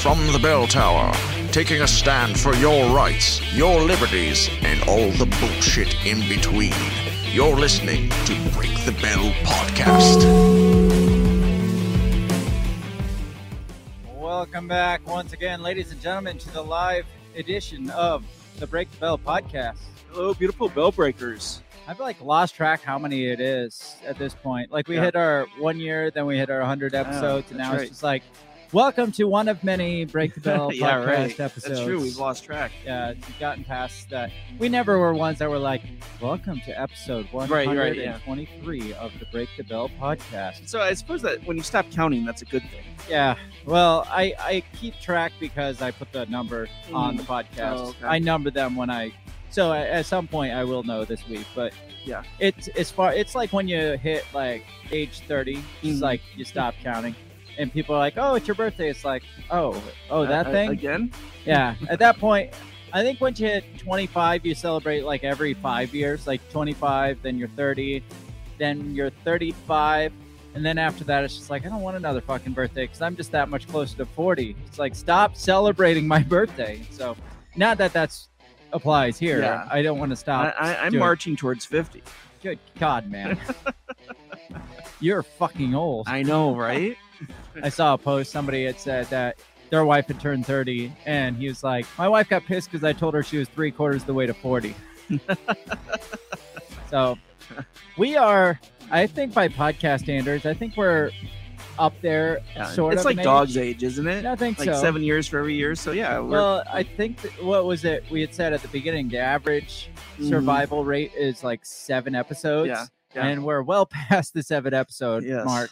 From the bell tower, taking a stand for your rights, your liberties, and all the bullshit in between. You're listening to Break the Bell Podcast. Welcome back once again, ladies and gentlemen, to the live edition of the Break the Bell podcast. Hello, beautiful bell breakers. I've like lost track how many it is at this point. Like we Yeah. hit our one year, then we hit our 100 ah, episodes, and now right. it's just like, welcome to one of many Break the Bell yeah, podcast right. episodes. That's true. We've lost track. yeah, it's gotten past that. We never were ones that were like, welcome to episode Right, right, yeah. 123 of the Break the Bell podcast. So I suppose that when you stop counting, that's a good thing. Yeah, well, I, I keep track because I put the number on the podcast. Oh, okay. I number them when I. So at, some point I will know this week, but Yeah. it's as far it's like when you hit like age 30 it's Mhm. like you stop counting, and people are like, "Oh, it's your birthday." It's like, "Oh, oh, that Uh, thing." again. yeah, at that point, I think once you hit 25, you celebrate like every five years, like 25, then you're 30, then you're 35, and then after that, it's just like I don't want another fucking birthday because I'm just that much closer to 40. It's like stop celebrating my birthday. So, not that that's applies here. Yeah. I don't want to stop. I, I'm doing- marching towards fifty. Good God, man, you're fucking old. I know, right? I saw a post. Somebody had said that their wife had turned 30, and he was like, "My wife got pissed because I told her she was three quarters of the way to 40." so, we are. I think by podcast standards, I think we're up there. Yeah, sort it's of like age. dog's age, isn't it? I think Like so. seven years for every year. So yeah, Well, I think that, what was it we had said at the beginning? The average Mhm. survival rate is like seven episodes, Yeah, yeah. and we're well past the seven episode Yes. mark.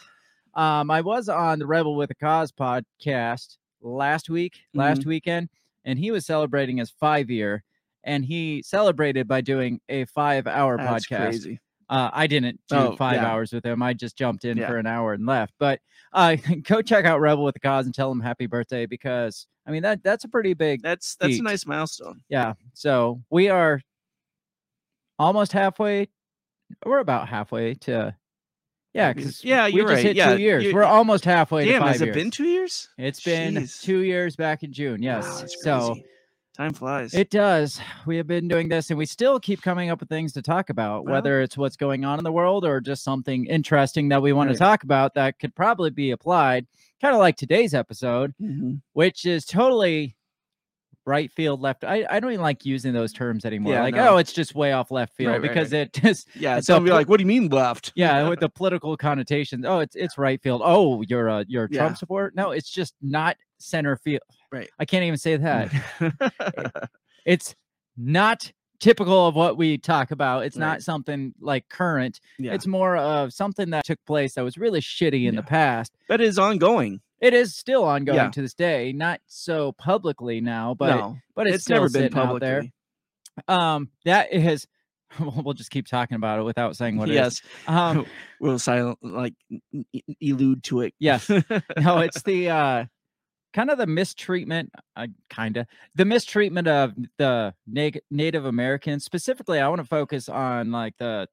Um, I was on the Rebel with a Cause podcast last week, last Mm-hmm. weekend, and he was celebrating his five year, and he celebrated by doing a five hour that's podcast. crazy. Uh, I didn't do Oh, five yeah. hours with him. I just jumped in Yeah. for an hour and left. But uh, go check out Rebel with the Cause and tell him happy birthday because I mean that that's a pretty big That's that's Feet. a nice milestone. yeah. So we are almost halfway. We're about halfway to yeah. Because Yeah, we just right. hit Yeah, two years. We're almost halfway. to Damn, has it been two years? It's been Jeez. two years back in June. Yes. Wow, so crazy. time flies. it does. We have been doing this, and we still keep coming up with things to talk about, Well- whether it's what's going on in the world or just something interesting that we want Right. to talk about that could probably be applied, kind of like today's episode, Mhm. which is totally right field left. I, I don't even like using those terms anymore. Yeah, like, no. oh, it's just way off left field Right, right, because it just Yeah, So be like, what do you mean left? yeah, with the political connotations. Oh, it's it's right field. Oh, you're a you're a Yeah. Trump supporter. No, it's just not center field. Right. I can't even say that. it's not typical of what we talk about. It's not something like current. yeah, It's more of something that took place that was really shitty in the past. that is ongoing. It is still ongoing Yeah. to this day, not so publicly now, but no, but it's, it's, still never been out there. Um, that is. We'll just keep talking about it without saying what it is. yes, Um, we'll silent like elude to it. Yes. no, it's the uh kind of the mistreatment, uh, kind of the mistreatment of the neg- Native Americans. Specifically, I want to focus on like the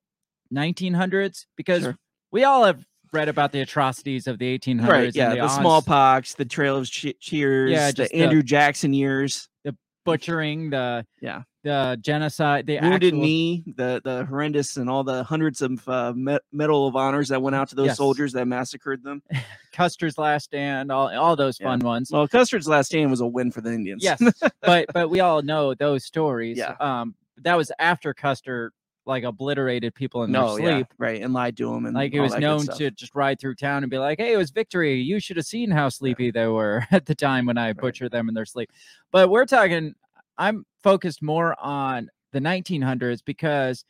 1900s because Sure. we all have read about the atrocities of the 1800s. right. and Yeah, the, the, smallpox, the Trail of che- Cheers, Yeah, the just the- Andrew Jackson years, the butchering, the Yeah. the genocide, the Wounded actual, Knee, the the horrendous, and all the hundreds of uh, me- Medal of Honors that went out to those Yes. soldiers that massacred them. Custer's Last Stand, all all those Yeah. fun ones. Well, Custer's Last Stand was a win for the Indians. Yes, but but we all know those stories. Yeah. Um, that was after Custer like obliterated people in no, their yeah, sleep. right, and lied to them. and Like it was known to just ride through town and be like, "Hey, it was victory. You should have seen how sleepy they were at the time when I butchered them in their sleep." But we're talking. I'm focused more on the 1900s because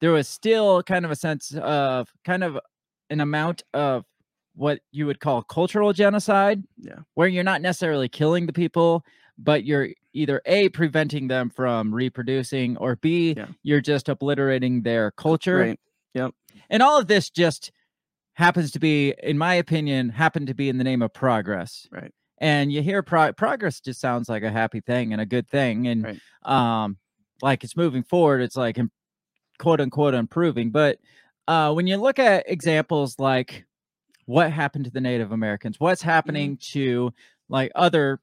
there was still kind of a sense of kind of an amount of what you would call cultural genocide. Yeah. Where you're not necessarily killing the people, but you're either A, preventing them from reproducing, or B, Yeah. you're just obliterating their culture. Right. And all of this just happens to be, in my opinion, happened to be in the name of progress. Right. And you hear pro- progress just sounds like a happy thing and a good thing. And Right. um, like it's moving forward, it's like quote unquote improving. But uh, when you look at examples like what happened to the Native Americans, what's happening to like other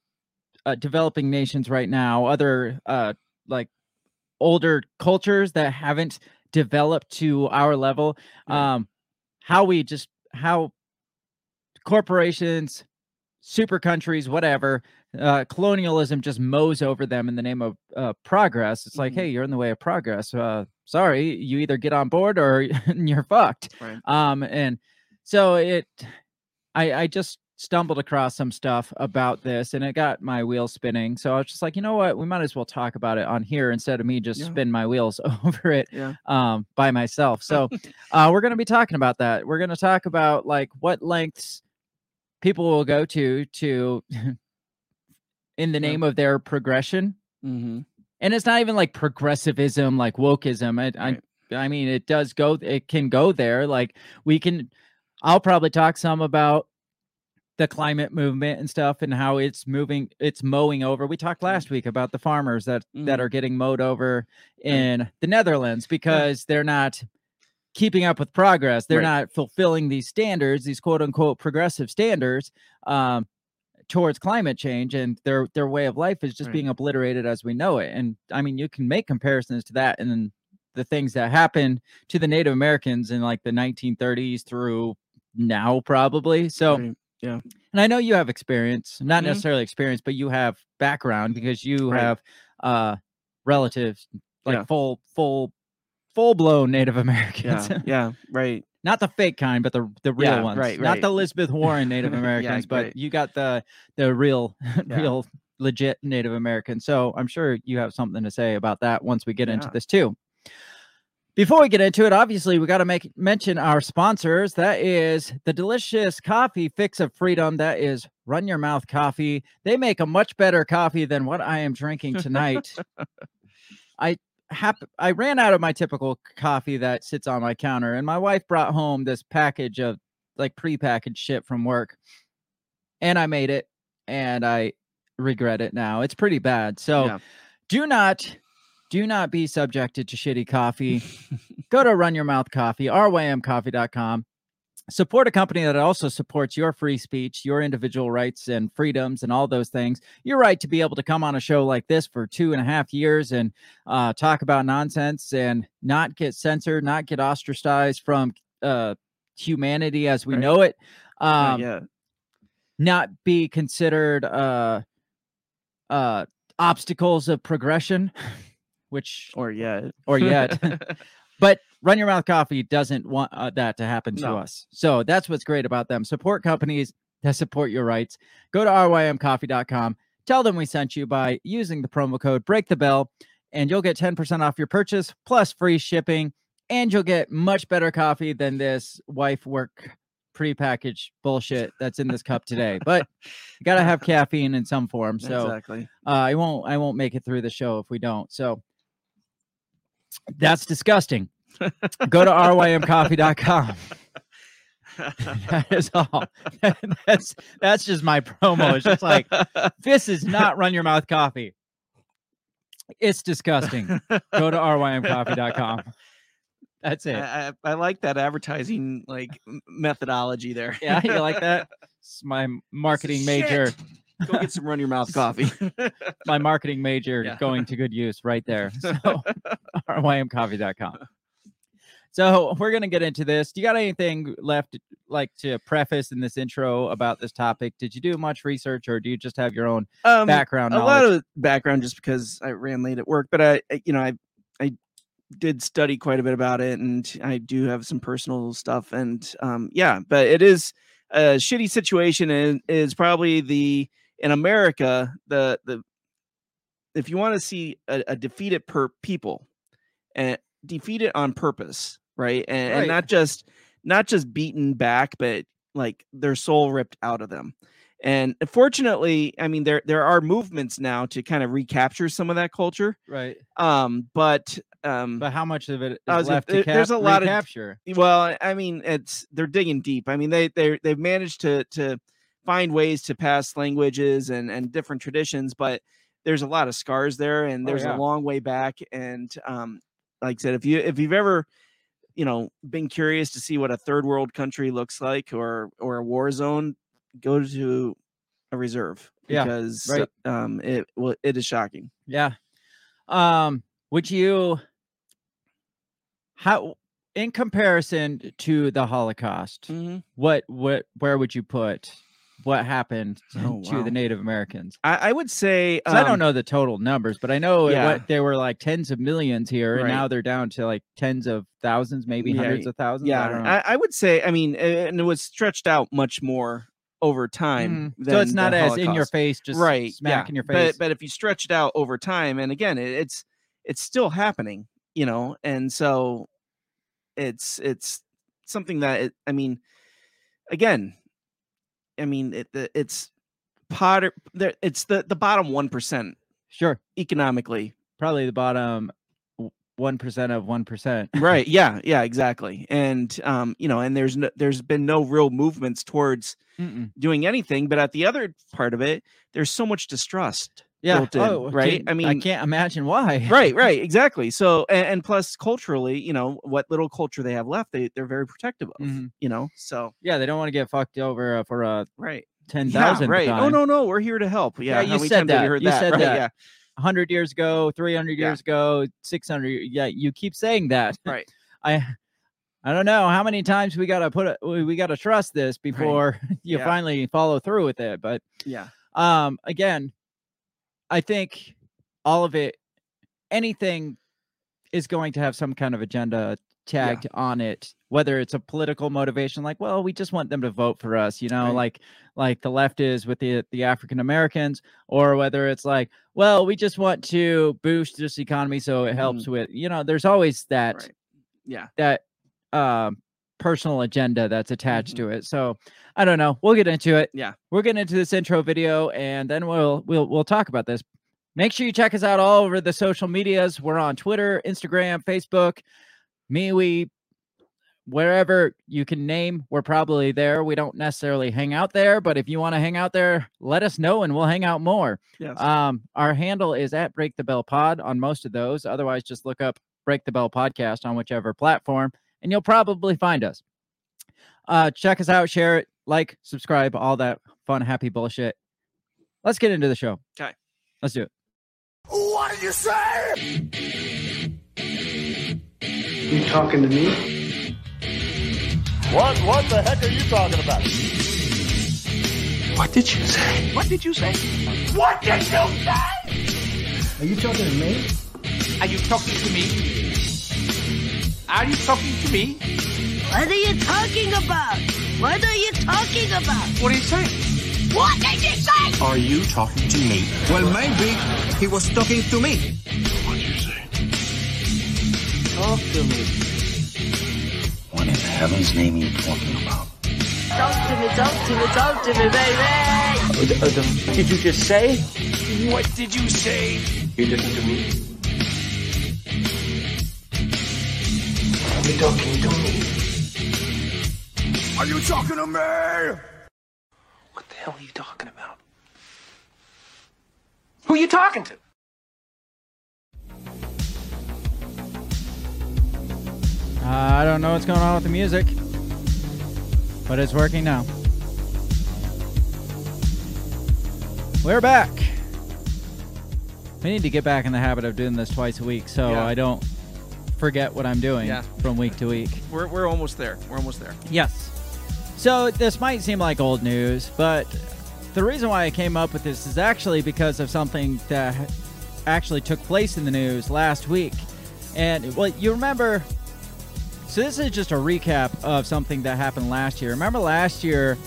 uh, developing nations right now, other uh, like older cultures that haven't developed to our level, um, how we just how corporations, super countries, whatever, uh, colonialism just mows over them in the name of uh, progress. It's like, Mhm. hey, you're in the way of progress. Uh, sorry, you either get on board or you're fucked. Right. Um, and so it, I, I just stumbled across some stuff about this and it got my wheels spinning. So I was just like, you know what? We might as well talk about it on here instead of me just Yeah. spin my wheels over it Yeah. um, by myself. So uh, we're going to be talking about that. We're going to talk about like what lengths people will go to to in the Yeah. name of their progression. Mm-hmm. And it's not even like progressivism, like wokeism. I, Right. I, I mean, it does go. It can go there. Like we can. I'll probably talk some about the climate movement and stuff and how it's moving. It's mowing over. We talked last week about the farmers that that Mhm. are getting mowed over in the Netherlands because they're not keeping up with progress. They're Right. not fulfilling these standards, these quote unquote progressive standards. Um, towards climate change and their their way of life is just Right. being obliterated as we know it and i mean you can make comparisons to that and the things that happened to the native americans in like the 1930s through now probably so Right. and i know you have experience not Mhm. necessarily experience but you have background because you Right. have uh relatives like Yeah. full full full blown native americans Yeah. Yeah. Right. not the fake kind, but the the real Yeah, ones. right, Not the Elizabeth Warren Native Yeah, Americans, but right. you got the the real Yeah. real legit Native Americans. So I'm sure you have something to say about that once we get into this too. Before we get into it, obviously we got to make mention our sponsors. That is the delicious coffee fix of freedom. That is Run Your Mouth Coffee. They make a much better coffee than what I am drinking tonight. I hap- I ran out of my typical coffee that sits on my counter, and my wife brought home this package of like prepackaged shit from work, and I made it, and I regret it now. It's pretty bad. So Yeah. do not do not be subjected to shitty coffee. Go to Run Your Mouth Coffee, rymcoffee.com. Support a company that also supports your free speech, your individual rights and freedoms, and all those things. Your right to be able to come on a show like this for two and a half years and uh, talk about nonsense and not get censored, not get ostracized from uh, humanity as we Right. know it. Not Um, not be considered uh uh obstacles of progression which Or yet. or yet but run your mouth coffee doesn't want uh, that to happen to No. us so that's what's great about them support companies that support your rights go to rymcoffee.com tell them we sent you by using the promo code break the bell and you'll get 10% off your purchase plus free shipping and you'll get much better coffee than this wife work prepackaged bullshit that's in this cup today but you got to have caffeine in some form so exactly. uh, I won't I won't make it through the show if we don't. So that's disgusting. Go to rymcoffee.com. that is all. that's that's just my promo. It's just like this is not run your mouth coffee. It's disgusting. Go to rymcoffee.com. That's it. I, I, I like that advertising like methodology there. Yeah, you like that? It's my marketing major. Shit. Go get some run your mouth coffee. My marketing major Yeah. going to good use right there. So rymcoffee.com. So we're gonna get into this. Do you got anything left like to preface in this intro about this topic? Did you do much research or do you just have your own um, background a knowledge? lot of background just because I ran late at work, but I, I you know, I, I did study quite a bit about it, and I do have some personal stuff, and um, yeah, but it is a shitty situation, and is probably the in America the the if you want to see a, a defeated per people and defeated on purpose, right? And, and not just not just beaten back, but like their soul ripped out of them. And fortunately, I mean there there are movements now to kind of recapture some of that culture. Right. Um, but um, But how much of it is was left to there- cap- there's a lot of- capture. well, I mean, it's they're digging deep. I mean, they they they've managed to to find ways to pass languages and and different traditions, but there's a lot of scars there, and Oh, there's yeah. a long way back. And um, like I said, if you if you've ever you know been curious to see what a third world country looks like or or a war zone, go to a reserve Yeah, because right. um it well it is shocking. Yeah. Um, would you how in comparison to the Holocaust, Mhm. what what where would you put what happened Oh, to wow. the Native Americans? I, I would say 'Cause I um, don't know the total numbers, but I know yeah. what they were like tens of millions here, and now they're down to like tens of thousands, maybe Yeah, hundreds of thousands. Yeah, I. I, I would say. I mean, and it was stretched out much more over time. Mhm. so it's not as in your face, just right? smack yeah. in your face. But but if you stretch it out over time, and again, it, it's it's still happening, you know, and so it's it's something that it, I mean, again, I mean, it, the- it's Potter. It's the the bottom one percent sure, economically. probably the bottom one percent of one percent. right yeah yeah exactly and um you know and there's no, there's been no real movements towards Mm-mm. doing anything but at the other part of it there's so much distrust Yeah. in, oh, right I mean, I can't imagine why. right right exactly so and, and plus culturally you know what little culture they have left they, they're very protective of Mhm. you know so Yeah, they don't want to get fucked over uh, for a right ten yeah, thousand. right oh no no we're here to help yeah, you said that. You said right? that. yeah 100 years ago, 300 Yeah. years ago, 600. Yeah, you keep saying that. right I I don't know how many times we got to put it we, we got to trust this before you Yeah. finally follow through with it, but yeah um again, I think all of it anything is going to have some kind of agenda tagged on it whether it's a political motivation like well we just want them to vote for us you know Right. like like the left is with the the african americans or whether it's like well we just want to boost this economy so it helps with you know there's always that right. Yeah. that um personal agenda that's attached Mhm. to it so i don't know we'll get into it Yeah. we're getting into this intro video and then we'll we'll we'll talk about this make sure you check us out all over the social medias we're on twitter instagram facebook MeWe, wherever you can name, we're probably there. We don't necessarily hang out there, but if you want to hang out there, let us know and we'll hang out more. yes Um, our handle is at Break the Bell Pod on most of those. Otherwise, just look up Break the Bell Podcast on whichever platform, and you'll probably find us. Uh, check us out, share it, like, subscribe, all that fun, happy bullshit. Let's get into the show. Okay. let's do it. What did you say? You talking to me? What what the heck are you talking about? What did you say? What did you say? What did you say? Are you talking to me? Are you talking to me? Are you talking to me? What are you talking about? What are you talking about? What are you saying? What did you say? Are you talking to me? Well, maybe he was talking to me. What did you say? Talk to me What in heaven's name are you talking about? Talk to me, talk to me, talk to me, baby. Did you just say? What did you say? You listen to me. Are you talking to me? Are you talking to me? What the hell are you talking about? Who are you talking to? Uh, I don't know what's going on with the music, but it's working now. We're back. We need to get back in the habit of doing this twice a week so Yeah. I don't forget what I'm doing Yeah. from week to week. we're, we're almost there we're almost there Yes. So this might seem like old news, but the reason why I came up with this is actually because of something that actually took place in the news last week. And well, you remember. So this is just a recap of something that happened last year. Remember last year,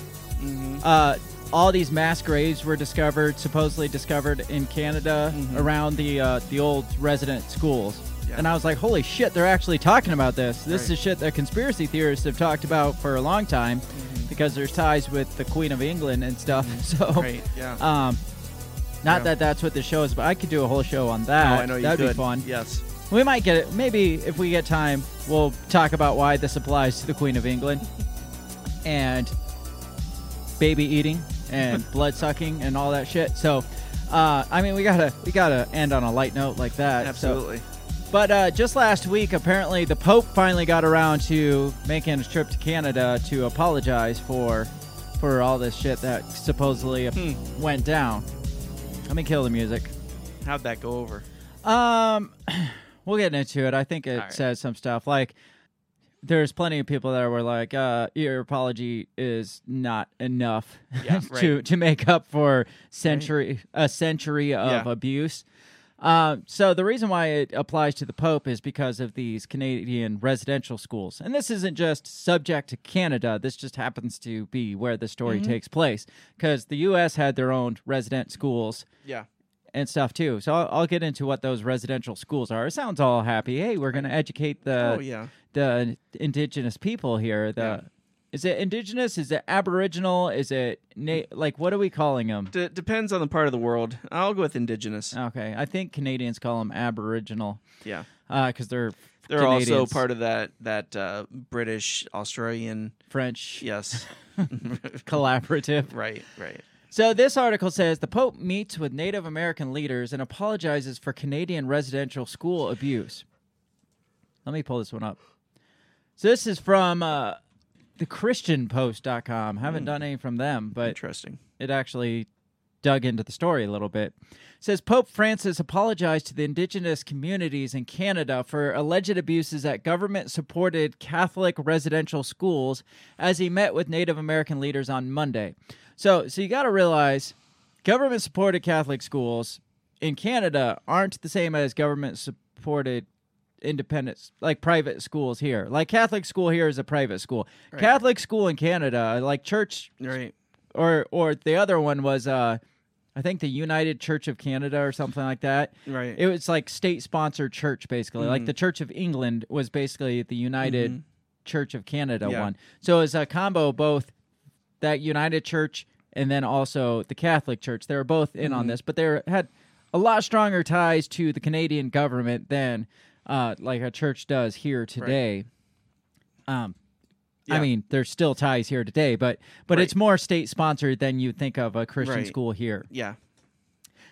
Mm-hmm. uh, all these mass graves were discovered, supposedly discovered in Canada around the uh, the old resident schools. Mm-hmm. Yeah. And I was like, holy shit, they're actually talking about this. This Right. is shit that conspiracy theorists have talked about for a long time Mm-hmm. because there's ties with the Queen of England and stuff. So, Right. Yeah. um, not Yeah. that that's what the show is, but I could do a whole show on that. oh, I know you That'd could. be fun. Yes. We might get it. Maybe if we get time, we'll talk about why this applies to the Queen of England and baby eating and blood sucking and all that shit. So, uh, I mean, we gotta we gotta end on a light note like that. So- Absolutely. But uh, just last week, apparently, the Pope finally got around to making a trip to Canada to apologize for for all this shit that supposedly Hmm. went down. Let me kill the music. How'd that go over? Um, we'll get into it. I think it right. says some stuff like there's plenty of people that were like, uh, "Your apology is not enough Yeah, to right. to make up for century a century of Yeah. abuse." Um, so the reason why it applies to the Pope is because of these Canadian residential schools, and this isn't just subject to Canada. This just happens to be where the story Mm-hmm. takes place because the U.S. had their own resident schools Yeah. and stuff too. So I'll, I'll get into what those residential schools are. It sounds all happy. Hey, we're going to educate the oh yeah. the indigenous people here. The Yeah. Is it indigenous? Is it aboriginal? Is it na- like what are we calling them? D- depends on the part of the world. I'll go with indigenous. Okay, I think Canadians call them aboriginal Yeah. because they're They're also part of that that uh, British Australian. French Yes. collaborative. right. Right. So this article says the Pope meets with Native American leaders and apologizes for Canadian residential school abuse. Let me pull this one up. So this is from uh, the ChristianPost.com. Haven't hmm. done any from them, but Interesting. it actually dug into the story a little bit. It says Pope Francis apologized to the indigenous communities in Canada for alleged abuses at government supported Catholic residential schools as he met with Native American leaders on Monday. So so you got to realize government supported Catholic schools in Canada aren't the same as government supported independent like private schools here. Like Catholic school here is a private school. Catholic school in Canada, like church Right. or or the other one was uh I think the United Church of Canada or something like that. Right. It was like state sponsored church basically. Like Mhm. the Church of England was basically the United Church of Canada Yeah. one. So it's a combo both that United Church and then also the Catholic Church. They were both in Mm-hmm. on this, but they were, had a lot stronger ties to the Canadian government than uh, like a church does here today. Um, I mean, there's still ties here today, but but Right. it's more state sponsored than you think of a Christian Right. school here. Yeah.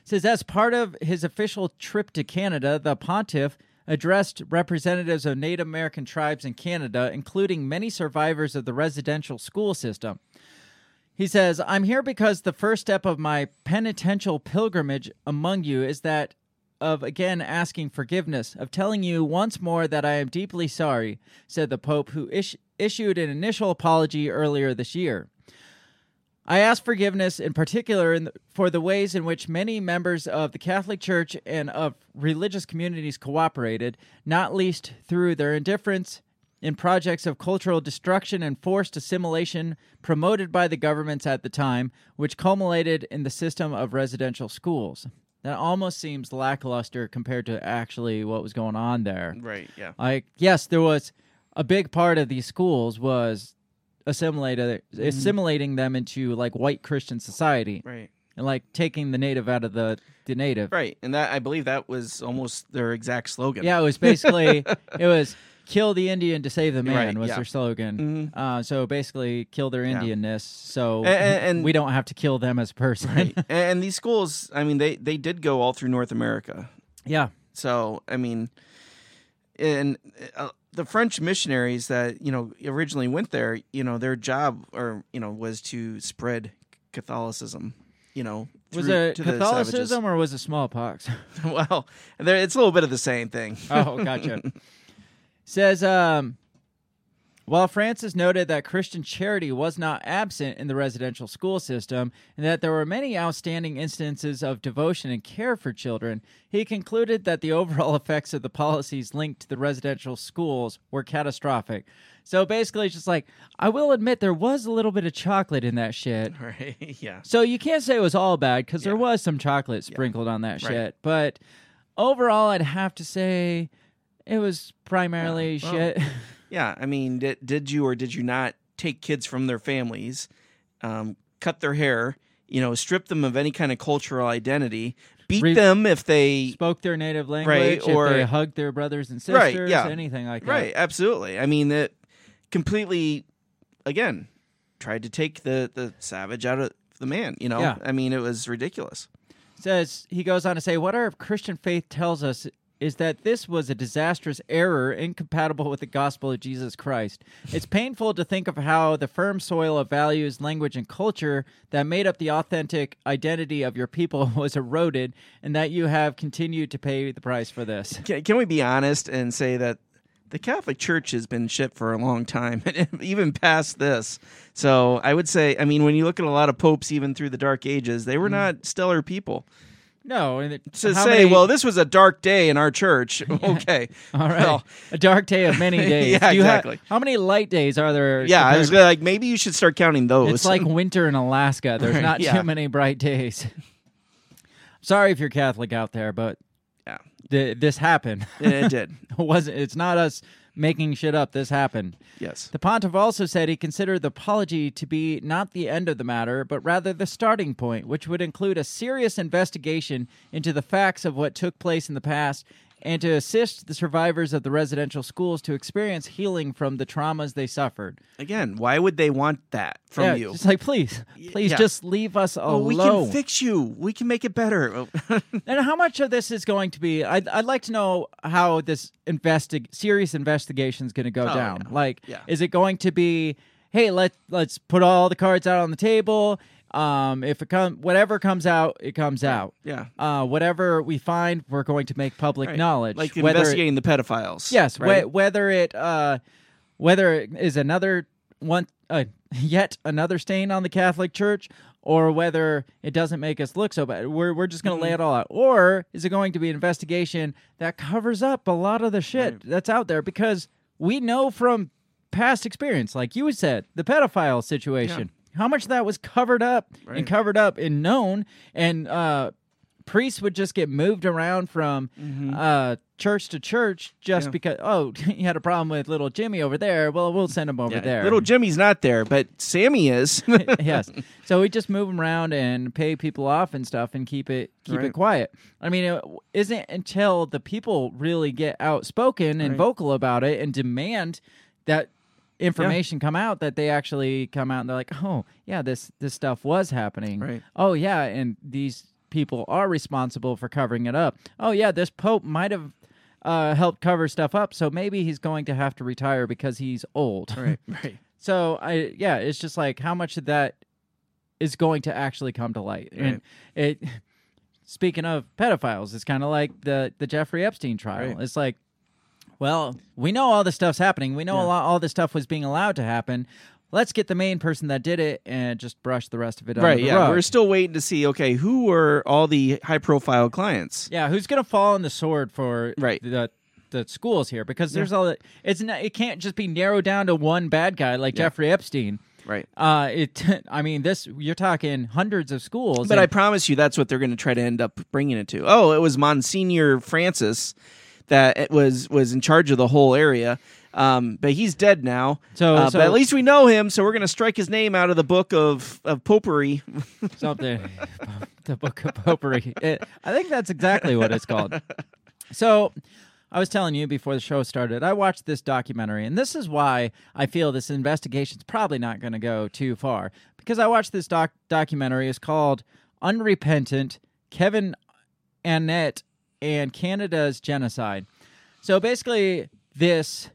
says as part of his official trip to Canada, the pontiff addressed representatives of Native American tribes in Canada, including many survivors of the residential school system. He says, I'm here because the first step of my penitential pilgrimage among you is that of again asking forgiveness, of telling you once more that I am deeply sorry, said the Pope, who is- issued an initial apology earlier this year. I ask forgiveness in particular in the, for the ways in which many members of the Catholic Church and of religious communities cooperated, not least through their indifference in projects of cultural destruction and forced assimilation promoted by the governments at the time, which culminated in the system of residential schools. That almost seems lackluster compared to actually what was going on there. Right. Yeah. Like, yes, there was a big part of these schools was assimilated, mm-hmm. assimilating them into like white Christian society, Right. and like taking the native out of the the native. Right. And that I believe that was almost their exact slogan. Yeah, it was basically it was kill the Indian to save the man Right, was yeah. their slogan. Mhm. Uh, so basically, kill their Yeah. Indianness, so A- a- and- we don't have to kill them as a person. Right. and, and these schools, I mean, they they did go all through North America. yeah, So I mean, and uh, the French missionaries that you know originally went there, you know, their job or you know was to spread Catholicism. You know, was it to the Catholicism or was it smallpox? well, there, it's a little bit of the same thing. Oh, gotcha. Says, um, While Francis noted that Christian charity was not absent in the residential school system and that there were many outstanding instances of devotion and care for children, he concluded that the overall effects of the policies linked to the residential schools were catastrophic. So basically, it's just like, I will admit there was a little bit of chocolate in that shit. Right. yeah. So you can't say it was all bad because there was some chocolate sprinkled on that Right. shit. But overall, I'd have to say it was primarily well, shit. Yeah, I mean, did, did you or did you not take kids from their families, um, cut their hair, you know, strip them of any kind of cultural identity, beat Re- them if they Spoke their native language, if or- they hugged their brothers and sisters, Right, yeah. anything like that. right, absolutely. I mean, it completely, again, tried to take the the savage out of the man. You know, Yeah. I mean, it was ridiculous. says he goes on to say what our christian faith tells us is that this was a disastrous error incompatible with the gospel of jesus christ it's painful to think of how the firm soil of values language and culture that made up the authentic identity of your people was eroded and that you have continued to pay the price for this Can, can we be honest and say that the Catholic Church has been shit for a long time, even past this? So I would say, I mean, when you look at a lot of popes, even through the Dark Ages, they were mm. not stellar people. No To say, many- well, this was a dark day in our church. Okay, all right well, a dark day of many days Yeah, you ha- exactly. how many light days are there yeah, I was gonna, like, maybe you should start counting those. It's like winter in Alaska. There's Right, not yeah. too many bright days. Sorry if you're Catholic out there, but yeah, th- this happened. it did. it wasn't. It's not us making shit up. This happened. Yes. The pontiff also said he considered the apology to be not the end of the matter, but rather the starting point, which would include a serious investigation into the facts of what took place in the past and to assist the survivors of the residential schools to experience healing from the traumas they suffered. Again, why would they want that from yeah, you? It's like, please, please yeah. just leave us Oh, alone. we can fix you. We can make it better. And how much of this is going to be? I'd, I'd like to know how this investi- serious investigation is going to go Oh, down. yeah. Like, Yeah. is it going to be, hey, let let's put all the cards out on the table. Um, if it come, whatever comes out, it comes out. yeah. Uh, whatever we find, we're going to make public Right. knowledge. Like Whether it- investigating the pedophiles. Yes, right? whether it uh, whether it is another one, uh, yet another stain on the Catholic Church, or whether it doesn't make us look so bad. We're we're just going to lay it all out. Or is it going to be an investigation that covers up a lot of the shit that's out there because we know from past experience, like you said, the pedophile situation. How much of that was covered up Right. and covered up and known, and uh, priests would just get moved around from uh, church to church just Mm-hmm. Yeah. because oh you had a problem with little Jimmy over there. Well, we'll send him over Yeah, there. Little Jimmy's not there, but Sammy is. yes. So we just move them around and pay people off and stuff and keep it keep it quiet. I mean, it isn't until the people really get outspoken and Right. vocal about it and demand that information come out that they actually come out and they're like, "Oh, yeah, this this stuff was happening. Right. Oh, yeah, and these people are responsible for covering it up. Oh, yeah, this pope might have uh, helped cover stuff up, so maybe he's going to have to retire because he's old. right, right. So I yeah, it's just like how much of that is going to actually come to light. And it speaking of pedophiles, it's kind of like the the Jeffrey Epstein trial. Right. It's like well, we know all this stuff's happening. We know Yeah. a lot all this stuff was being allowed to happen. Let's get the main person that did it and just brush the rest of it Right, yeah. rug. We're still waiting to see, okay, who were all the high profile clients? Yeah, who's gonna fall on the sword for Right. the the schools here? Because there's all that it's not, it can't just be narrowed down to one bad guy like Yeah. Jeffrey Epstein. Right. Uh, it. I mean, this you're talking hundreds of schools. But I promise you that's what they're going to try to end up bringing it to. Oh, it was Monsignor Francis that it was was in charge of the whole area. Um, but he's dead now. So- Uh, so- but at least we know him, so we're going to strike his name out of the book of of popery. something. the Book of popery. It- I think that's exactly what it's called. So, I was telling you before the show started, I watched this documentary, and this is why I feel this investigation's probably not going to go too far. Because I watched this doc- documentary. It's called Unrepentant Kevin Annett and Canada's Genocide. So basically, this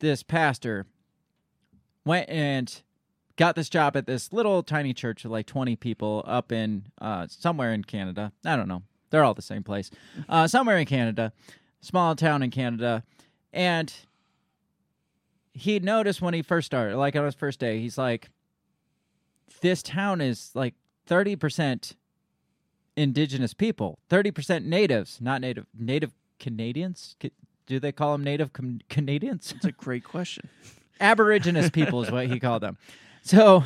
this pastor went and got this job at this little tiny church of like 20 people up in uh, somewhere in Canada. I don't know. They're all the same place. Uh, somewhere in Canada, small town in Canada. And he noticed when he first started, like on his first day, he's like, this town is like 30% indigenous people, 30% natives, not native, native Canadians. Do they call them native com- Canadians? It's a great question. Aborigines people is what he called them. So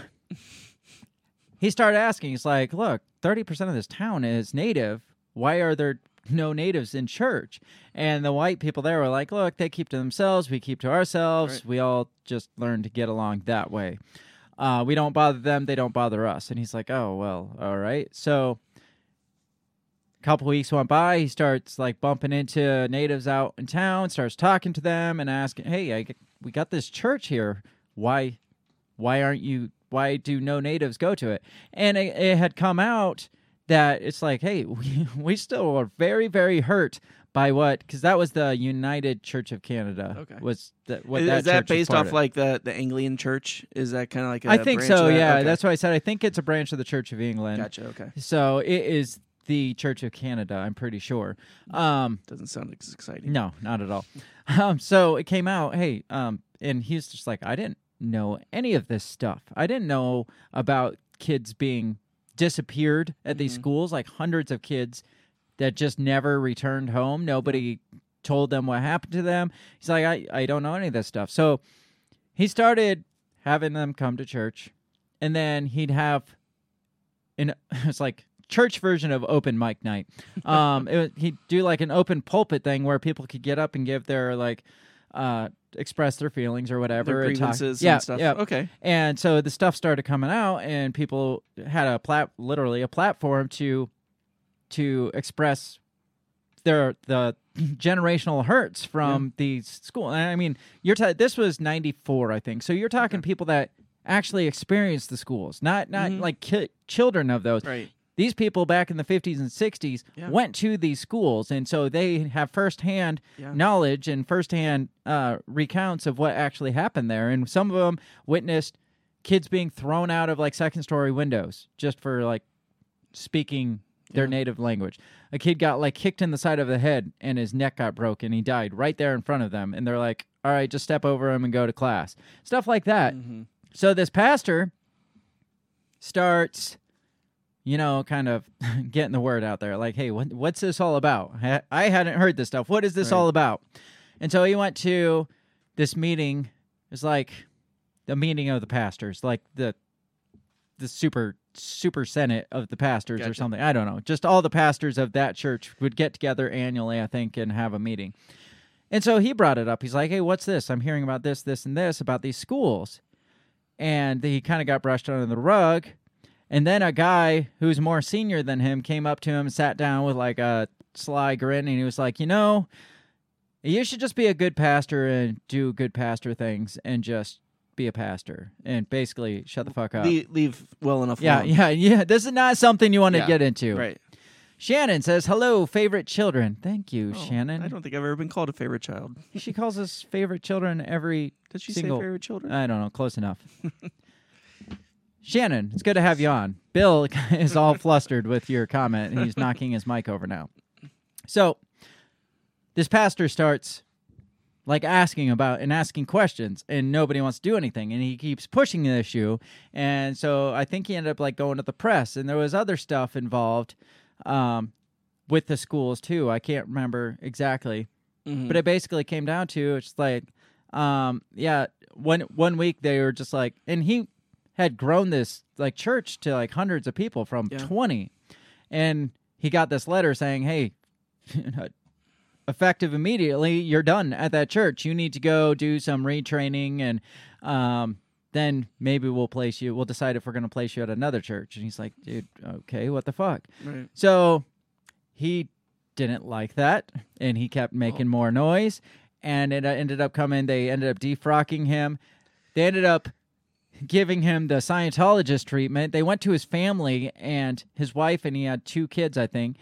he started asking, he's like, look, 30% of this town is native. Why are there no natives in church? And the white people there were like, look, they keep to themselves. We keep to ourselves. Right. We all just learn to get along that way. Uh, we don't bother them. They don't bother us. And he's like, oh, well, all right. So couple weeks went by. He starts like bumping into natives out in town, starts talking to them and asking, hey, I, we got this church here. Why, why aren't you, why do no natives go to it? And it, it had come out that it's like, hey, we, we still are very, very hurt by what, because that was the United Church of Canada. Okay. Was that what is that is that based off of. like the the Anglican Church? Is that kind of like a I think so. of that? Yeah, Okay. that's why I said I think it's a branch of the Church of England. gotcha. Okay, So it is the Church of Canada. I'm pretty sure. Um, doesn't sound as exciting. no, not at all. Um, so it came out. Hey, um, and he's just like, I didn't know any of this stuff. I didn't know about kids being disappeared at these schools, like hundreds of kids that just never returned home. Nobody told them what happened to them. He's like, I, I don't know any of this stuff. So he started having them come to church, and then he'd have an it's like church version of open mic night. Um, was- he'd do like an open pulpit thing where people could get up and give their like uh express their feelings or whatever Their and talk- yeah, and stuff. yeah. Okay. And so the stuff started coming out, and people had a plat, literally a platform to to express their the generational hurts from these school. And I mean, you're ta- this was '94, I think. So you're talking people that actually experienced the schools, not not Mhm. like ki- children of those. Right. These people back in the 50s and 60s Yeah. went to these schools, and so they have firsthand Yeah. knowledge and firsthand uh, recounts of what actually happened there. And some of them witnessed kids being thrown out of like second story windows just for like speaking their Yeah. native language. A kid got like kicked in the side of the head and his neck got broken. He died right there in front of them. And they're like, all right, just step over him and go to class. Stuff like that. Mhm. So this pastor starts, you know, kind of getting the word out there like, hey, what, what's this all about? I, I hadn't heard this stuff. What is this Right. all about? And so he went to this meeting. It's like the meeting of the pastors, like the the super super senate of the pastors or something. I don't know. Just all the pastors of that church would get together annually, I think, and have a meeting. And so he brought it up. He's like, "Hey, what's this? I'm hearing about this, this, and this about these schools." And he kind of got brushed under the rug. And then a guy who's more senior than him came up to him, sat down with like a sly grin, and he was like, "You know, you should just be a good pastor and do good pastor things, and just be a pastor, and basically shut the fuck up." leave, leave well enough. yeah, alone. yeah, yeah. This is not something you want to Yeah, get into. Right. Shannon says, "Hello, favorite children." Thank you, Oh, Shannon. I don't think I've ever been called a favorite child. She calls us favorite children every. Did she single- say favorite children? I don't know. Close enough. Shannon, it's good to have you on. Bill is all flustered with your comment, and he's knocking his mic over now. So, this pastor starts like asking about and asking questions, and nobody wants to do anything, and he keeps pushing the issue. And so, I think he ended up like going to the press, and there was other stuff involved um, with the schools too. I can't remember exactly Mhm. but it basically came down to it's like um yeah one one week they were just like and he had grown this like church to like hundreds of people from Yeah. 20 and he got this letter saying hey effective immediately you're done at that church you need to go do some retraining and um then maybe we'll place you we'll decide if we're going to place you at another church and he's like dude okay what the fuck right. so he didn't like that, and he kept making more noise. And it uh, ended up coming. They ended up defrocking him. They ended up giving him the Scientologist treatment. They went to his family and his wife, and he had two kids, I think,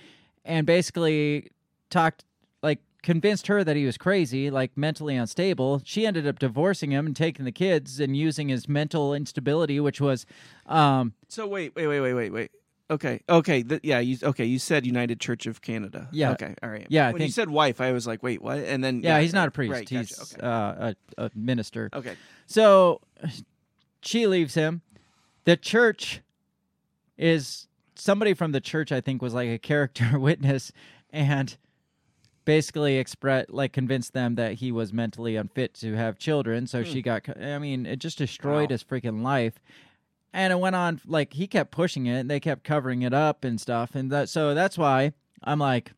and basically talked like convinced her that he was crazy, like mentally unstable. She ended up divorcing him and taking the kids and using his mental instability, which was um, So wait, wait, wait, wait, wait, wait. Okay. Okay. Th- yeah. You okay? You said United Church of Canada. Yeah. Okay. All right. Yeah, When you said wife, I was like, wait, what? And then Yeah, he's not a priest. Right. he's Gotcha. Okay. uh, a, a minister. okay. So she leaves him. The church is somebody from the church, I think, was like a character witness and basically express like convinced them that he was mentally unfit to have children. So she got, I mean, it just destroyed Hmm. Wow. his freaking life. And it went on like he kept pushing it and they kept covering it up and stuff. And that, so that's why I'm like,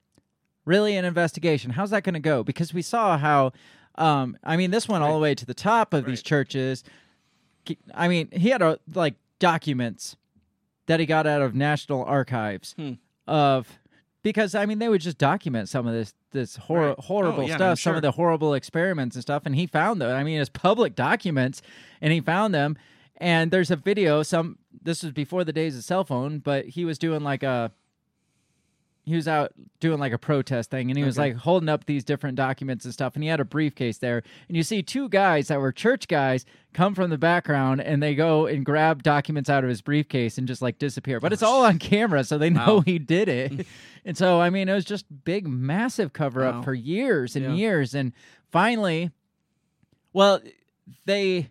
really an investigation. How's that going to go? Because we saw how, um, I mean, this went all the way to the top of these churches. I mean, he had a, like documents that he got out of National Archives Hmm. of because I mean they would just document some of this this hor- Right. horrible Oh, yeah, stuff, I'm some of the horrible experiments and stuff, and he found them. I mean, it's public documents, and he found them. And there's a video. Some this was before the days of cell phone, but he was doing like a he was out doing like a protest thing and he was Okay. like holding up these different documents and stuff and he had a briefcase there and you see two guys that were church guys come from the background and they go and grab documents out of his briefcase and just like disappear but it's all on camera so they know Wow. he did it and so i mean it was just big massive cover up Wow. for years and Yeah. years and finally well they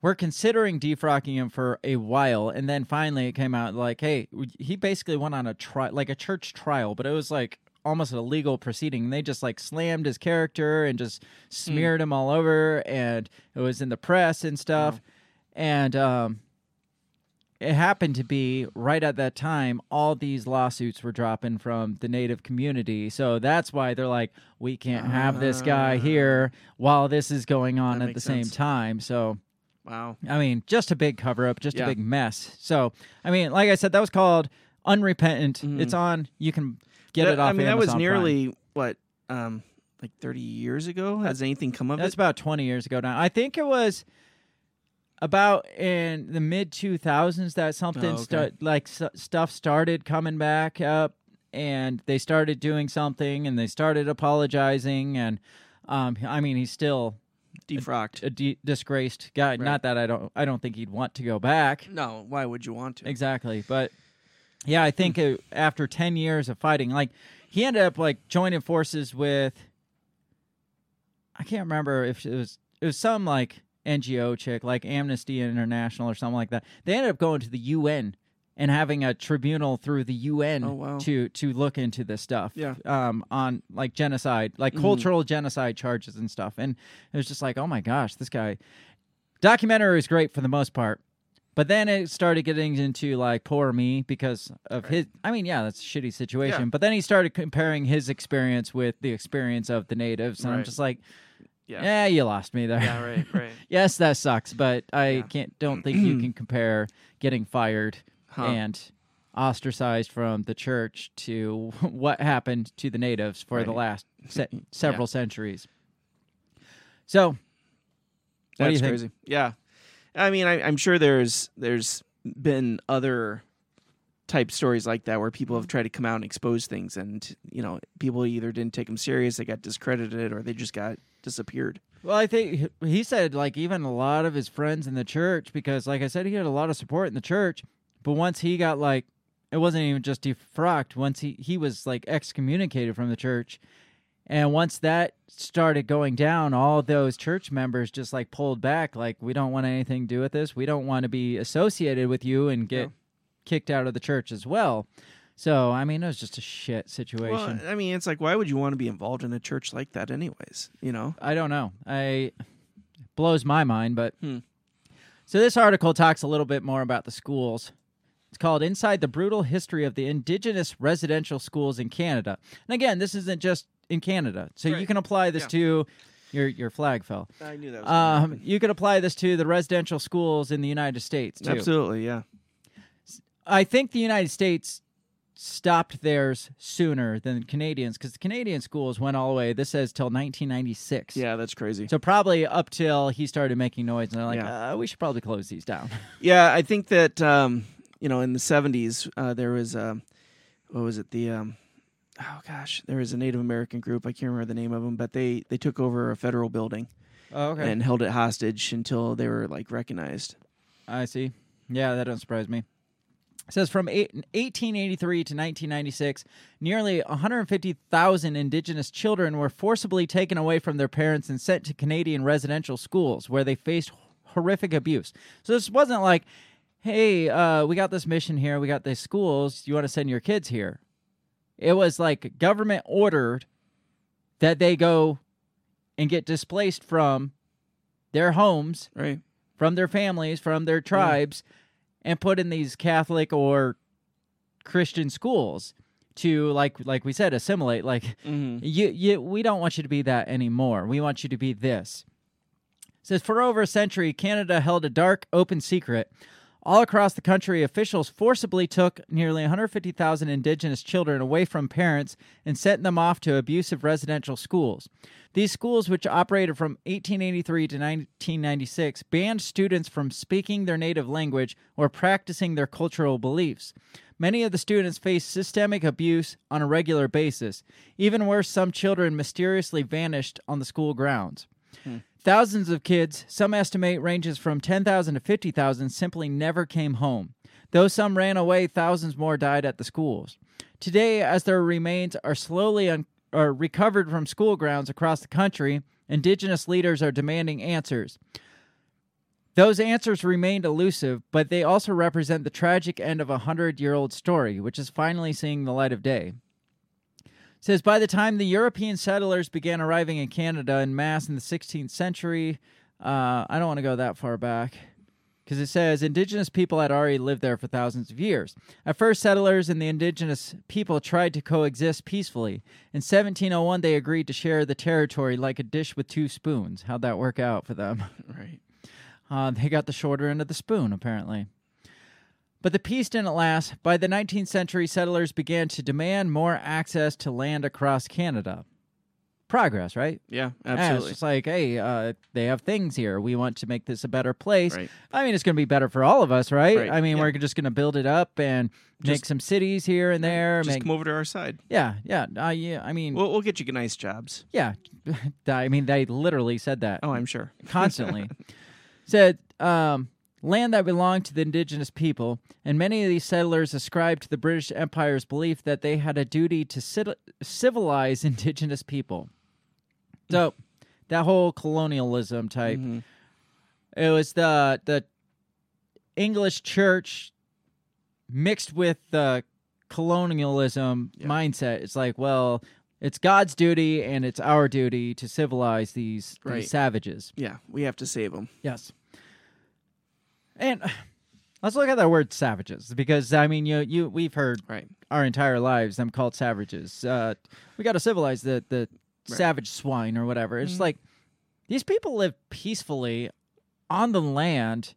were considering defrocking him for a while and then finally it came out like hey he basically went on a trial like a church trial but it was like almost a legal proceeding And they just like slammed his character and just smeared him all over and it was in the press and stuff and um it happened to be right at that time all these lawsuits were dropping from the native community so that's why they're like we can't have this guy here while this is going on That at the makes same time so Wow. I mean, just a big cover up, just Yeah. a big mess. So, I mean, like I said, that was called Unrepentant. Mhm. It's on. You can get That- it off. I mean, that was Amazon Prime. nearly what, um, like thirty years ago. Has anything come of That's it? about twenty years ago now. I think it was about in the mid two thousands that something Oh, okay. sta- like s- stuff started coming back up, and they started doing something, and they started apologizing, and um, I mean, he's still Defrocked. a de- disgraced guy. Right. Not that I don't, I don't think he'd want to go back. no, why would you want to? Exactly. But yeah, I think it, after 10 years of fighting, like he ended up like joining forces with I can't remember if it was it was some like NGO chick like Amnesty International or something like that. They ended up going to the UN and having a tribunal through the UN Oh, wow. to to look into this stuff. Yeah. Um on like genocide, like Mhm. cultural genocide charges and stuff. And it was just like, "Oh my gosh, this guy documentary was great for the most part. But then it started getting into like poor me because of his. I mean, yeah, that's a shitty situation. Yeah. But then he started comparing his experience with the experience of the natives, and I'm just like, Yeah. yeah, you lost me there. Yeah. Right. Right. yes, that sucks, but I Yeah. can't. Don't think you can compare getting fired Huh. and ostracized from the church to what happened to the natives for the last se- several centuries. So, That's crazy. Yeah, I mean, I, I'm sure there's there's been other type stories like that where people have tried to come out and expose things, and you know, people either didn't take them serious, they got discredited, or they just got disappeared. Well, I think he said like even a lot of his friends in the church because like I said he had a lot of support in the church, but once he got like it wasn't even just defrocked, once he he was like excommunicated from the church. And once that started going down, all those church members just like pulled back like we don't want anything to do with this. We don't want to be associated with you and get Yeah. kicked out of the church as well. So, I mean, it was just a shit situation. Well, I mean, it's like, why would you want to be involved in a church like that, anyways? You know? I don't know. I blows my mind, but Hmm. so this article talks a little bit more about the schools. It's called "Inside the Brutal History of the Indigenous Residential Schools in Canada." And again, this isn't just in Canada, so you can apply this Yeah. to your your flag fell. I knew that. Was Um, you could apply this to the residential schools in the United States too. Absolutely, yeah. I think the United States stopped theirs sooner than Canadians because the Canadian schools went all the way. This says till 1996. Yeah, that's crazy. So probably up till he started making noise, and they're like, Yeah. uh, "We should probably close these down." Yeah, I think that um, you know in the seventies uh, there was um, what was it the um, oh gosh there was a Native American group I can't remember the name of them but they they took over a federal building oh, and held it hostage until they were like recognized. I see. Yeah, that doesn't surprise me. It says from 1883 to 1996, nearly 150,000 Indigenous children were forcibly taken away from their parents and sent to Canadian residential schools where they faced horrific abuse. So this wasn't like, hey, uh, we got this mission here, we got these schools, you want to send your kids here? It was like government ordered that they go and get displaced from their homes, Right. from their families, from their tribes, and put in these Catholic or Christian schools to like like we said assimilate like Mhm. you you we don't want you to be that anymore. We want you to be this. It says for over a century Canada held a dark open secret. All across the country, officials forcibly took nearly 150,000 Indigenous children away from parents and sent them off to abusive residential schools. These schools, which operated from 1883 to 1996, banned students from speaking their native language or practicing their cultural beliefs. Many of the students faced systemic abuse on a regular basis. Even worse, some children mysteriously vanished on the school grounds. Hmm. Thousands of kids, some estimate ranges from 10,000 to 50,000, simply never came home. Though some ran away, thousands more died at the schools. Today, as their remains are slowly un- are recovered from school grounds across the country, Indigenous leaders are demanding answers. Those answers remained elusive, but they also represent the tragic end of a hundred year old story, which is finally seeing the light of day. Says by the time the European settlers began arriving in Canada in mass in the 16th century, uh, I don't want to go that far back because it says indigenous people had already lived there for thousands of years. At first, settlers and the indigenous people tried to coexist peacefully. In 1701, they agreed to share the territory like a dish with two spoons. How'd that work out for them? Right. Uh, they got the shorter end of the spoon, apparently. But the peace didn't last. By the 19th century, settlers began to demand more access to land across Canada. Progress, right? Yeah, Yeah, it's just like, hey, uh, they have things here. We want to make this a better place. Right. I mean, it's going to be better for all of us, right? Right, I mean, yeah. we're just going to build it up and make some cities here and there. Just make, come over to our side. yeah, yeah, uh, yeah. I mean, We'll, we'll get you nice jobs. yeah. I mean, they literally said that Oh, I'm sure. constantly. Said um, land that belonged to the indigenous people, and many of these settlers ascribed to the British Empire's belief that they had a duty to civilize indigenous people. So that whole colonialism type, Mhm. it was the the English church mixed with the colonialism Yeah. mindset. It's like, well, it's God's duty and it's our duty to civilize these, these savages. Yeah, we have to save them. Yes. And let's look at that word savages because I mean you you we've heard Right. our entire lives them called savages. Uh, we got to civilize the the Right. Mm-hmm. savage swine or whatever. It's like these people live peacefully on the land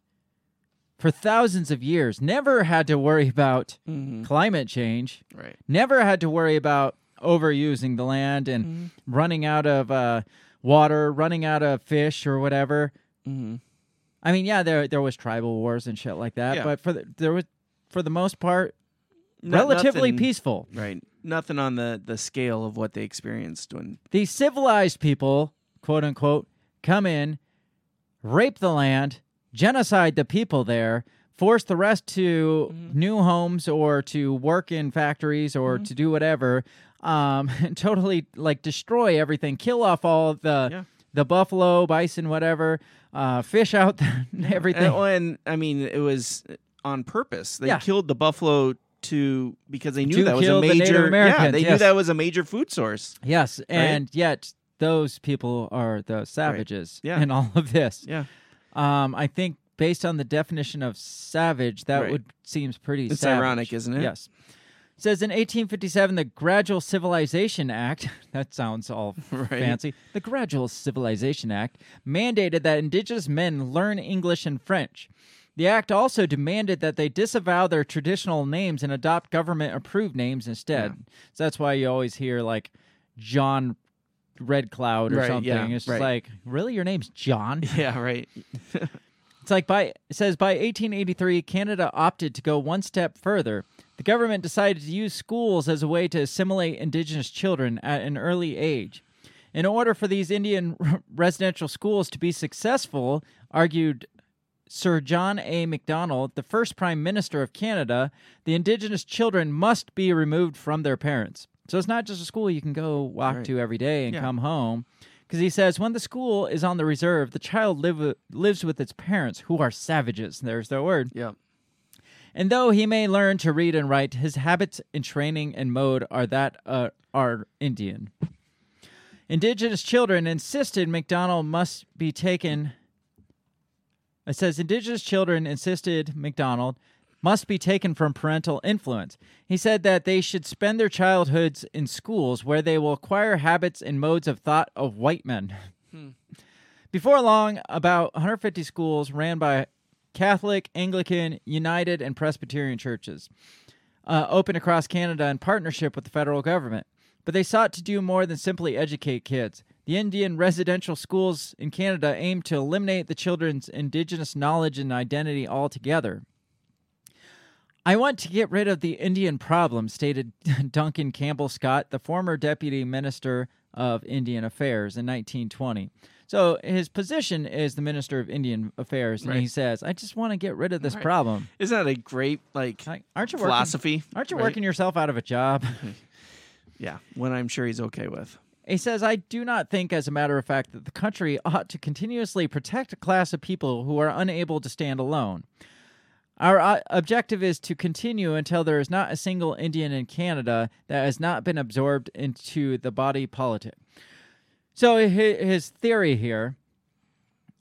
for thousands of years. Never had to worry about Mhm. climate change. Right. Never had to worry about overusing the land and Mm-hmm. running out of uh, water, running out of fish or whatever. hmm I mean, yeah, there there was tribal wars and shit like that, Yeah. but for the, there was for the most part No- relatively nothing- peaceful. Right. Nothing on the the scale of what they experienced when. These civilized people, quote unquote, come in, rape the land, genocide the people there, force the rest to Mm-hmm. new homes or to work in factories or to do whatever, um, and totally like destroy everything, kill off all the Yeah. The buffalo, bison, whatever, uh, fish out everything. And, and I mean, it was on purpose. They Yeah. killed the buffalo to because they knew To that was a kill the major. yeah, they knew that was a major food source. Yes, and yet those people are the savages Yeah. in all of this. Yeah. Um, I think based on the definition of savage, that Right. would seems pretty. It's savage. ironic, isn't it? Yes. Says in 1857, the Gradual Civilization Act. that sounds all Right. fancy. The Gradual Civilization Act mandated that indigenous men learn English and French. The act also demanded that they disavow their traditional names and adopt government approved names instead. So that's why you always hear like John Red Cloud or Right, something. yeah, it's just right. like, really, your name's John? Yeah. Right. It's like by it says by 1883, Canada opted to go one step further. The government decided to use schools as a way to assimilate Indigenous children at an early age. In order for these Indian residential schools to be successful, argued Sir John A. Macdonald, the first Prime Minister of Canada, the Indigenous children must be removed from their parents. So it's not just a school you can go walk Right. to every day and Yeah. come home. Because he says when the school is on the reserve, the child live, lives with its parents, who are savages. There's their word. Yeah. And though he may learn to read and write, his habits and training and mode are that uh, are Indian. Indigenous children insisted Macdonald must be taken. It says Indigenous children insisted Macdonald must be taken from parental influence. He said that they should spend their childhoods in schools where they will acquire habits and modes of thought of white men. Before long, about 150 schools ran by Catholic, Anglican, United, and Presbyterian churches uh, opened across Canada in partnership with the federal government. But they sought to do more than simply educate kids. The Indian residential schools in Canada aimed to eliminate the children's Indigenous knowledge and identity altogether. I want to get rid of the Indian problem, stated Duncan Campbell Scott, the former deputy minister of Indian Affairs in 1920. So his position is the minister of Indian Affairs, and he says, "I just want to get rid of this Right. problem." Isn't that a great like, Like, aren't you working- philosophy? Aren't you right? working yourself out of a job? Yeah, when I'm sure he's okay with. He says, I do not think, as a matter of fact, that the country ought to continuously protect a class of people who are unable to stand alone. Our uh, objective is to continue until there is not a single Indian in Canada that has not been absorbed into the body politic. So his theory here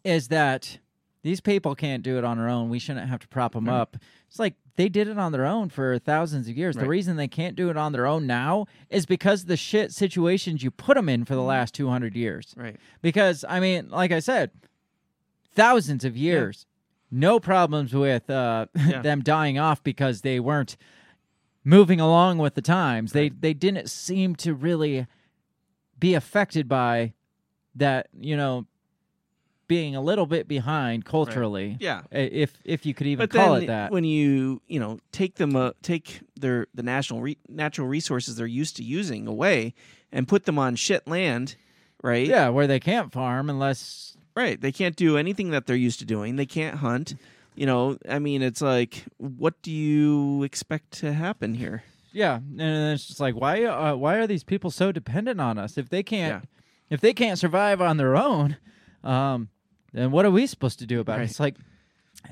is that these people can't do it on their own. We shouldn't have to prop them Right. up. It's like they did it on their own for thousands of years. The reason they can't do it on their own now is because of the shit situations you put them in for the last 200 years. Right. Because, I mean, like I said, thousands of years, no problems with uh, Yeah. them dying off because they weren't moving along with the times. They they didn't seem to really be affected by that, you know, being a little bit behind culturally. Yeah. If if you could even But call it that. when you you know take them uh, take their the national re- natural resources they're used to using away and put them on shit land, right? yeah, where they can't farm unless Right. They can't do anything that they're used to doing. They can't hunt. You know, I mean, it's like, what do you expect to happen here? Yeah, and it's just like why uh, why are these people so dependent on us if they can't if they can't survive on their own? Um, then what are we supposed to do about Right. it? It's like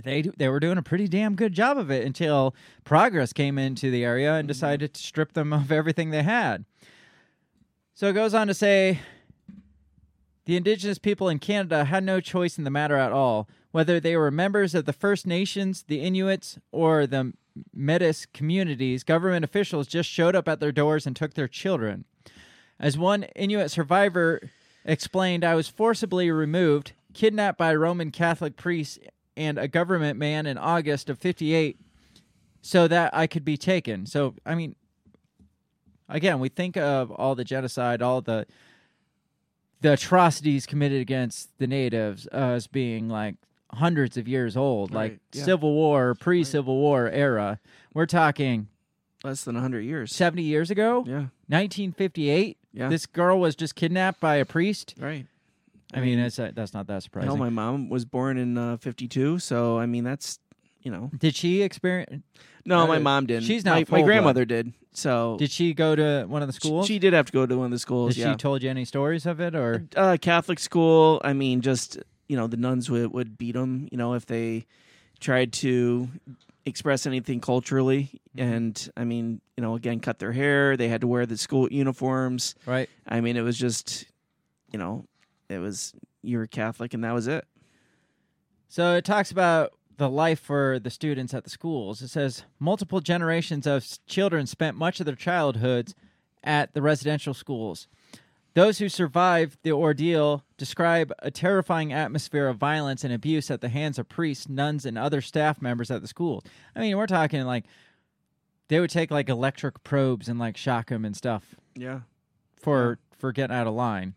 they they were doing a pretty damn good job of it until progress came into the area and decided to strip them of everything they had. So it goes on to say the indigenous people in Canada had no choice in the matter at all, whether they were members of the First Nations, the Inuits, or the Metis communities. Government officials just showed up at their doors and took their children. As one Inuit survivor explained, I was forcibly removed, kidnapped by Roman Catholic priests and a government man in August of 58 so that I could be taken. So, I mean, again, we think of all the genocide, all the the atrocities committed against the natives as being like hundreds of years old, like yeah. Civil War, pre-Civil War era. We're talking Less than 100 years. 70 years ago, Yeah. 1958. Yeah. This girl was just kidnapped by a priest. Right. I mean, that's that's not that Hell, surprising. my mom was born in uh, 52, so I mean, that's, you know. Did she experience? No, my Uh, mom didn't. She's not My, my grandmother did. So Did she go to one of the She- schools? She did have to go to one of the schools. Did yeah. she told you any stories of it, or uh, Catholic school. I mean, just you know, the nuns would would beat them. You know, if they tried to express anything culturally, Mm-hmm. and I mean, you know, again, cut their hair. They had to wear the school uniforms. right? I mean, it was just, you know, it was you were Catholic, and that was it. So it talks about the life for the students at the schools. It says multiple generations of children spent much of their childhoods at the residential schools. Those who survived the ordeal describe a terrifying atmosphere of violence and abuse at the hands of priests, nuns, and other staff members at the school. I mean, we're talking like they would take like electric probes and like shock them and stuff Yeah. for for getting out of line.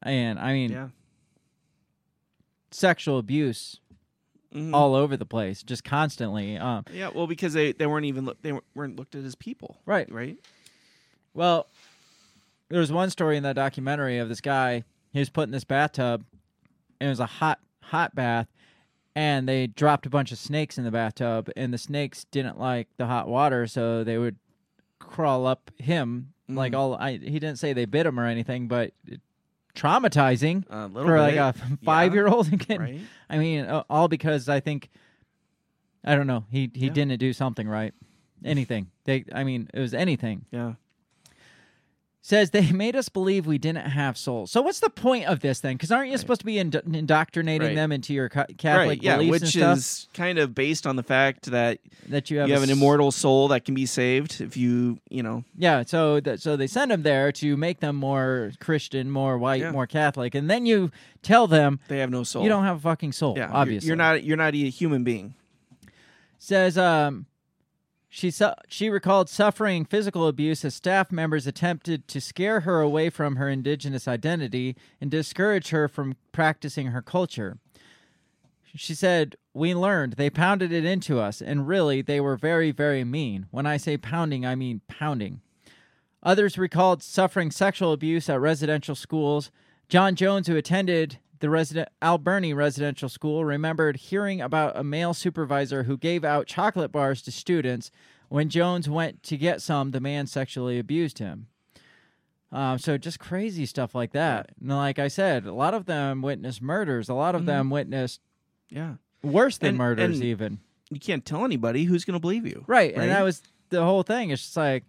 And I mean, Yeah. sexual abuse Mhm. all over the place, just constantly. Um, Yeah. Well, because they they weren't even look, they weren't looked at as people. Right. Right. well, there was one story in that documentary of this guy. He was put in this bathtub, and it was a hot, hot bath, and they dropped a bunch of snakes in the bathtub, and the snakes didn't like the hot water, so they would crawl up him. Like Mhm. all, I, he didn't say they bit him or anything, but it- traumatizing A little for like a five year old. right? I mean, all because I think I don't know. He he Yeah. didn't do something right. Anything. They. I mean, it was anything. Yeah. Says they made us believe we didn't have souls. So what's the point of this then? Because aren't you supposed to be ind- indoctrinating Right. them into your ca- Catholic right, yeah, beliefs which and stuff? is kind of based on the fact that that you have, you have, an s- immortal soul that can be saved if you, you know, Yeah, so that so they send them there to make them more Christian, more white, Yeah. more Catholic, and then you tell them they have no soul. you don't have a fucking soul. yeah, you're- obviously, you're not you're not a human being. says um she su- she recalled suffering physical abuse as staff members attempted to scare her away from her indigenous identity and discourage her from practicing her culture. She said, "We learned they pounded it into us and really they were very very mean. When I say pounding, I mean pounding." Others recalled suffering sexual abuse at residential schools. John Jones, who attended the resident Alberni residential school, remembered hearing about a male supervisor who gave out chocolate bars to students. When Jones went to get some, the man sexually abused him. Um, so just crazy stuff like that. And like I said, a lot of them witnessed murders. A lot of Mhm. them witnessed Yeah, worse than And- murders, and- even. you can't tell anybody who's going to believe you. Right, and that was the whole thing. It's just like,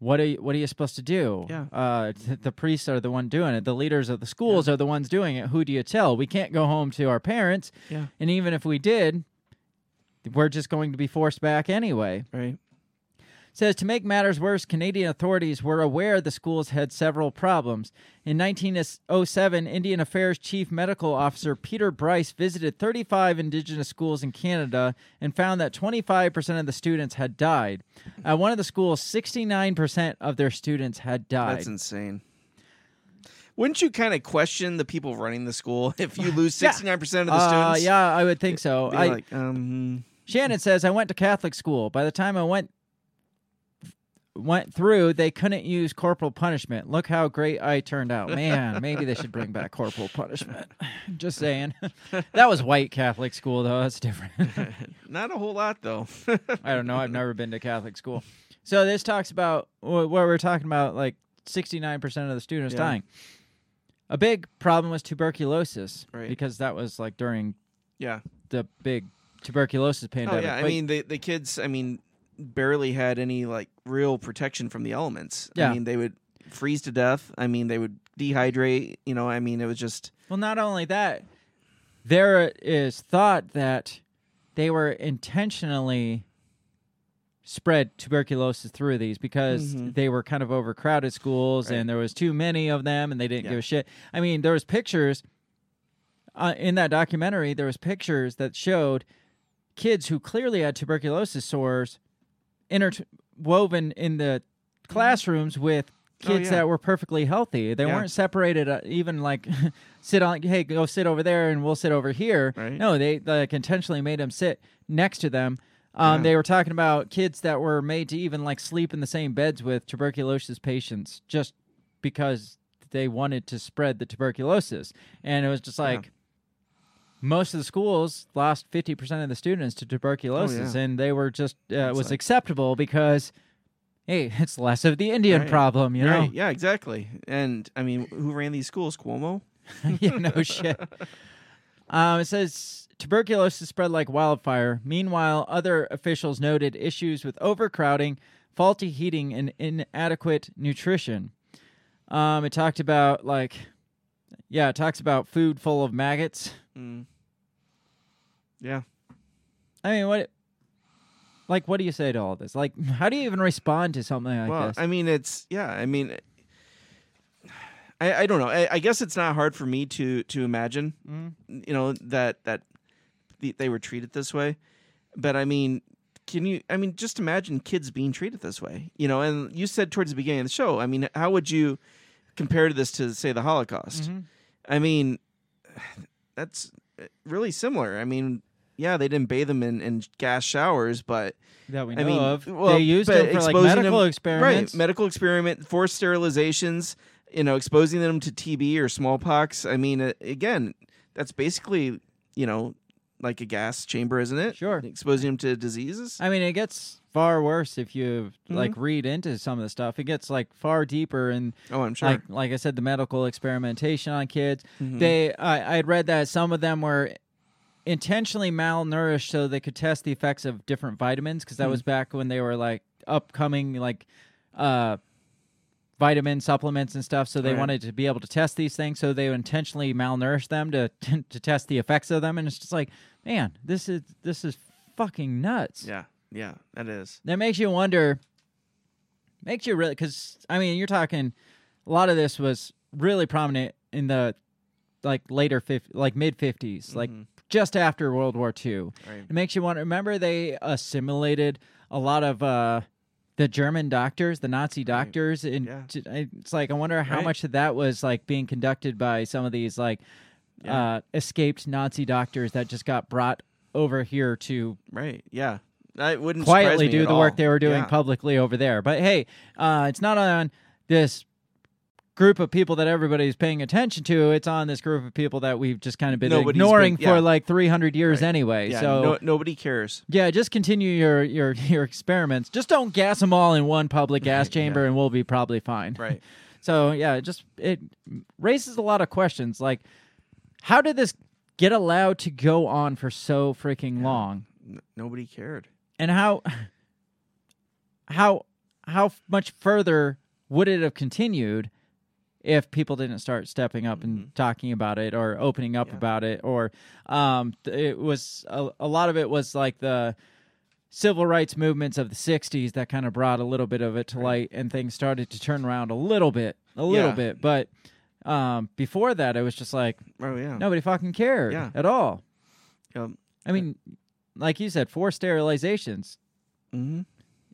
what are you, what are you supposed to do? Yeah. uh, th- the priests are the one doing it. The leaders of the schools are the ones doing it. Who do you tell? We can't go home to our parents, Yeah. and even if we did, we're just going to be forced back anyway. right. Says to make matters worse, Canadian authorities were aware the schools had several problems. In 1907, Indian Affairs Chief Medical Officer Peter Bryce visited 35 Indigenous schools in Canada and found that 25% of the students had died. At one of the schools, 69% of their students had died. That's insane. Wouldn't you kind of question the people running the school if you lose sixty nine percent of the Uh, students? yeah, I would think so. I, like, um, Shannon says I went to Catholic school. By the time I went went through, they couldn't use corporal punishment. Look how great I turned out. Man, maybe they should bring back corporal punishment. Just saying. that was white Catholic school though. That's different. not a whole lot though. I don't know. I've never been to Catholic school. So this talks about what we're talking about like 69% of the students Yeah. dying. A big problem was tuberculosis Right. because that was like during yeah. the big tuberculosis pandemic. Oh pandemic. yeah. I But- mean, the the kids. I mean, barely had any like real protection from the elements. Yeah. I mean, they would freeze to death. I mean, they would dehydrate. You know. I mean, it was just. Well, not only that, there is thought that they were intentionally spread tuberculosis through these because Mhm. they were kind of overcrowded schools Right. and there was too many of them and they didn't Yeah. give a shit. I mean, there was pictures uh, in that documentary. There was pictures that showed kids who clearly had tuberculosis sores interwoven in the classrooms with Oh, kids yeah. that were perfectly healthy. They Yeah. weren't separated uh, even like sit on hey go sit over there and we'll sit over here. Right. No, they like intentionally made them sit next to them. Um, Yeah. They were talking about kids that were made to even like sleep in the same beds with tuberculosis patients just because they wanted to spread the tuberculosis. And it was just like most of the schools lost 50% of the students to tuberculosis Oh, yeah. and they were just uh, it was like- acceptable because hey, it's less of the Indian Right. problem, you know. Right. Yeah. Exactly. And I mean, who ran these schools? Cuomo. yeah, no shit. Um, it says tuberculosis spread like wildfire. Meanwhile, other officials noted issues with overcrowding, faulty heating, and inadequate nutrition. Um, it talked about like, yeah, it talks about food full of maggots. Mm. Yeah. I mean, what? Like, what do you say to all this? Like, how do you even respond to something like well, this? I mean, it's yeah. I mean, I, I don't know. I, I guess it's not hard for me to to imagine, Mhm. you know, that that they were treated this way. But I mean, can you? I mean, just imagine kids being treated this way, you know. And you said towards the beginning of the show. I mean, how would you compare this to say the Holocaust? Mhm. I mean, that's really similar. I mean. Yeah, they didn't bathe them in, in gas showers, but that we I know mean, of. well, they used them for like medical them- experiments. Right, medical experiment, forced sterilizations, you know, exposing them to TB or smallpox. I mean, uh, again, that's basically, you know, like a gas chamber, isn't it? Sure. Exposing them to diseases. I mean, it gets far worse if you like Mm-hmm. read into some of the stuff. It gets like far deeper and Oh, I'm sure. like like I said, the medical experimentation on kids. Mhm. They I I had read that some of them were intentionally malnourished so they could test the effects of different vitamins because that Hmm. was back when they were like upcoming like uh vitamin supplements and stuff so they Right. wanted to be able to test these things so they intentionally malnourished them to to test the effects of them and it's just like man this is this is fucking nuts yeah, yeah, that is. that makes you wonder makes you really because i mean you're talking a lot of this was really prominent in the like later 50 like mid 50s like just after world war ii Mm-hmm. Right. it makes you wonder remember they assimilated a lot of uh the german doctors the nazi doctors and Yeah. it's like i wonder how Right. much of that was like being conducted by some of these like Yeah. uh escaped nazi doctors that just got brought over here to Right. Yeah. That wouldn't quietly do the work they were doing Yeah. publicly over there. But hey, uh, it's not on this group of people that everybody's paying attention to. It's on this group of people that we've just kind of been Nobody's ignoring been- yeah. for like 300 years Right. anyway. Yeah, so no, nobody cares. yeah, just continue your your your experiments. Just don't gas them all in one public gas chamber, and we'll be probably fine. Right. So yeah, it just it raises a lot of questions. Like, how did this get allowed to go on for so freaking long? N- nobody cared. and how how how much further would it have continued if people didn't start stepping up and talking about it or opening up Mm-hmm. Yeah. about it or um it was a, a lot of it was like the civil rights movements of the 60s that kind of brought a little bit of it to light and things started to turn around a little bit a little Yeah. bit but um before that it was just like Oh yeah. nobody fucking cared Yeah. at all Um, i mean like you said four sterilizations mhm.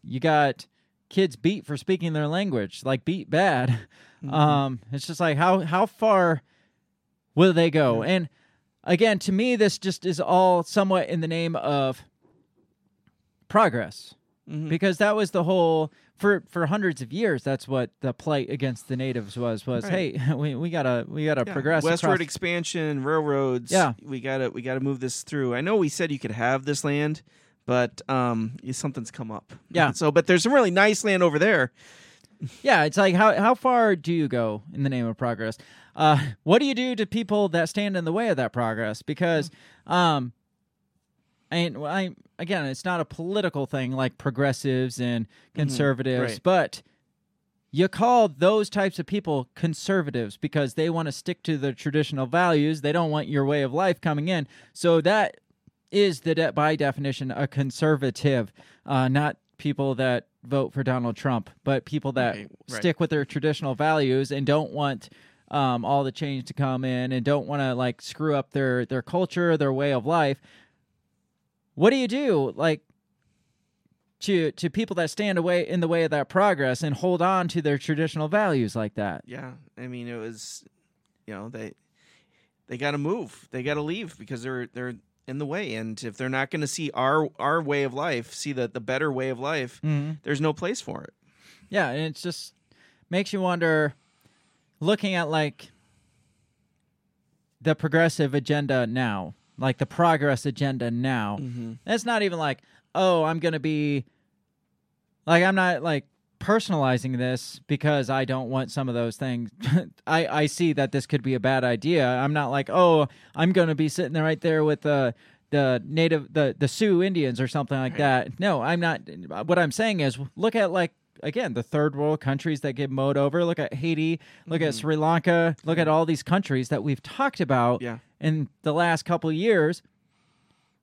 you got kids beat for speaking their language, like beat bad. Mm-hmm. Um, it's just like how how far will they go? And again, to me, this just is all somewhat in the name of progress, Mhm. because that was the whole for for hundreds of years. That's what the plight against the natives was. Was Right. hey, we, we gotta we gotta Yeah, progress Westward across- expansion, railroads. Yeah. we got to we got to move this through. I know we said you could have this land, but um, something's come up. Yeah. So, but there's some really nice land over there. Yeah, it's like how how far do you go in the name of progress? Uh, what do you do to people that stand in the way of that progress? Because, um, and I again, it's not a political thing like progressives and conservatives, right. but you call those types of people conservatives because they want to stick to their traditional values. They don't want your way of life coming in. So that is the de- by definition a conservative, uh, not people that vote for Donald Trump, but people that Right, right. stick with their traditional values and don't want um, all the change to come in and don't want to like screw up their their culture, their way of life. What do you do, like? To, to people that stand away in the way of that progress and hold on to their traditional values like that. Yeah, I mean it was, you know they they got to move, they got to leave because they're they're in the way, and if they're not going to see our our way of life, see the the better way of life, Mhm. there's no place for it. Yeah, and it's just makes you wonder looking at like the progressive agenda now, like the progress agenda now. Mm-hmm. It's not even like, oh, I'm going to be like I'm not like personalizing this because I don't want some of those things. I I see that this could be a bad idea. I'm not like, "Oh, I'm going to be sitting there right there with the the native the the Sioux Indians or something like that." No, I'm not what I'm saying is look at like again, the third world countries that get mowed over. Look at Haiti, look at mm-hmm. Sri Lanka, look at mm-hmm. all these countries that we've talked about Yeah. in the last couple of years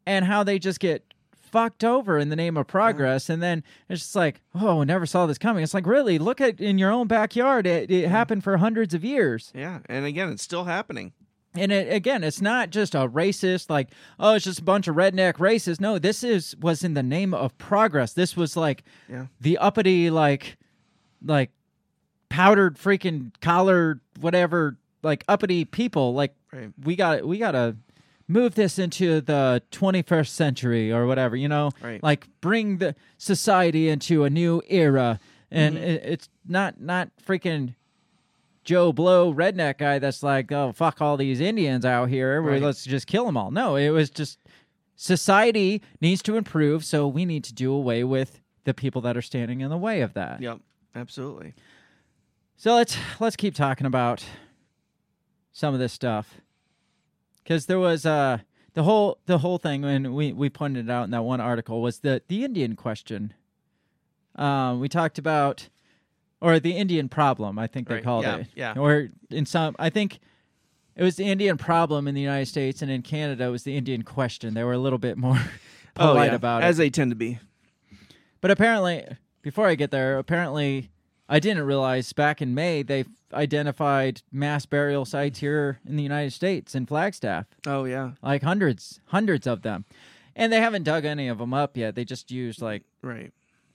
and how they just get fucked over in the name of progress. And then it's just like oh never saw this coming. It's like really? Look at in your own backyard. It, it happened for hundreds of years. Yeah, and again, it's still happening. And it, again it's not just a racist like oh it's just a bunch of redneck racists no this is was in the name of progress this was like Yeah. the uppity like like powdered freaking collar whatever like uppity people like Right. we got we got to move this into the 21st century or whatever you know Right. like bring the society into a new era and Mm-hmm. it, it's not not freaking Joe Blow redneck guy that's like, oh fuck all these Indians out here, Right. let's just kill them all. No, it was just society needs to improve, so we need to do away with the people that are standing in the way of that. Yep. Absolutely. So let's let's keep talking about some of this stuff because there was uh the whole the whole thing when we we pointed it out in that one article was the the Indian question. Um, we talked about or the Indian problem, I think they Right, called yeah, it. yeah. Or in some, I think it was the Indian problem in the United States, and in Canada it was the Indian question. They were a little bit more Oh, polite yeah, about it. as they tend to be. But apparently, before I get there, apparently I didn't realize back in May they identified mass burial sites here in the United States in Flagstaff, Oh yeah. like hundreds, hundreds of them. And they haven't dug any of them up yet. They just used like Right.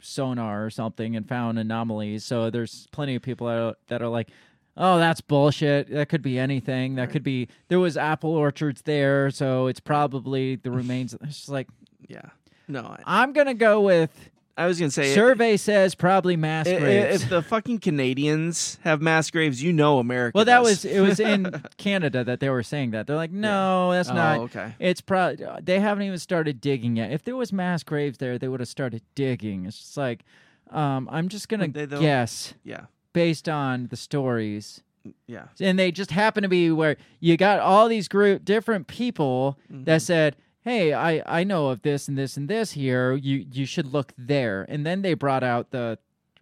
Sonar or something and found anomalies. So there's plenty of people that are, that are like, "Oh, that's bullshit. That could be anything. That could be there was apple orchards there, so it's probably the remains." It's just like Yeah. No, I, I'm gonna go with I was gonna say survey says probably mass i- i- graves. If the fucking Canadians have mass graves, you know America. well, that does. was it was in Canada that they were saying that. They're like, "No, that's Oh, not." okay. It's probably they haven't even started digging yet. If there was mass graves there, they would have started digging. It's just like um, I'm just gonna they, guess Yeah. based on the stories. Yeah. and they just happen to be where you got all these group different people Mm-hmm. that said hey I, I know of this and this and this here you you should look there and then they brought out the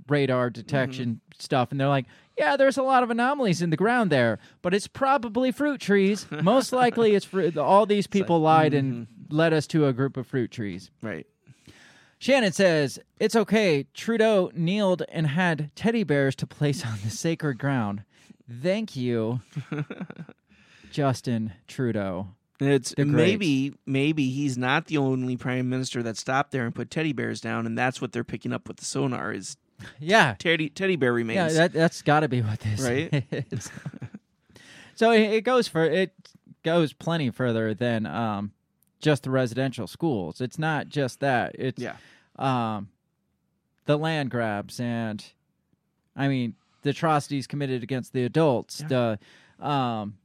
radar detection Mm-hmm. stuff and they're like yeah there's a lot of anomalies in the ground there but it's probably fruit trees most likely it's fruit all these people lied and mm-hmm. led us to a group of fruit trees Right. Shannon says, It's okay. Trudeau kneeled and had teddy bears to place on the sacred ground. Thank you, Justin Trudeau. It's The great. maybe maybe he's not the only prime minister that stopped there and put teddy bears down, and that's what they're picking up with the sonar is Yeah. teddy teddy bear remains. Yeah, that, that's got to be what this Right? is. so it, it goes for it goes plenty further than um, just the residential schools. It's not just that. It's yeah. um, the land grabs and I mean the atrocities committed against the adults, the um,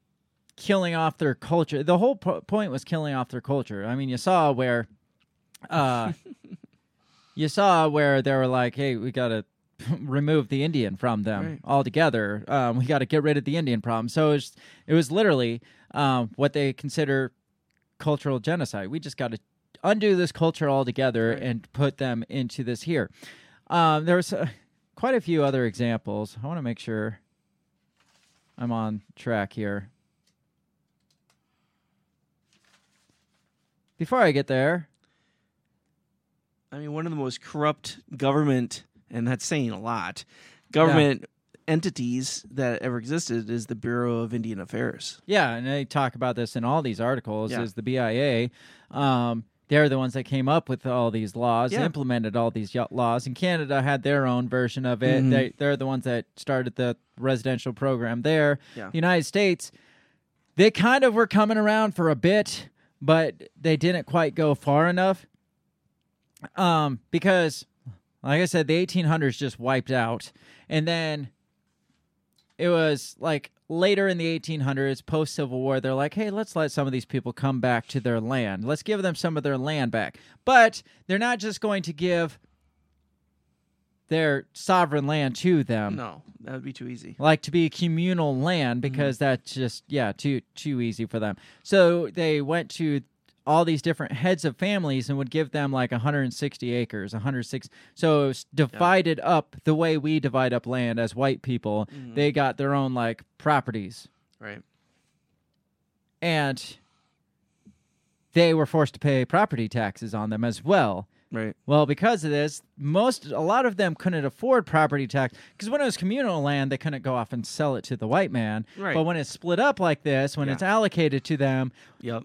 killing off their culture. The whole po- point was killing off their culture. I mean, you saw where, uh, you saw where they were like, "Hey, we got to remove the Indian from them Right. altogether. Um, we got to get rid of the Indian problem." So it was, it was literally um, what they consider cultural genocide. We just got to undo this culture altogether Right. and put them into this here. Um, there's uh, quite a few other examples. I want to make sure I'm on track here. Before I get there, I mean, one of the most corrupt government, and that's saying a lot, government entities that ever existed is the Bureau of Indian Affairs. yeah, and they talk about this in all these articles. Yeah. Is the BIA? Um, they're the ones that came up with all these laws, Yeah. implemented all these laws, and Canada had their own version of it. Mhm. They they're the ones that started the residential program there. Yeah. The United States, they kind of were coming around for a bit, but they didn't quite go far enough. Um, because, like I said, the 1800s just wiped out, and then it was like later in the 1800s, post Civil War, they're like, hey, let's let some of these people come back to their land. Let's give them some of their land back. But they're not just going to give their sovereign land to them. No, that would be too easy. like to be a communal land because mm-hmm. that's just yeah too too easy for them. So they went to all these different heads of families and would give them like 160 acres 106 so it was divided up the way we divide up land as white people. Mm-hmm. They got their own like properties. Right. and they were forced to pay property taxes on them as well Right. well, because of this, most a lot of them couldn't afford property tax because when it was communal land, they couldn't go off and sell it to the white man. Right. But when it's split up like this, when Yeah. it's allocated to them, Yep.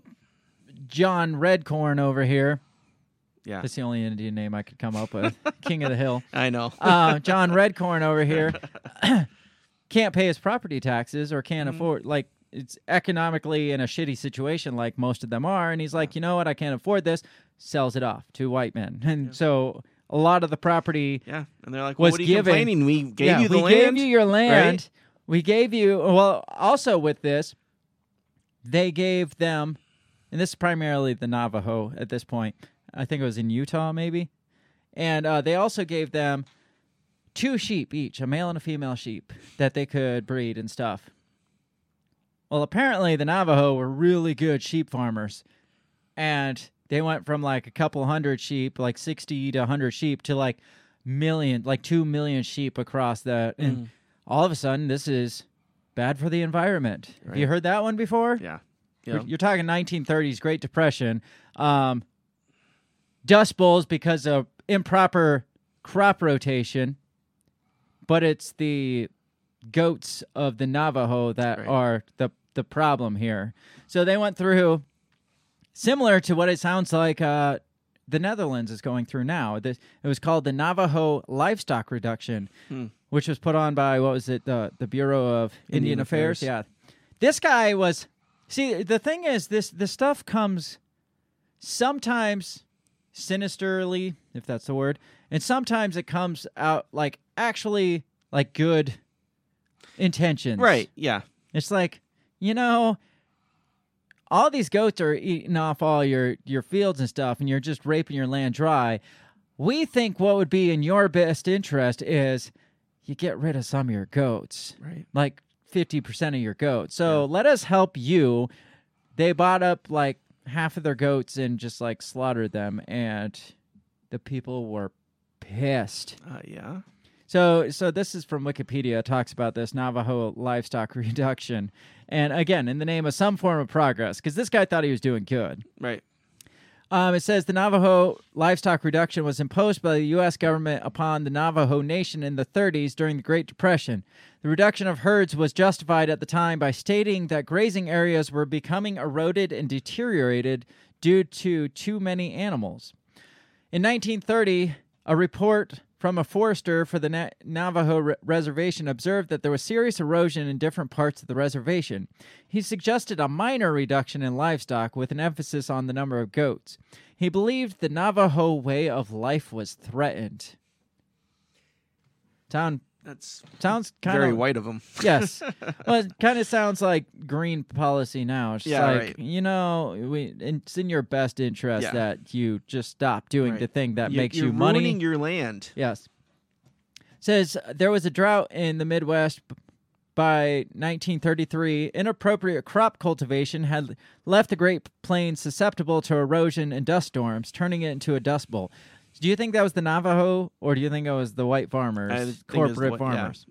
John Redcorn over here. Yeah. That's the only Indian name I could come up with. King of the Hill. I know. Uh, John Redcorn over here can't pay his property taxes or can't Mm-hmm. afford like it's economically in a shitty situation like most of them are and he's like you know what i can't afford this sells it off to white men and so a lot of the property yeah. And they're like, well, was what are you given- complaining? We gave yeah, you the we land. gave you your land right? we gave you well also with this they gave them and this is primarily the Navajo at this point. I think it was in Utah, maybe. And uh, they also gave them two sheep each, a male and a female sheep, that they could breed and stuff. Well, apparently the Navajo were really good sheep farmers, and they went from like a couple hundred sheep, like sixty to hundred sheep, to like million, like two million sheep across that. And Mm. all of a sudden, this is bad for the environment. Have you heard that one before? Yeah. You're, you're talking 1930s, Great Depression. Um, dust bowls because of improper crop rotation, but it's the goats of the Navajo that Right. are the the problem here. So they went through similar to what it sounds like uh, the Netherlands is going through now. This it was called the Navajo Livestock Reduction, Hmm. which was put on by what was it the the Bureau of Indian, Indian Affairs? Affairs. Yeah, this guy was. See, the thing is, this this stuff comes sometimes sinisterly, if that's the word, and sometimes it comes out like actually like good intentions. Right. Yeah. It's like, you know, all these goats are eating off all your your fields and stuff, and you're just raping your land dry. We think what would be in your best interest is you get rid of some of your goats, Right. like fifty percent of your goats. So let us help you. They bought up like half of their goats and just like slaughtered them, and the people were pissed. Uh, yeah. So, so this is from Wikipedia. It talks about this Navajo livestock reduction, and again, in the name of some form of progress, because this guy thought he was doing good. Right. Um, it says the Navajo livestock reduction was imposed by the U.S. government upon the Navajo Nation in the 30s during the Great Depression. The reduction of herds was justified at the time by stating that grazing areas were becoming eroded and deteriorated due to too many animals. In 1930, a report from a forester for the Na- Navajo re- reservation observed that there was serious erosion in different parts of the reservation. He suggested a minor reduction in livestock with an emphasis on the number of goats. He believed the Navajo way of life was threatened. Sound That's sounds kind very of white of them. yes. Well, it kind of sounds like green policy now. It's Yeah, like, right. you know, we, it's in your best interest Yeah. that you just stop doing Right. the thing that You- makes you money. ruining your land. Yes. Says there was a drought in the Midwest by 1933. Inappropriate crop cultivation had left the Great Plains susceptible to erosion and dust storms, turning it into a dust bowl. Do you think that was the Navajo, or do you think it was the white farmers, I think it was the corporate yeah. farmers?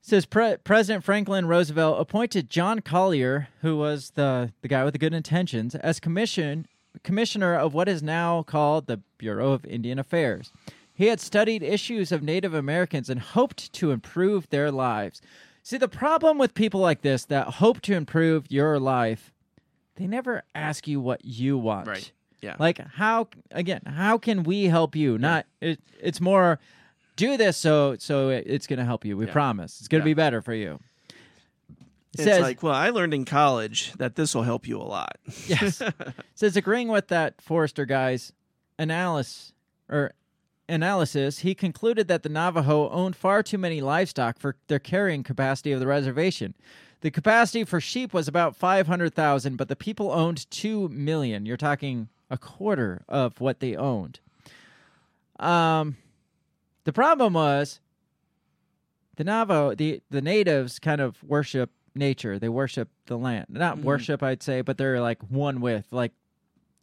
Says Pre- President Franklin Roosevelt appointed John Collier, who was the, the guy with the good intentions, as commission commissioner of what is now called the Bureau of Indian Affairs. He had studied issues of Native Americans and hoped to improve their lives. See, the problem with people like this that hope to improve your life, they never ask you what you want. Right. Yeah. Like how again, how can we help you? Not it, it's more do this so so it- it's going to help you. We Yeah. promise. It's going to Yeah. be better for you. It It's says like, well, I learned in college that this will help you a lot. yes. says agreeing with that Forrester guy's analysis or analysis, he concluded that the Navajo owned far too many livestock for their carrying capacity of the reservation. The capacity for sheep was about 500,000, but the people owned 2 million. You're talking a quarter of what they owned. Um the problem was the Navajo, the the natives kind of worship nature. They worship the land. Not Mhm. worship, I'd say, but they're like one with like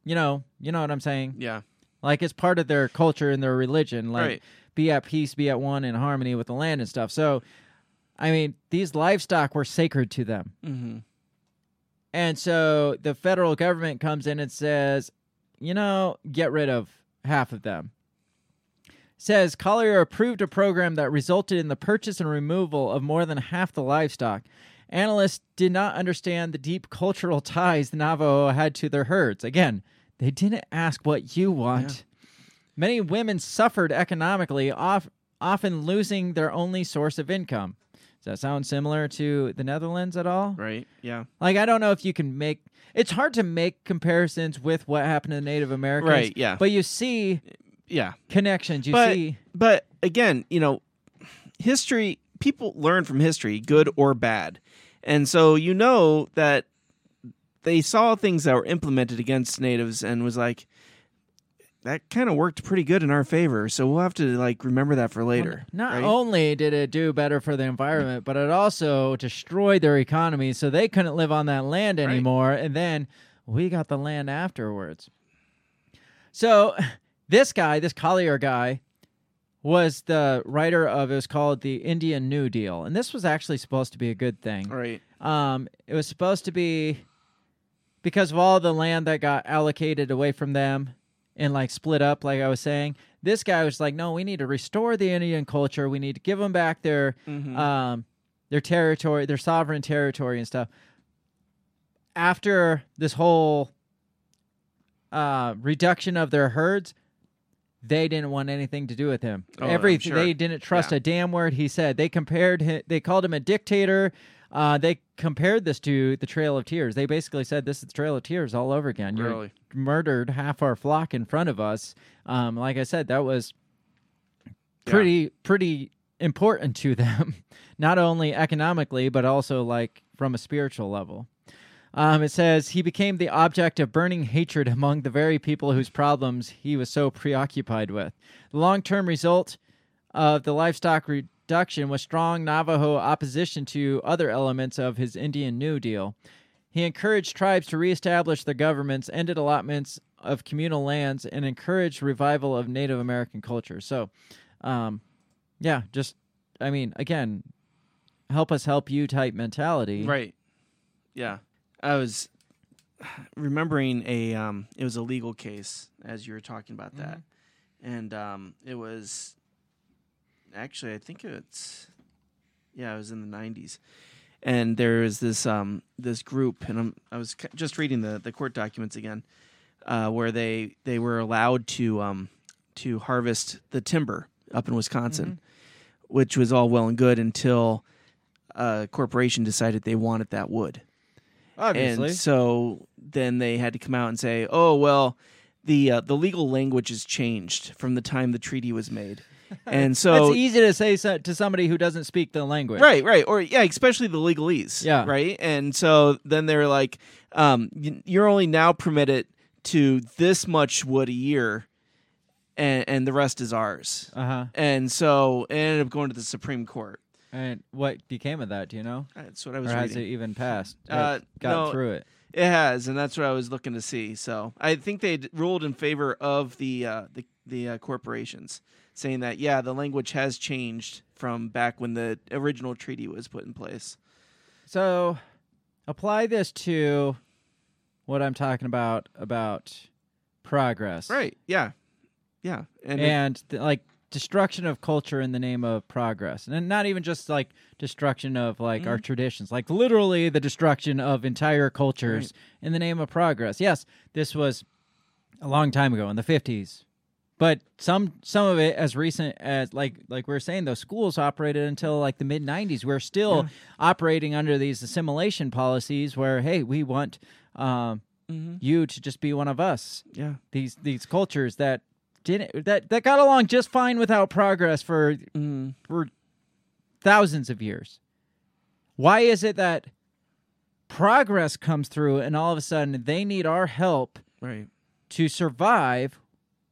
you know, you know what I'm saying? Yeah. Like it's part of their culture and their religion. Like Right. be at peace, be at one in harmony with the land and stuff. So I mean, these livestock were sacred to them. Mm-hmm. And so the federal government comes in and says, you know, get rid of half of them. Says Collier approved a program that resulted in the purchase and removal of more than half the livestock. Analysts did not understand the deep cultural ties the Navajo had to their herds. Again, they didn't ask what you want. Many women suffered economically, off, often losing their only source of income. Does that sound similar to the Netherlands at all? Right. Yeah. Like I don't know if you can make it's hard to make comparisons with what happened to the Native Americans. Right, yeah. But you see Yeah. connections. You but see but again, you know, history people learn from history, good or bad. And so you know that they saw things that were implemented against natives and was like, that kind of worked pretty good in our favor. So we'll have to like remember that for later. Not right? only did it do better for the environment, but it also destroyed their economy, so they couldn't live on that land anymore. And then we got the land afterwards. So this guy, this Collier guy, was the writer of it was called the Indian New Deal, and this was actually supposed to be a good thing. Right. Um, it was supposed to be because of all the land that got allocated away from them and like split up, like I was saying. This guy was like, no, we need to restore the Indian culture. We need to give them back their Mhm. um, their territory, their sovereign territory and stuff. After this whole uh, reduction of their herds, they didn't want anything to do with him. Oh, Every sure. they didn't trust Yeah. a damn word he said. They compared him, they called him a dictator. Uh, they compared this to the Trail of Tears. They basically said this is the Trail of Tears all over again. You Really? murdered half our flock in front of us. Um, like I said, that was Yeah. pretty pretty important to them, not only economically but also like from a spiritual level. Um, it says he became the object of burning hatred among the very people whose problems he was so preoccupied with. The long term result of the livestock was strong Navajo opposition to other elements of his Indian New Deal. He encouraged tribes to reestablish their governments, ended allotments of communal lands, and encouraged revival of Native American culture. So, um, yeah, just, I mean, again, help us help you type mentality. Right. Yeah. I was remembering a um it was a legal case as you were talking about that. And um it was actually I think it's yeah, it was in the 90s. And there was this um this group and I'm I was just reading the the court documents again uh where they they were allowed to um to harvest the timber up in Wisconsin, which was all well and good until a corporation decided they wanted that wood. Obviously. And so then they had to come out and say, "Oh well, the uh, the legal language has changed from the time the treaty was made." And so it's easy to say so, to somebody who doesn't speak the language. Right, right, or yeah, especially the legalese. Yeah. right. And so then they're like, um, "You're only now permitted to this much wood a year, and and the rest is ours." Uh huh. And so it ended up going to the Supreme Court. And what became of that? Do you know? That's what I was or has reading. it even passed? Uh, got no, through it. It has, and that's what I was looking to see. So I think they ruled in favor of the uh, the the uh, corporations, saying that yeah, the language has changed from back when the original treaty was put in place. So apply this to what I'm talking about about progress. Right? Yeah, yeah, and, it- And, th- like destruction of culture in the name of progress. And not even just like destruction of like our mm-hmm. traditions, like literally the destruction of entire cultures in the name of progress. Yes, this was a long time ago in the 50s. But some some of it as recent as like like we are saying those schools operated until like the mid 90s. We're still operating under these assimilation policies where hey, we want um you to just be one of us. yeah, These these cultures that didn't that that got along just fine without progress for mm, for thousands of years. Why is it that progress comes through and all of a sudden they need our help right, to survive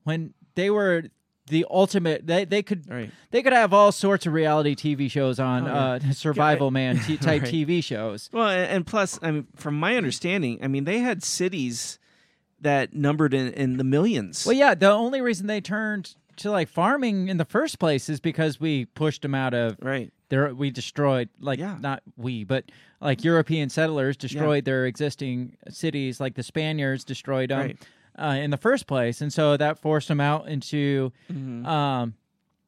when they were the ultimate they, they could right, they could have all sorts of reality TV shows on Oh, yeah. uh, survival man t- type Right. TV shows. Well, and, and plus, I mean, from my understanding, I mean, they had cities that numbered in, in the millions. Well, yeah, the only reason they turned to like farming in the first place is because we pushed them out of right, there we destroyed like Yeah. not we but like european settlers destroyed their existing cities like the spaniards destroyed them Right. Uh, in the first place and so that forced them out into Mhm. um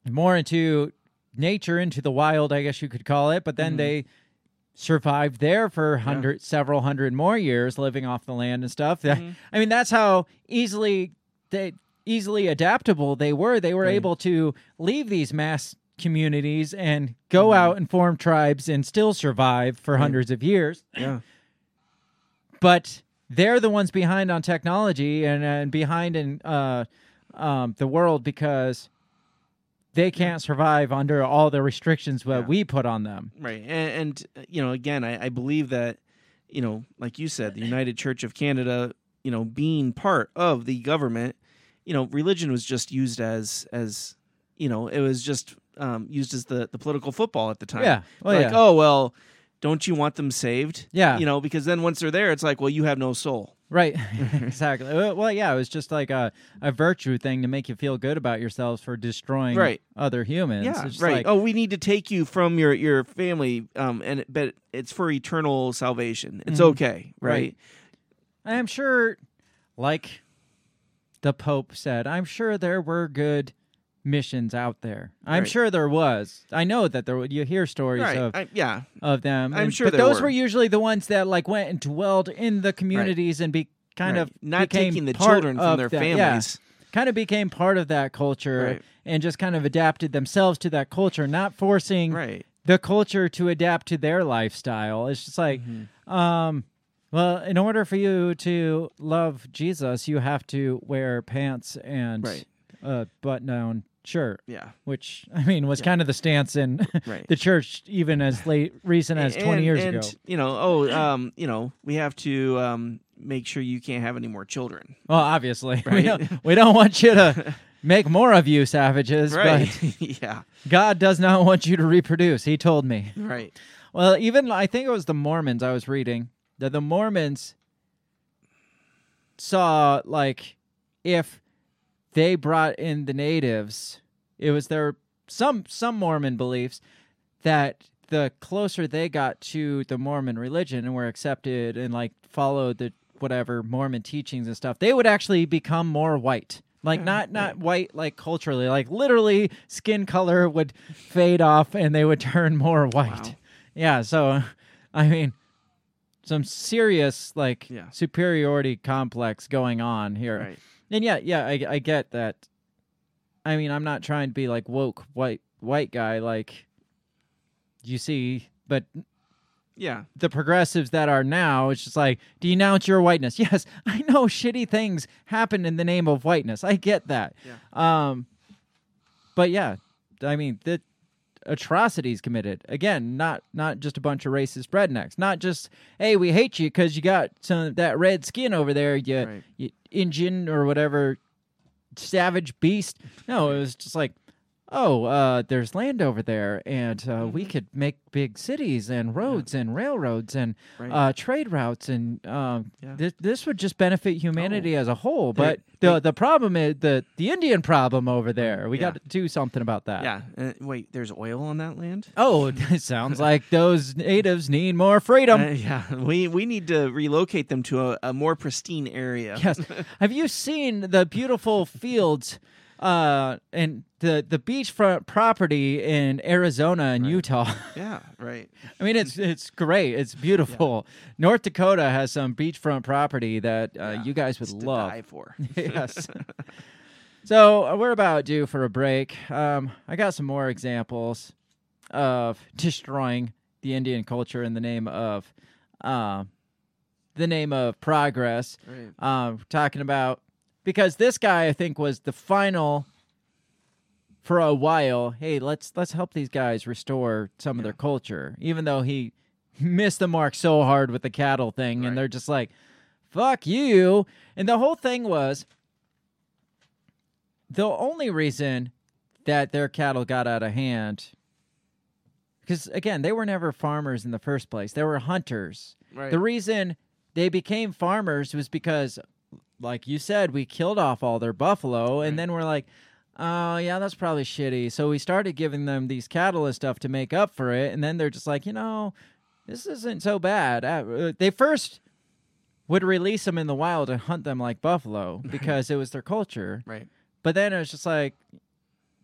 more into nature into the wild i guess you could call it but then Mhm. they survived there for hundred several hundred more years living off the land and stuff Mhm. i mean that's how easily they easily adaptable they were they were Right. able to leave these mass communities and go Mhm. out and form tribes and still survive for Right. hundreds of years yeah, but they're the ones behind on technology and, and behind in uh, um, the world because they can't survive under all the restrictions that Yeah. we put on them. right. And, and you know, again, I, I believe that you know, like you said, the United Church of Canada, you know, being part of the government, you know, religion was just used as as you know, it was just um, used as the the political football at the time. Yeah. Well, like, yeah. oh well, don't you want them saved? Yeah. You know, because then once they're there, it's like, well, you have no soul. Right, exactly. Well, yeah, it was just like a, a virtue thing to make you feel good about yourselves for destroying Right. other humans. Yeah, It's just right. like- oh, we need to take you from your your family, um, and but it's for eternal salvation. It's Mhm. okay, right? Right. I'm sure, like the Pope said, I'm sure there were good missions out there. I'm Right. sure there was. I know that there. would- You hear stories Right. of I- yeah. of them. I'm and- sure but there those were. were. usually the ones that like went and dwelled in the communities and be kind Right. of Not became taking the part children from of their that- yeah. families. kind of became part of that culture Right. and just kind of adapted themselves to that culture, not forcing Right. the culture to adapt to their lifestyle. It's just like, Mm-hmm. um, well, in order for you to love Jesus, you have to wear pants and Right. A button-down shirt. Yeah. which I mean was kind of the stance in Right. the church even as late recent as twenty years and, ago. You know, oh, um, you know, we have to um make sure you can't have any more children. Well, obviously, we don't we don't want you to make more of you savages, Right. but yeah. God does not want you to reproduce. He told me. Right. Well, even I think it was the Mormons I was reading that the Mormons saw like if they brought in the natives, it was their some some Mormon beliefs that the closer they got to the Mormon religion and were accepted and like followed the whatever Mormon teachings and stuff, they would actually become more white. Like not mm, not white like culturally, like literally skin color would fade off and they would turn more white. Yeah, so I mean some serious like Yeah. superiority complex going on here. Right. And yeah, yeah, I I get that. I mean, I'm not trying to be like woke white white guy like you see, but Yeah. the progressives that are now, it's just like denounce your whiteness. Yes, I know shitty things happen in the name of whiteness. I get that. Um, but yeah, I mean the atrocities committed again. Not not just a bunch of racist rednecks. Not just hey, we hate you because you got some that red skin over there. You, Right. you Indian or whatever savage beast. No, it was just like. Oh, uh, there's land over there, and uh, we Mm-hmm. could make big cities and roads and railroads and Right. uh, trade routes, and um, Yeah. this this would just benefit humanity as a whole. They- But the the problem is the the Indian problem over there. We Yeah. got to do something about that. Yeah. Uh, wait, there's oil on that land? Oh, it sounds like those natives need more freedom. Uh, yeah. We we need to relocate them to a, a more pristine area. yes. Have you seen the beautiful fields uh, and the the beachfront property in Arizona and Utah? Yeah, right. I mean, it's it's great. It's beautiful. North Dakota has some beachfront property that uh, you guys would love. for. yes. So uh, we're about due for a break. Um, I got some more examples of destroying the Indian culture in the name of, uh, the name of progress. Right. Um, talking about because this guy I think was the final for a while. Hey, let's let's help these guys restore some of their culture, even though he missed the mark so hard with the cattle thing, and they're just like, "Fuck you!" And the whole thing was the only reason that their cattle got out of hand because again they were never farmers in the first place they were hunters Right. the reason they became farmers was because like you said we killed off all their buffalo and then we're like oh yeah that's probably shitty so we started giving them these cattle and stuff to make up for it and then they're just like you know this isn't so bad Uh, they first would release them in the wild and hunt them like buffalo because it was their culture Right. but then it was just like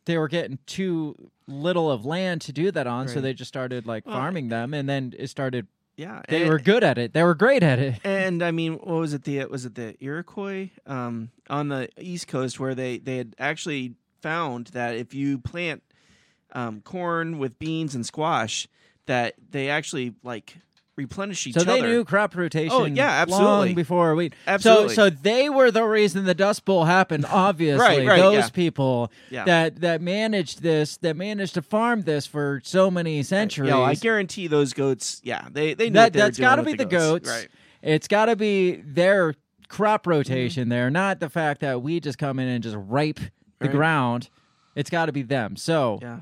they were getting too little of land to do that on, so Right. they just started like Well, farming them, and then it started. Yeah, They and- were good at it. They were great at it. And I mean, what was it? The was it the Iroquois um, on the East Coast where they they had actually found that if you plant um, corn with beans and squash, that they actually like replenish each So other. they knew crop rotation. Oh, yeah, absolutely. Long before we. Absolutely. So so they were the reason the Dust Bowl happened. Obviously, Right, right, those yeah. people Yeah. that that managed this, that managed to farm this for so many centuries. Yo, I guarantee those goats. Yeah, they they knew that they that's got to be the goats. Right. It's got to be their crop Mm-hmm. rotation there, not the fact that we just come in and just rape the ground. It's got to be them. So Yeah.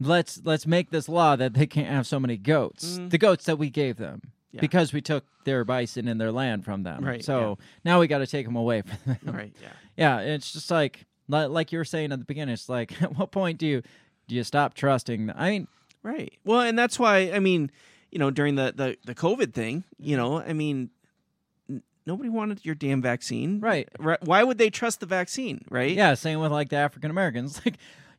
Let's let's make this law that they can't have so many goats. Mhm. The goats that we gave them Yeah. because we took their bison and their land from them. Right, So now we got to take them away from them. Right. Yeah. Yeah, it's just like like you were saying at the beginning. It's like at what point do you do you stop trusting? I mean, Right. Well, and that's why I mean, you know, during the the, the COVID thing, you know, I mean, nobody wanted your damn vaccine. Right. Right. Why would they trust the vaccine? Right. Yeah, same with like the African Americans. Like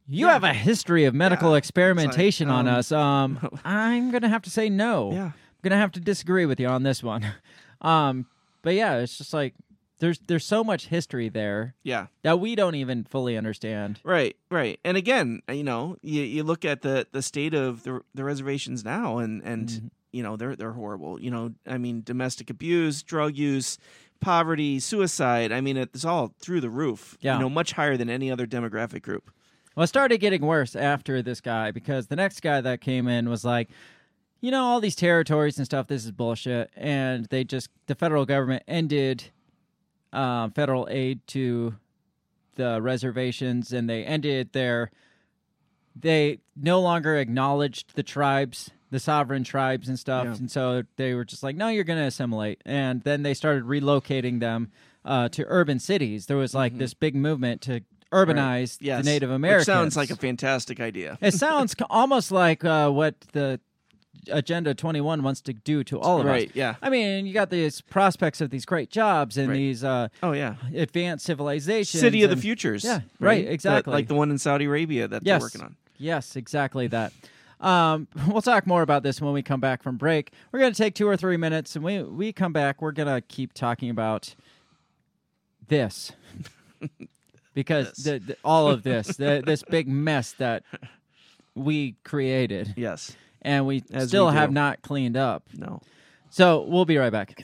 you Yeah. have a history of medical Yeah. experimentation on um, us. Um, I'm gonna have to say no. Yeah. I'm gonna have to disagree with you on this one. Um, but yeah, it's just like there's there's so much history there Yeah. that we don't even fully understand. Right, right. And again, you know, you, you look at the, the state of the the reservations now and and Mhm. you know, they're they're horrible. You know, I mean, domestic abuse, drug use, poverty, suicide. I mean, it's all through the roof. Yeah. You know, much higher than any other demographic group. Well, it started getting worse after this guy because the next guy that came in was like, you know, all these territories and stuff, this is bullshit. And they just, the federal government ended um, federal aid to the reservations and they ended their, they no longer acknowledged the tribes, the sovereign tribes and stuff. Yeah. And so they were just like, no, you're going to assimilate. And then they started relocating them uh, to urban cities. There was like this big movement to urbanize Yes. the Native Which Americans. sounds like a fantastic idea. It sounds almost like uh, what the Agenda 21 wants to do to all of Right, us. yeah. I mean, you got these prospects of these great jobs and Right. these uh, Oh yeah. advanced civilizations. City of the futures. Yeah, right, That- exactly. like the one in Saudi Arabia that Yes. they're working on. Yes, exactly that. Um, we'll talk more about this when we come back from break. We're going to take two or three minutes, and we we come back. We're going to keep talking about this because The, the, all of this, the, this big mess that we created, Yes. and we As still we have not cleaned up. No. So we'll be right back.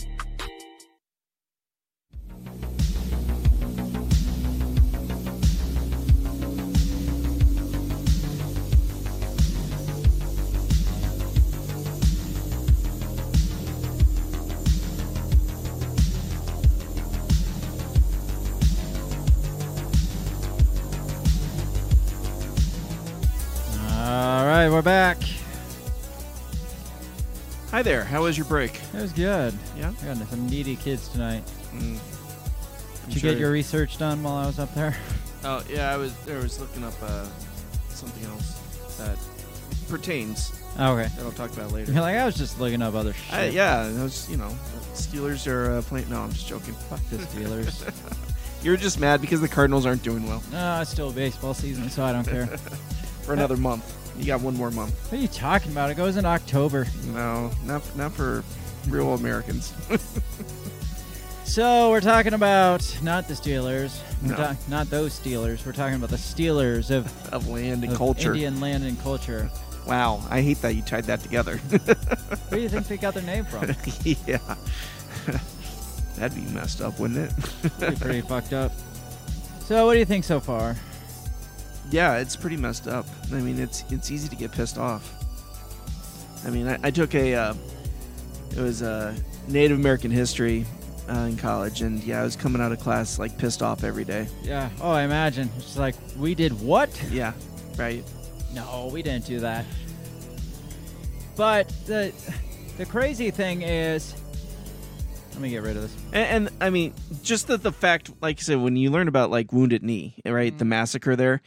right, we're back. Hi there. How was your break? It was good. Yeah. I got some needy kids tonight. Mm. Did you get your research done while I was up there? Oh yeah, I was. I was looking up uh, something else that pertains. Oh, okay. That I'll talk about later. You're like, I was just looking up other shit. I, yeah, those. You know, Steelers are uh, playing. No, I'm just joking. Fuck the Steelers. You're just mad because the Cardinals aren't doing well no, it's still baseball season, so I don't care. for another month. You got one more month. What are you talking about? It goes in October. No, not not for real Americans. So we're talking about not the Steelers, we're No. talk- not those Steelers. We're talking about the Steelers of, of land and of culture. Indian land and culture. Wow, I hate that you tied that together. Where do you think they got their name from? yeah. That'd be messed up, wouldn't it? Pretty fucked up. So what do you think so far? Yeah, it's pretty messed up. I mean, it's it's easy to get pissed off. I mean, I, I took a uh, it was a Native American history uh, in college, and yeah, I was coming out of class like pissed off every day. Yeah. Oh, I imagine. It's like we did what? Yeah, right. No, we didn't do that. But the the crazy thing is, let me get rid of this. And, and I mean, just that the fact, like I said, when you learn about like Wounded Knee, right, the massacre there,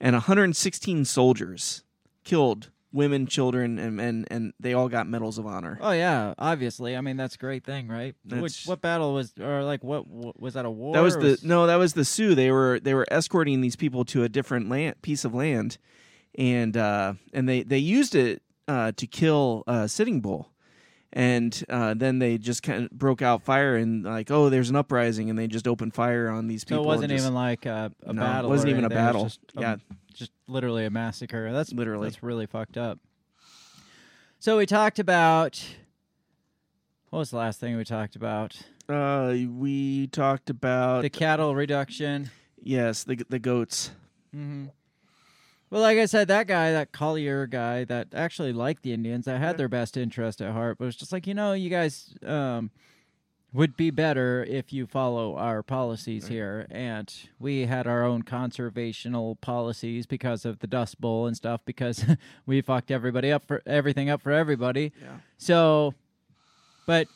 and 116 soldiers killed, women, children, and and and they all got medals of honor. Oh yeah, obviously. I mean that's a great thing, right? That's- Which, what battle was or like what, what was that a war? That was the no, that was the Sioux. They were they were escorting these people to a different land piece of land, and uh, and they they used it uh, to kill uh, Sitting Bull, and uh, then they just kind of broke out fire and like oh there's an uprising and they just opened fire on these So people. it wasn't just- even like a, a No, it wasn't even a anything, it was battle. Just, um, Yeah. just literally a massacre. That's Literally. That's really fucked up. So we talked about. What was the last thing we talked about? uh, we talked about The cattle reduction. yes the the goats. hmm Well, like I said, that guy, that Collier guy, that actually liked the Indians, that had their best interest at heart, but was just like, you know, you guys um, would be better if you follow our policies here. And we had our own conservational policies because of the Dust Bowl and stuff, because we fucked everybody up for everything up for everybody. Yeah. So, but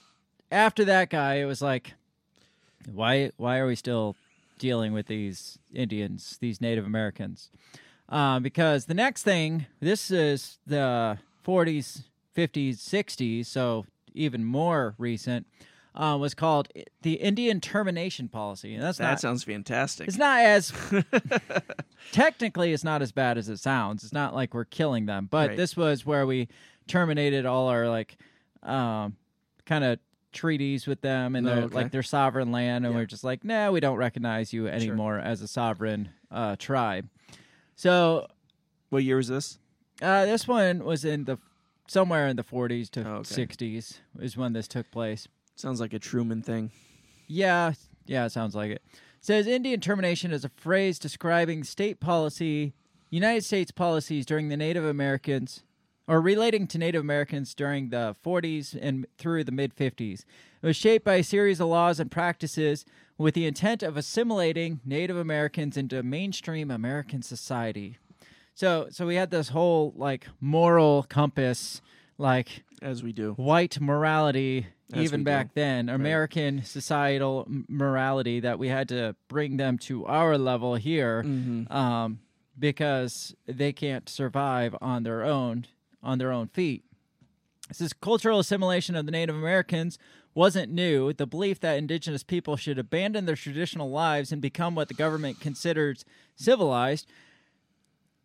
after that guy, it was like, why why are we still dealing with these Indians, these Native Americans? Um, because the next thing, this is the 40s, 50s, 60s, so even more recent, uh, was called the Indian Termination Policy, and that's That not. sounds fantastic. it's not as technically it's not as bad as it sounds. It's not like we're killing them, but Right. this was where we terminated all our like um, kind of treaties with them and Oh, their okay. like their sovereign land, and Yeah. we're just like, nah, we don't recognize you anymore as a sovereign uh, tribe. So what year was this? uh, this one was in the somewhere in the 40s to Oh, okay. 60s is when this took place. Sounds like a Truman thing. Yeah, yeah, it sounds like it. Says Indian termination is a phrase describing state policy, United States policies during the Native Americans, or relating to Native Americans during the 40s and through the mid 50s. It was shaped by a series of laws and practices with the intent of assimilating Native Americans into mainstream American society. So, so we had this whole like moral compass, like As we do. white morality As even do. back then american societal morality that we had to bring them to our level here Mm-hmm. um, because they can't survive on their own on their own feet this is cultural assimilation of the native americans wasn't new the belief that indigenous people should abandon their traditional lives and become what the government considers civilized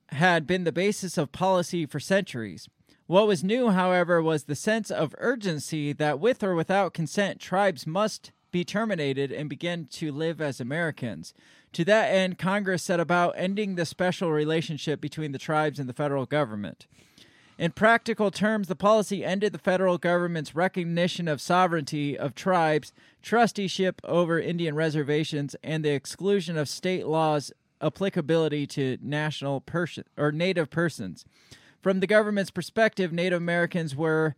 had been the basis of policy for centuries. What was new, however, was the sense of urgency that with or without consent, tribes must be terminated and begin to live as Americans. To that end, Congress set about ending the special relationship between the tribes and the federal government. In practical terms, the policy ended the federal government's recognition of sovereignty of tribes, trusteeship over Indian reservations, and the exclusion of state laws applicability to national person or native persons. From the government's perspective, Native Americans were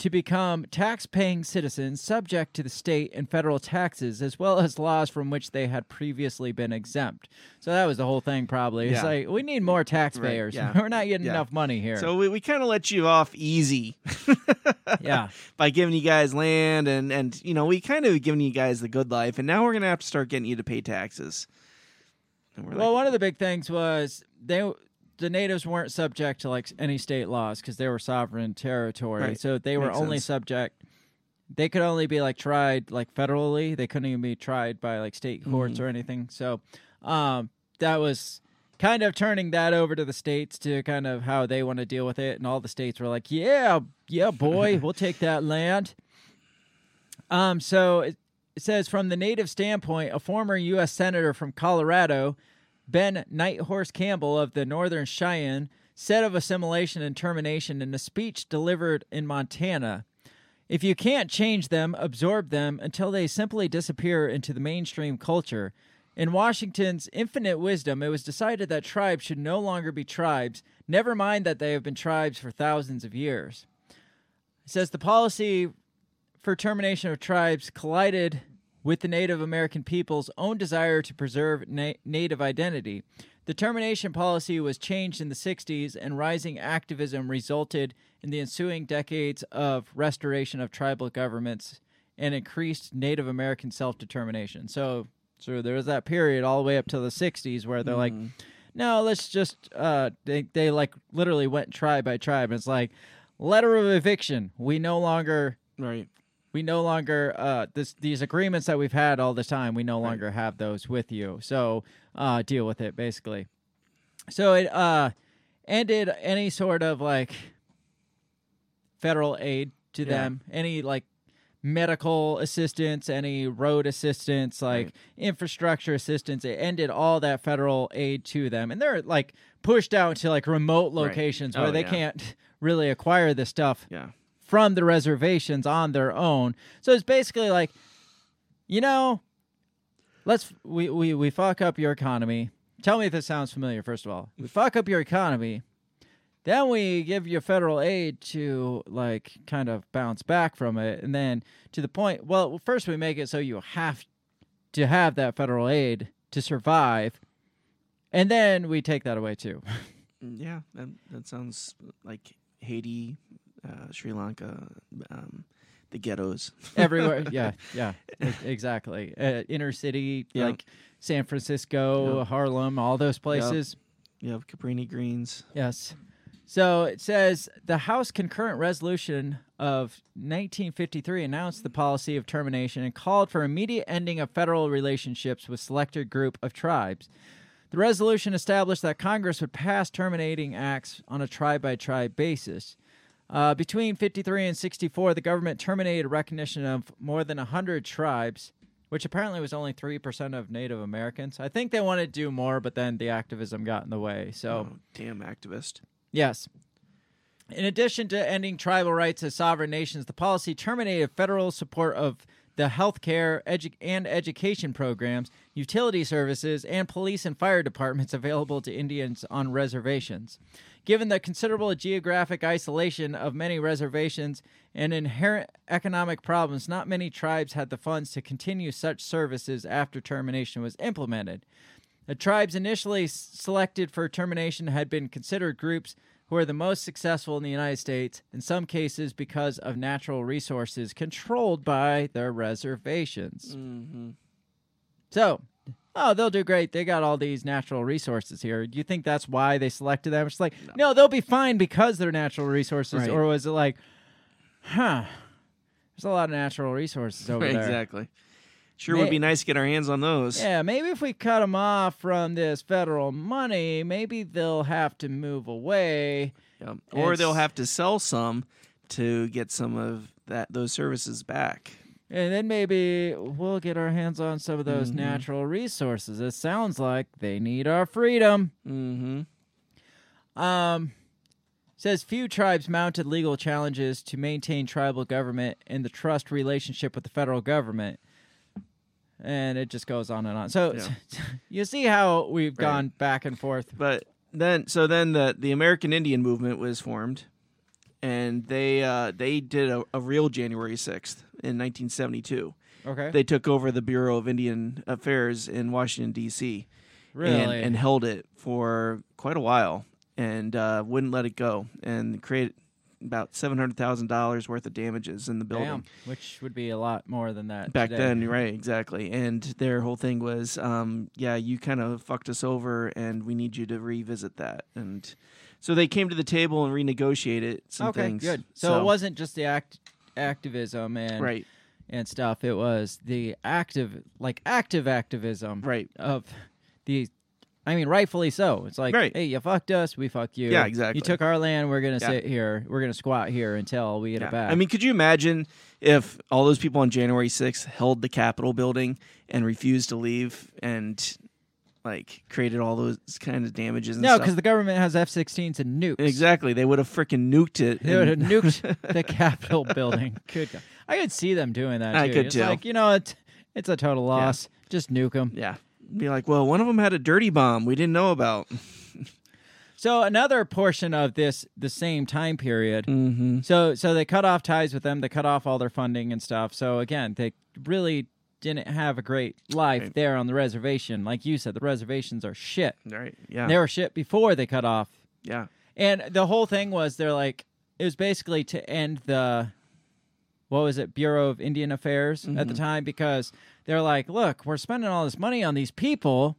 to become tax-paying citizens subject to the state and federal taxes as well as laws from which they had previously been exempt. So that was the whole thing probably. It's Yeah. like we need more taxpayers. yeah. We're not getting Yeah. enough money here. So we, we kind of let you off easy. yeah. by giving you guys land and and you know we kind of giving you guys the good life and now we're gonna have to start getting you to pay taxes Well, like, one of the big things was they the natives weren't subject to like any state laws because they were sovereign territory. Right. So they were Makes only sense. subject. They could only be like tried like federally. They couldn't even be tried by like state courts Mm-hmm. or anything. So um, that was kind of turning that over to the states to kind of how they want to deal with it. And all the states were like, "Yeah, yeah, boy, we'll take that land." Um, so it, it says from the native standpoint, a former U.S. senator from Colorado, Ben Nighthorse Campbell of the Northern Cheyenne, said of assimilation and termination in a speech delivered in Montana. If you can't change them, absorb them until they simply disappear into the mainstream culture. In Washington's infinite wisdom, it was decided that tribes should no longer be tribes, never mind that they have been tribes for thousands of years. It says the policy for termination of tribes collided with the Native American people's own desire to preserve na- Native identity. The termination policy was changed in the 60s, and rising activism resulted in the ensuing decades of restoration of tribal governments and increased Native American self determination. So, so there was that period all the way up to the 60s where they're like, no, let's just, uh, they, they like literally went tribe by tribe. And it's like, letter of eviction. We no longer Right. We no longer uh this these agreements that we've had all the time we no longer have those with you so uh deal with it basically so it uh ended any sort of like federal aid to Yeah. them any like medical assistance any road assistance like Right. infrastructure assistance it ended all that federal aid to them and they're like pushed out to like remote Right. locations Oh, where they yeah. can't really acquire this stuff Yeah. From the reservations on their own. So it's basically like, you know, let's we we we fuck up your economy. Tell me if this sounds familiar. First of all, we fuck up your economy, then we give you federal aid to like kind of bounce back from it, and then to the point. Well, first we make it so you have to have that federal aid to survive, and then we take that away too. Yeah, that, that sounds like Haiti, uh, Sri Lanka, um, the ghettos. everywhere yeah yeah exactly uh, inner city Yeah. like san francisco Yeah. harlem all those places You have Cabrini Greens. yes so it says the house concurrent resolution of 1953 announced the policy of termination and called for immediate ending of federal relationships with selected group of tribes the resolution established that Congress would pass terminating acts on a tribe by tribe basis. Uh, between 53 and 64, the government terminated recognition of more than 100 tribes, which apparently was only 3% of Native Americans. I think they wanted to do more, but then the activism got in the way. So, Oh, damn activist. Yes. In addition to ending tribal rights as sovereign nations, the policy terminated federal support of the healthcare edu- and education programs, utility services, and police and fire departments available to Indians on reservations. Given the considerable geographic isolation of many reservations and inherent economic problems, not many tribes had the funds to continue such services after termination was implemented. The tribes initially selected for termination had been considered groups who are the most successful in the United States, in some cases because of natural resources controlled by their reservations. Mm-hmm. So, oh, they'll do great. They got all these natural resources here. Do you think that's why they selected them? It's like, no, they'll be fine because they're natural resources. Right. Or was it like, huh, there's a lot of natural resources over there. exactly. Sure May- would be nice to get our hands on those. Yeah, maybe if we cut them off from this federal money, maybe they'll have to move away. Yep. Or they'll have to sell some to get some of that those services back. And then maybe we'll get our hands on some of those Mhm. natural resources. It sounds like they need our freedom. Mm-hmm. Um, says few tribes mounted legal challenges to maintain tribal government and the trust relationship with the federal government. And it just goes on and on. So Yeah. you see how we've Right. gone back and forth. But then, so then the the American Indian movement was formed, and they uh, they did a, a real January sixth in 1972. Okay. They took over the Bureau of Indian Affairs in Washington D.C. and, Really? and held it for quite a while and uh, wouldn't let it go and created about seven hundred thousand dollars worth of damages in the building. Damn, which would be a lot more than that back today. then right exactly and their whole thing was um yeah you kind of fucked us over and we need you to revisit that and so they came to the table and renegotiated some okay, things good. So, it wasn't just the act activism and Right. and stuff. It was the active, like active activism, right of the. I mean, rightfully so. It's like, Right. hey, you fucked us, we fucked you. Yeah, exactly. You took our land, we're gonna Yeah. sit here, we're gonna squat here until we get Yeah. it back. I mean, could you imagine if all those people on January 6th held the Capitol building and refused to leave and like created all those kind of damages and no, because the government has F-16s and nukes. Exactly. They would have freaking nuked it. They would have nuked the Capitol building. Good God. I could see them doing that. I too. could it's too. Like you know, it's it's a total loss. Just nuke them. yeah. Be like, well, one of them had a dirty bomb we didn't know about. So another portion of this the same time period. Mm-hmm. So so they cut off ties with them. They cut off all their funding and stuff. So again, they really didn't have a great life Right. there on the reservation. Like you said, the reservations are shit. Right. Yeah. They were shit before they cut off. yeah. And the whole thing was they're like it was basically to end the what was it Bureau of Indian Affairs at the mm-hmm. time because they're like, look, we're spending all this money on these people.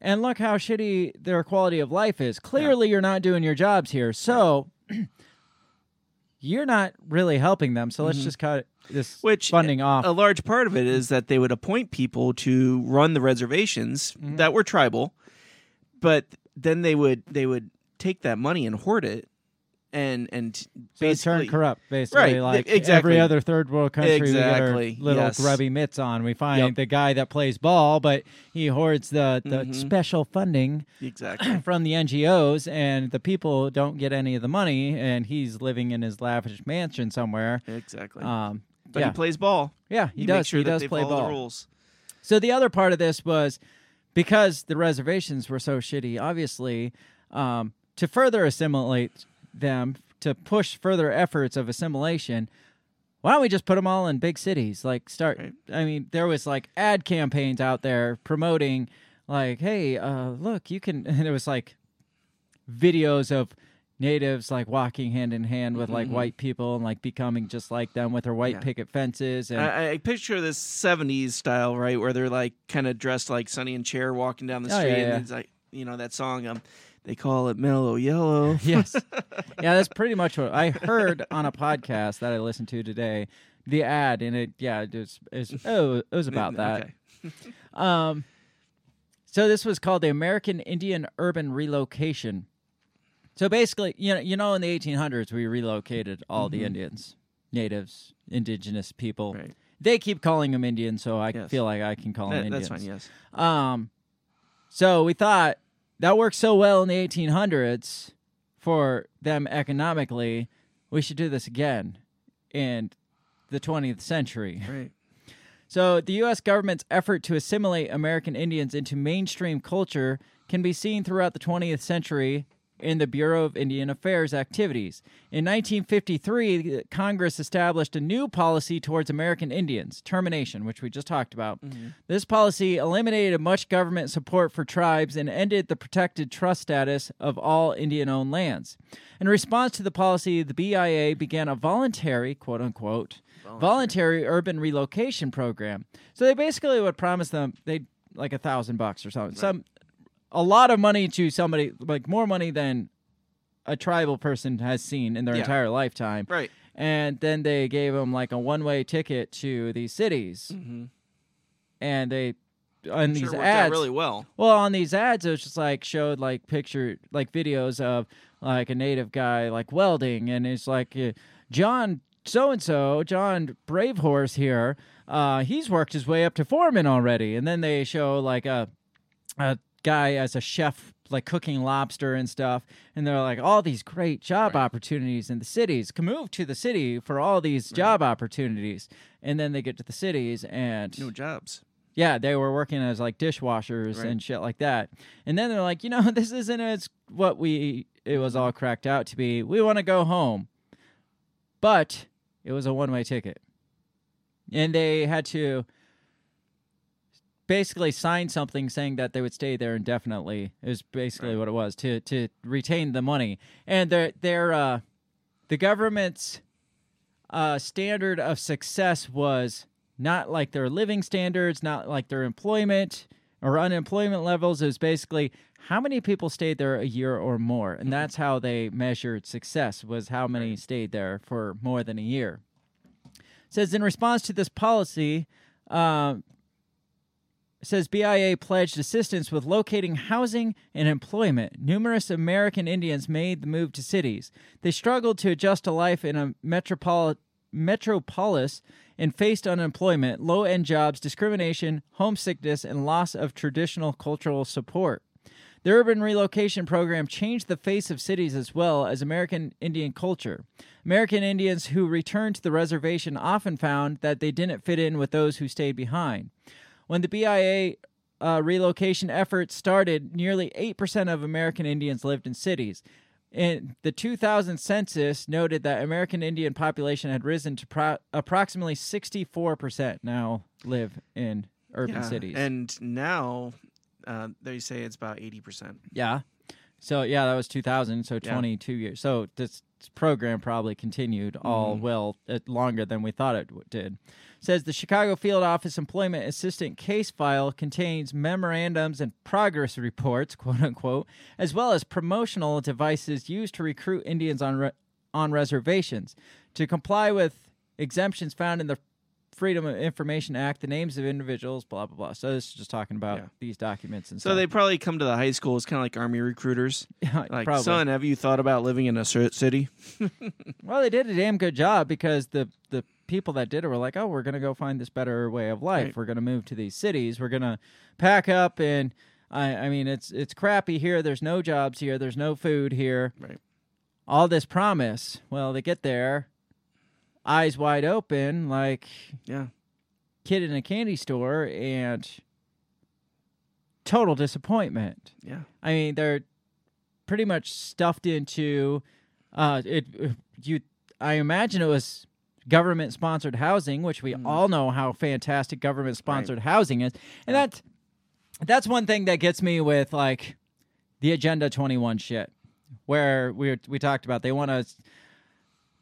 And look how shitty their quality of life is. Clearly, you're not doing your jobs here. So, you're not really helping them. So, let's just cut this Which funding off. A large part of it is that they would appoint people to run the reservations Mm-hmm. that were tribal, but then they would they would take that money and hoard it, and and so basically corrupt, basically, Right, like exactly. every other third world country. Exactly, little yes. grubby mitts on. We find Yep. the guy that plays ball, but he hoards the, the Mhm. special funding exactly from the NGOs, and the people don't get any of the money, and he's living in his lavish mansion somewhere. exactly. Um, but yeah, he plays ball. yeah, he, He, does. sure he does play ball. rules. So the other part of this was because the reservations were so shitty. Obviously, um, to further assimilate them, to push further efforts of assimilation. Why don't we just put them all in big cities? Like start. Right. I mean, there was like ad campaigns out there promoting, like, "Hey, uh, look, you can." And it was like videos of natives like walking hand in hand with like white people and like becoming just like them with their white Mm-hmm. Yeah. picket fences and I, I picture this '70s style, right, where they're like kind of dressed like Sonny and Cher walking down the Oh, street, yeah, yeah. and it's like you know that song. Um, they call it Mellow Yellow. yes. Yeah, that's pretty much what I heard on a podcast that I listened to today. The ad and it, yeah, it was, it was, oh, it was about that. Okay. Um, so this was called the American Indian Urban Relocation. So basically, you know, you know, in the 1800s, we relocated all the Indians, natives, indigenous people. Mm-hmm. Right. They keep calling them Indians, so I Yes. feel like I can call them Indians. that's fine. Yes. Um, so we thought that worked so well in the 1800s for them economically, we should do this again in the 20th century. Right. So the U.S. government's effort to assimilate American Indians into mainstream culture can be seen throughout the 20th century in the Bureau of Indian Affairs activities. In 1953, Congress established a new policy towards American Indians, termination, which we just talked about. Mm-hmm. This policy eliminated much government support for tribes and ended the protected trust status of all Indian owned lands. In response to the policy, the BIA began a voluntary, quote unquote, voluntary urban relocation program. So they basically would promise them they'd like a thousand bucks or something, some a lot of money to somebody, like more money than a tribal person has seen in their Yeah. entire lifetime. Right. And then they gave them like a one way ticket to these cities, Mm-hmm. and they on Sure these worked ads out really well. well, on these ads, it was just like showed like picture, like videos of like a native guy like welding, and it's like uh, John so and so, John Brave Horse here. Uh, he's worked his way up to foreman already, and then they show like a a guy as a chef like cooking lobster and stuff and they're like all these great job opportunities in the cities can move to the city for all these job opportunities and then they get to the cities and No jobs. yeah, they were working as like dishwashers Right. and shit like that. And then they're like, you know, this isn't as what we it was all cracked out to be. We want to go home. But it was a one-way ticket. And they had to basically signed something saying that they would stay there indefinitely. Is basically what it was to to retain the money. And their their uh the government's uh, standard of success was not like their living standards, not like their employment or unemployment levels. It was basically how many people stayed there a year or more, and that's how they measured success. Was how many stayed there for more than a year. It says in response to this policy. Um, Says BIA pledged assistance with locating housing and employment. Numerous American Indians made the move to cities. They struggled to adjust to life in a metropol- metropolis and faced unemployment, low end jobs, discrimination, homesickness, and loss of traditional cultural support. The urban relocation program changed the face of cities as well as American Indian culture. American Indians who returned to the reservation often found that they didn't fit in with those who stayed behind. When the BIA uh, relocation effort started, nearly 8% of American Indians lived in cities. And the 2000 census noted that American Indian population had risen to pro- approximately 64% now live in urban Yeah, cities. And now uh, they say it's about 80%. Yeah. So yeah, that was 2000. So Yeah. 22 years. So this program probably continued all Mhm. well uh, longer than we thought it did. Says the Chicago Field Office Employment Assistant case file contains memorandums and progress reports, quote unquote, as well as promotional devices used to recruit Indians on re- on reservations to comply with exemptions found in the Freedom of Information Act, the names of individuals, blah blah blah. So this is just talking about Yeah. these documents and So stuff. they probably come to the high school as kind of like army recruiters. Yeah, Like, probably. son, have you thought about living in a city? Well, they did a damn good job because the the people that did it were like, "Oh, we're gonna go find this better way of life. Right. We're gonna move to these cities. We're gonna pack up and I I mean, it's it's crappy here. There's no jobs here. There's no food here. Right. All this promise. Well, they get there, eyes wide open, like Yeah. kid in a candy store, and total disappointment. Yeah. I mean, they're pretty much stuffed into uh it you I imagine it was government sponsored housing, which we all know how fantastic government sponsored housing is. And that's that's one thing that gets me with like the agenda 21 shit where we we talked about they want to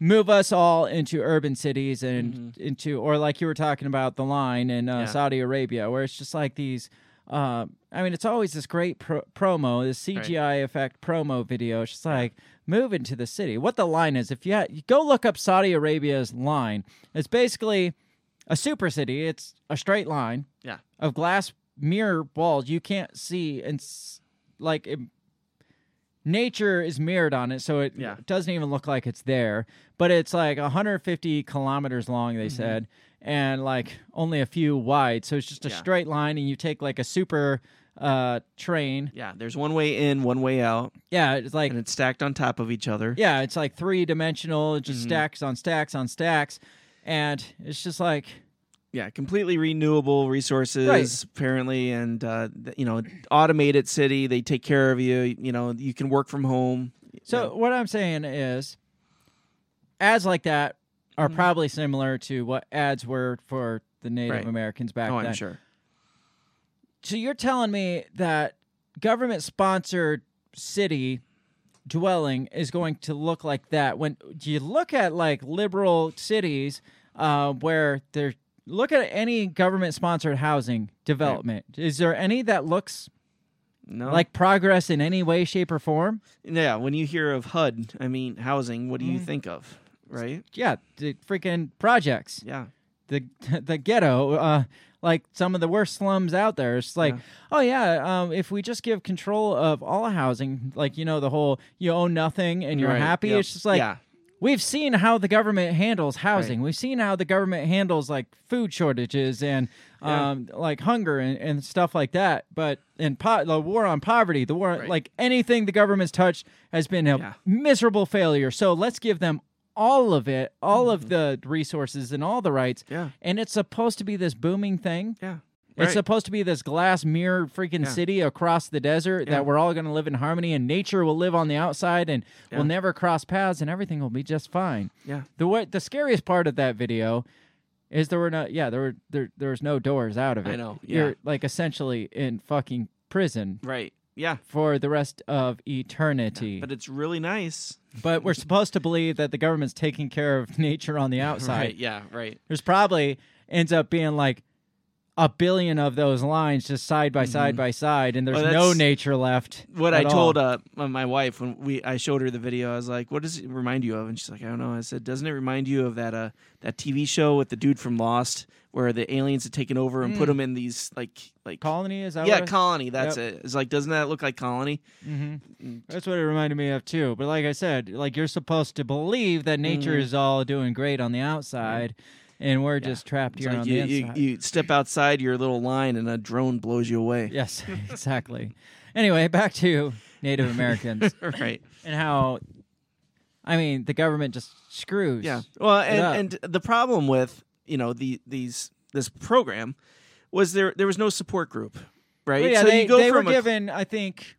move us all into urban cities and into or like you were talking about the line in uh, Yeah. Saudi Arabia where it's just like these uh, I mean it's always this great pro- promo this CGI effect promo video. It's just like move into the city. What the line is if you, ha- you go look up Saudi Arabia's line it's basically a super city. It's a straight line Yeah. of glass mirror walls. You can't see and s- like it, nature is mirrored on it so it Yeah. doesn't even look like it's there but it's like 150 kilometers long Mm-hmm. they said and like only a few wide so it's just a Yeah. straight line and you take like a super uh train Yeah. There's one way in, one way out, yeah it's like and it's stacked on top of each other. yeah it's like three dimensional it just Mhm. stacks on stacks on stacks and it's just like Yeah, completely renewable resources apparently, and uh, you know, automated city. They take care of you. You know, you can work from home. So what I'm saying is, ads like that Mm-hmm. are probably similar to what ads were for the Native Right. Americans back oh, then. I'm sure. So you're telling me that government-sponsored city dwelling is going to look like that when you look at like liberal cities uh, where they're look at any government-sponsored housing development. Is there any that looks No, like progress in any way, shape, or form? yeah. When you hear of HUD, I mean housing. What do Mm. you think of? Right? Yeah, the freaking projects. Yeah. the the ghetto, uh, like some of the worst slums out there. It's like, Yeah. oh yeah, um, if we just give control of all housing, like you know the whole you own nothing and you're Right, happy. yep, It's just like yeah. We've seen how the government handles housing. We've seen how the government handles like food shortages and Yeah. um, like hunger and, and stuff like that. But in po- the war on poverty, the war Right. like anything the government's touched has been a Yeah. miserable failure. So let's give them all of it, all of the resources and all the rights. Mm-hmm. Yeah. And it's supposed to be this booming thing. Yeah. It's supposed to be this glass mirror freaking Yeah. city across the desert Yeah. that we're all going to live in harmony and nature will live on the outside and Yeah. we'll never cross paths and everything will be just fine. Yeah. The way, the scariest part of that video is there were no yeah, there were there there was no doors out of it. I know, You're yeah. like essentially in fucking prison Right. Yeah. for the rest of eternity. But it's really nice. But we're supposed to believe that the government's taking care of nature on the outside. Right. Yeah. Right. There's probably ends up being like a billion of those lines just side by side by side, and there's Well, no nature left. what I all. told uh, my- wife when we I showed her the video, I was like, "What does it remind you of?" And she's like, "I don't know." I said, "Doesn't it remind you of that uh that TV show with the dude from Lost, where the aliens had taken over and put them in these like like colony. Is that yeah colony? That's Yep. it. It's like, doesn't that look like colony? Mhm. That's what it reminded me of too. But like I said, like you're supposed to believe that nature Mhm. is all doing great on the outside, and we're just trapped here like on you, the inside. you step outside your little line and a drone blows you away. Yes, exactly. anyway, back to Native Americans right. and how, I mean, the government just screws. Yeah. Well, and, and the problem with you know the these this program was there there was no support group, right? But yeah, so they, you go they were from a- given, I think,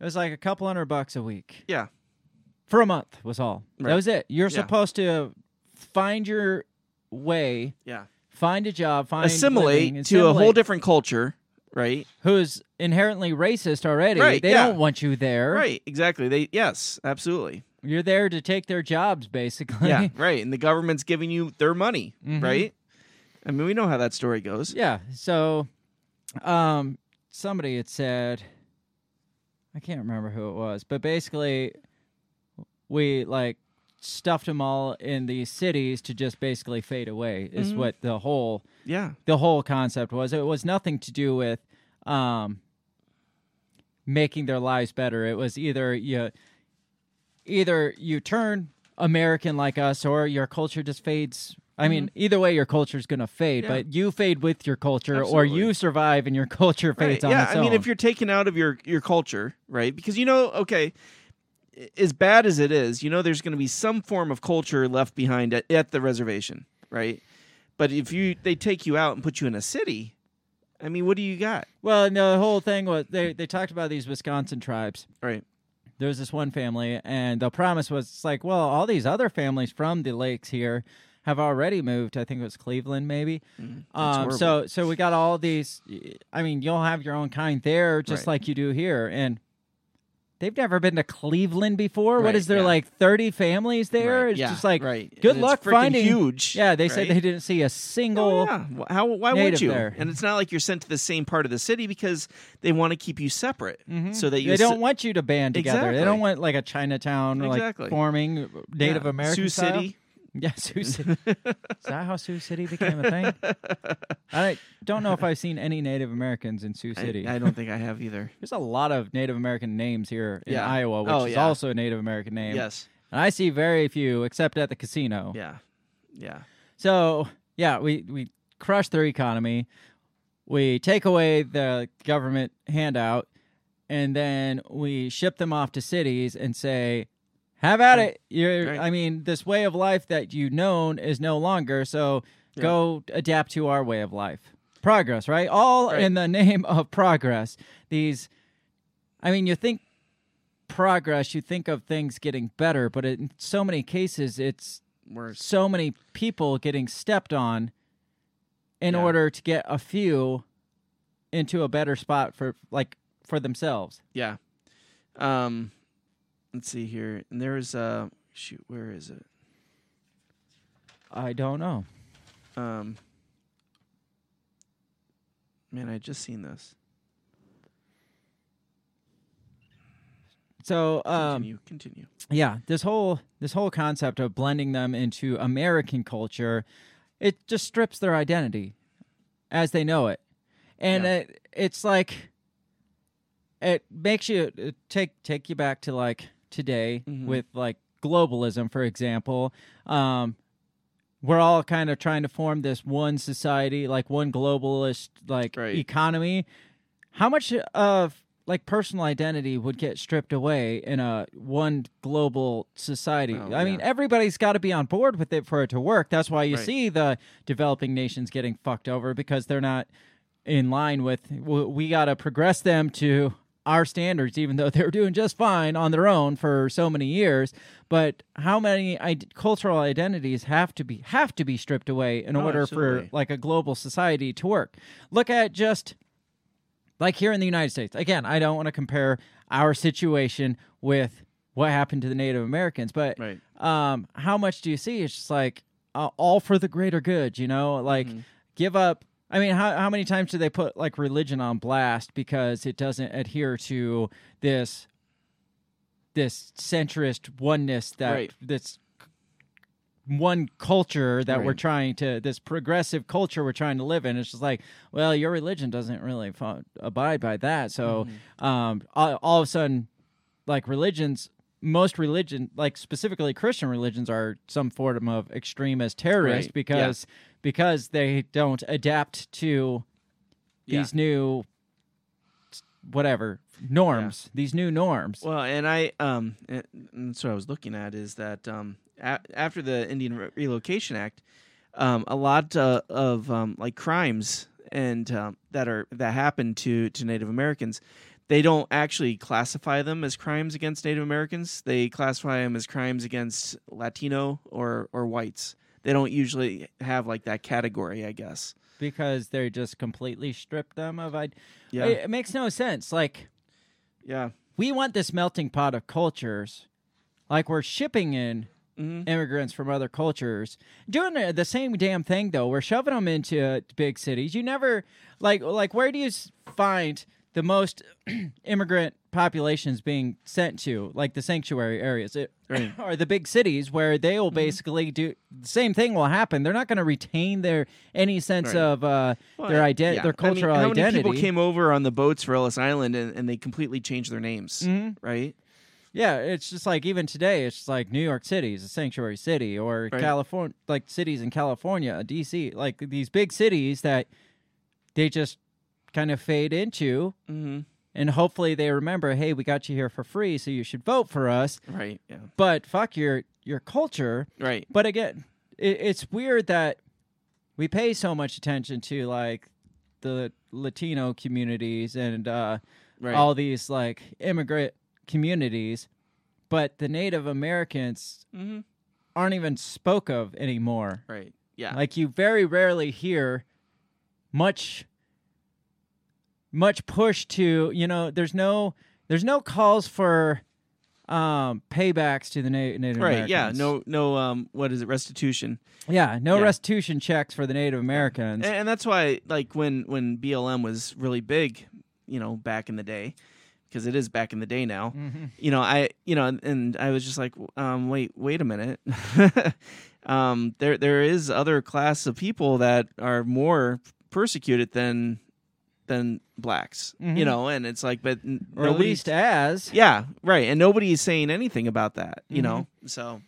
it was like a couple hundred bucks a week. Yeah. For a month was all. Right. That was it. You're Yeah. supposed to find your way. Yeah. Find a job. Find assimilate living, to a whole different culture, right? Who's inherently racist already. Right, They yeah. don't want you there. Right. Exactly. They yes, absolutely. You're there to take their jobs, basically. Yeah. Right. And the government's giving you their money, Mhm. right? I mean, we know how that story goes. Yeah. So, um, somebody had said, I can't remember who it was, but basically, we like stuffed them all in these cities to just basically fade away. Is Mhm. what the whole Yeah. the whole concept was. It was nothing to do with um making their lives better. It was either you either you turn American like us or your culture just fades. I mean, either way, your culture is going to fade, Mm-hmm. Yeah. but you fade with your culture, or you survive and your culture fades Right. on yeah, its I mean, if you're taken out of your your culture, right? Because you know, okay, as bad as it is, you know, there's going to be some form of culture left behind at, at the reservation, right? But if you they take you out and put you in a city, I mean, what do you got? well, and the whole thing was they they talked about these Wisconsin tribes. Right. there was this one family, and the promise was it's like, well, all these other families from the lakes here have already moved. I think it was Cleveland, maybe. Mm, um, so, so we got all these. I mean, you'll have your own kind there, just Right. like you do here, and. They've never been to Cleveland before. what Right, is there yeah. like thirty families there? Right, It's yeah, just like right. good And luck finding huge, Yeah, they said they didn't see a single. Oh, yeah. How? Why would you? there. And it's not like you're sent to the same part of the city because they want to keep you separate, mm-hmm. so that you they don't want you to band together. They don't want like a Chinatown or like Exactly. forming Native. American Sioux style. City. Yeah, Sioux City. Is that how Sioux City became a thing? I don't know if I've seen any Native Americans in Sioux I- City. I, don't think I have either. There's a lot of Native American names here in Yeah. Iowa, which Oh, is yeah. also a Native American name. Yes. And I see very few, except at the casino. Yeah. Yeah. So yeah, we we crush their economy. We take away the government handout, and then we ship them off to cities and say, "Have at it." You're, Right. I mean, this way of life that you known is no longer. So go adapt to our way of life. Progress, right? All Right. in the name of progress. These, I mean, you think progress, you think of things getting better, but in so many cases, it's Worse. so many people getting stepped on in Yeah. order to get a few into a better spot for like for themselves. Yeah. Um, let's see here. And there's a shoot, where is it? I don't know. Um, man, I just seen this. So um Continue. Continue. yeah, this whole this whole concept of blending them into American culture, it just strips their identity as they know it. And Yeah. it, it's like it makes you it take take you back to like today Mhm. with like globalism for example. Um we're all kind of trying to form this one society, like one globalist like Right. economy. How much of like personal identity would get stripped away in a one global society? Oh, I mean, everybody's got to be on board with it for it to work. That's why you Right. see the developing nations getting fucked over because they're not in line with. We got to progress them to our standards, even though they're doing just fine on their own for so many years. But how many id- cultural identities have to be have to be stripped away in Oh, order absolutely. for like a global society to work? Look at just like here in the United States. Again, I don't want to compare our situation with what happened to the Native Americans, but Right. um, how much do you see? It's just like uh, all for the greater good, you know, like Mm-hmm. give up I mean, how how many times do they put like religion on blast because it doesn't adhere to this this centrist oneness that Right. this one culture that we're trying to this progressive culture we're trying to live in? It's just like well your religion doesn't really abide by that. So Mm-hmm. um all, all of a sudden like religions most religion like specifically christian religions are some form of extremist terrorist Right, because because they don't adapt to Yeah. these new whatever norms these new norms Well, and I um, and that's what I was looking at is that um, a- after the Indian Re- Relocation Act, um, a lot uh, of um, like crimes and um, that are that happen to to Native Americans, they don't actually classify them as crimes against Native Americans. They classify them as crimes against Latino or or whites. They don't usually have like that category, I guess. because they just completely stripped them of I Yeah. it, it makes no sense like Yeah. we want this melting pot of cultures like we're shipping in Mhm. immigrants from other cultures doing the- the same damn thing though we're shoving them into big cities you never like like where do you find the most immigrant populations being sent to like the sanctuary areas it, the big cities where they will basically do the same thing will happen they're not going to retain their any sense Right. of uh Well, their identity, yeah. their I mean, cultural how identity many people came over on the boats for Ellis Island and, and they completely changed their names, Mhm. right? Yeah, it's just like even today, it's like New York City is a sanctuary city, or Right. California, like cities in California, DC, like these big cities that they just kind of fade into, Mm-hmm. And hopefully they remember, hey, we got you here for free, so you should vote for us. Right. Yeah. But fuck your your culture. Right. But again, it, it's weird that we pay so much attention to like the Latino communities and uh, Right. all these like immigrant communities, but the Native Americans Mhm. aren't even spoke of anymore. Right. Yeah. Like you very rarely hear much much push to, you know, there's no there's no calls for um paybacks to the Na- Native right. Yeah. No. No. Um. What is it? Restitution. Yeah, no Yeah. restitution checks for the Native Americans. And, and that's why, like, when when BLM was really big, you know, back in the day, because it is back in the day now. Mhm. You know, I, you know, and, and I was just like, um, wait, wait a minute. um, there there is other class of people that are more persecuted than than blacks. You Mhm. know, and it's like, but n- or at least as Yeah, right. And nobody's saying anything about that, you Mhm. know? So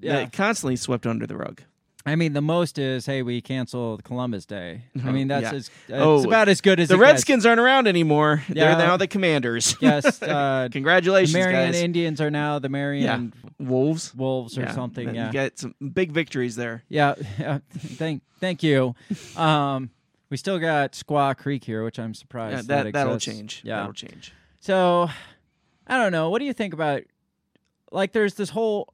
Yeah. yeah, constantly swept under the rug. I mean, the most is, hey, we cancel Columbus Day. I Oh, mean, that's yeah. as, Oh, it's about as good as The it gets. Redskins aren't around anymore. Yeah. They're now the Commanders. Yes, uh, Congratulations, the Marion guys. Indians are now the Marion Wolves. Wolves or Yeah. something. You Yeah, get some big victories there. yeah. yeah. thank, thank you. Um, we still got Squaw Creek here, which I'm surprised Yeah, that, that that'll change. Yeah, That'll change. So, I don't know. What do you think about like there's this whole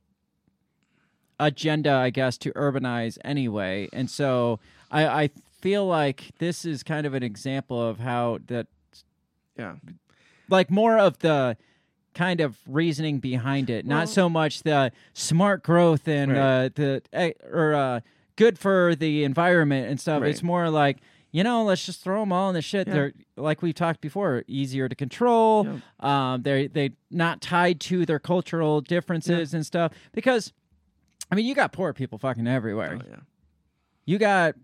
agenda, I guess, to urbanize anyway, and so I, I feel like this is kind of an example of how that, Yeah. like more of the kind of reasoning behind it, Well- not so much the smart growth and Right. uh, the eh, or uh, good for the environment and stuff. Right. It's more like you know, let's just throw them all in the shit. Yeah. They're like we've talked before, easier to control. Um, they they not tied to their cultural differences and stuff. Because, I mean, you got poor people fucking everywhere. Oh, yeah. You got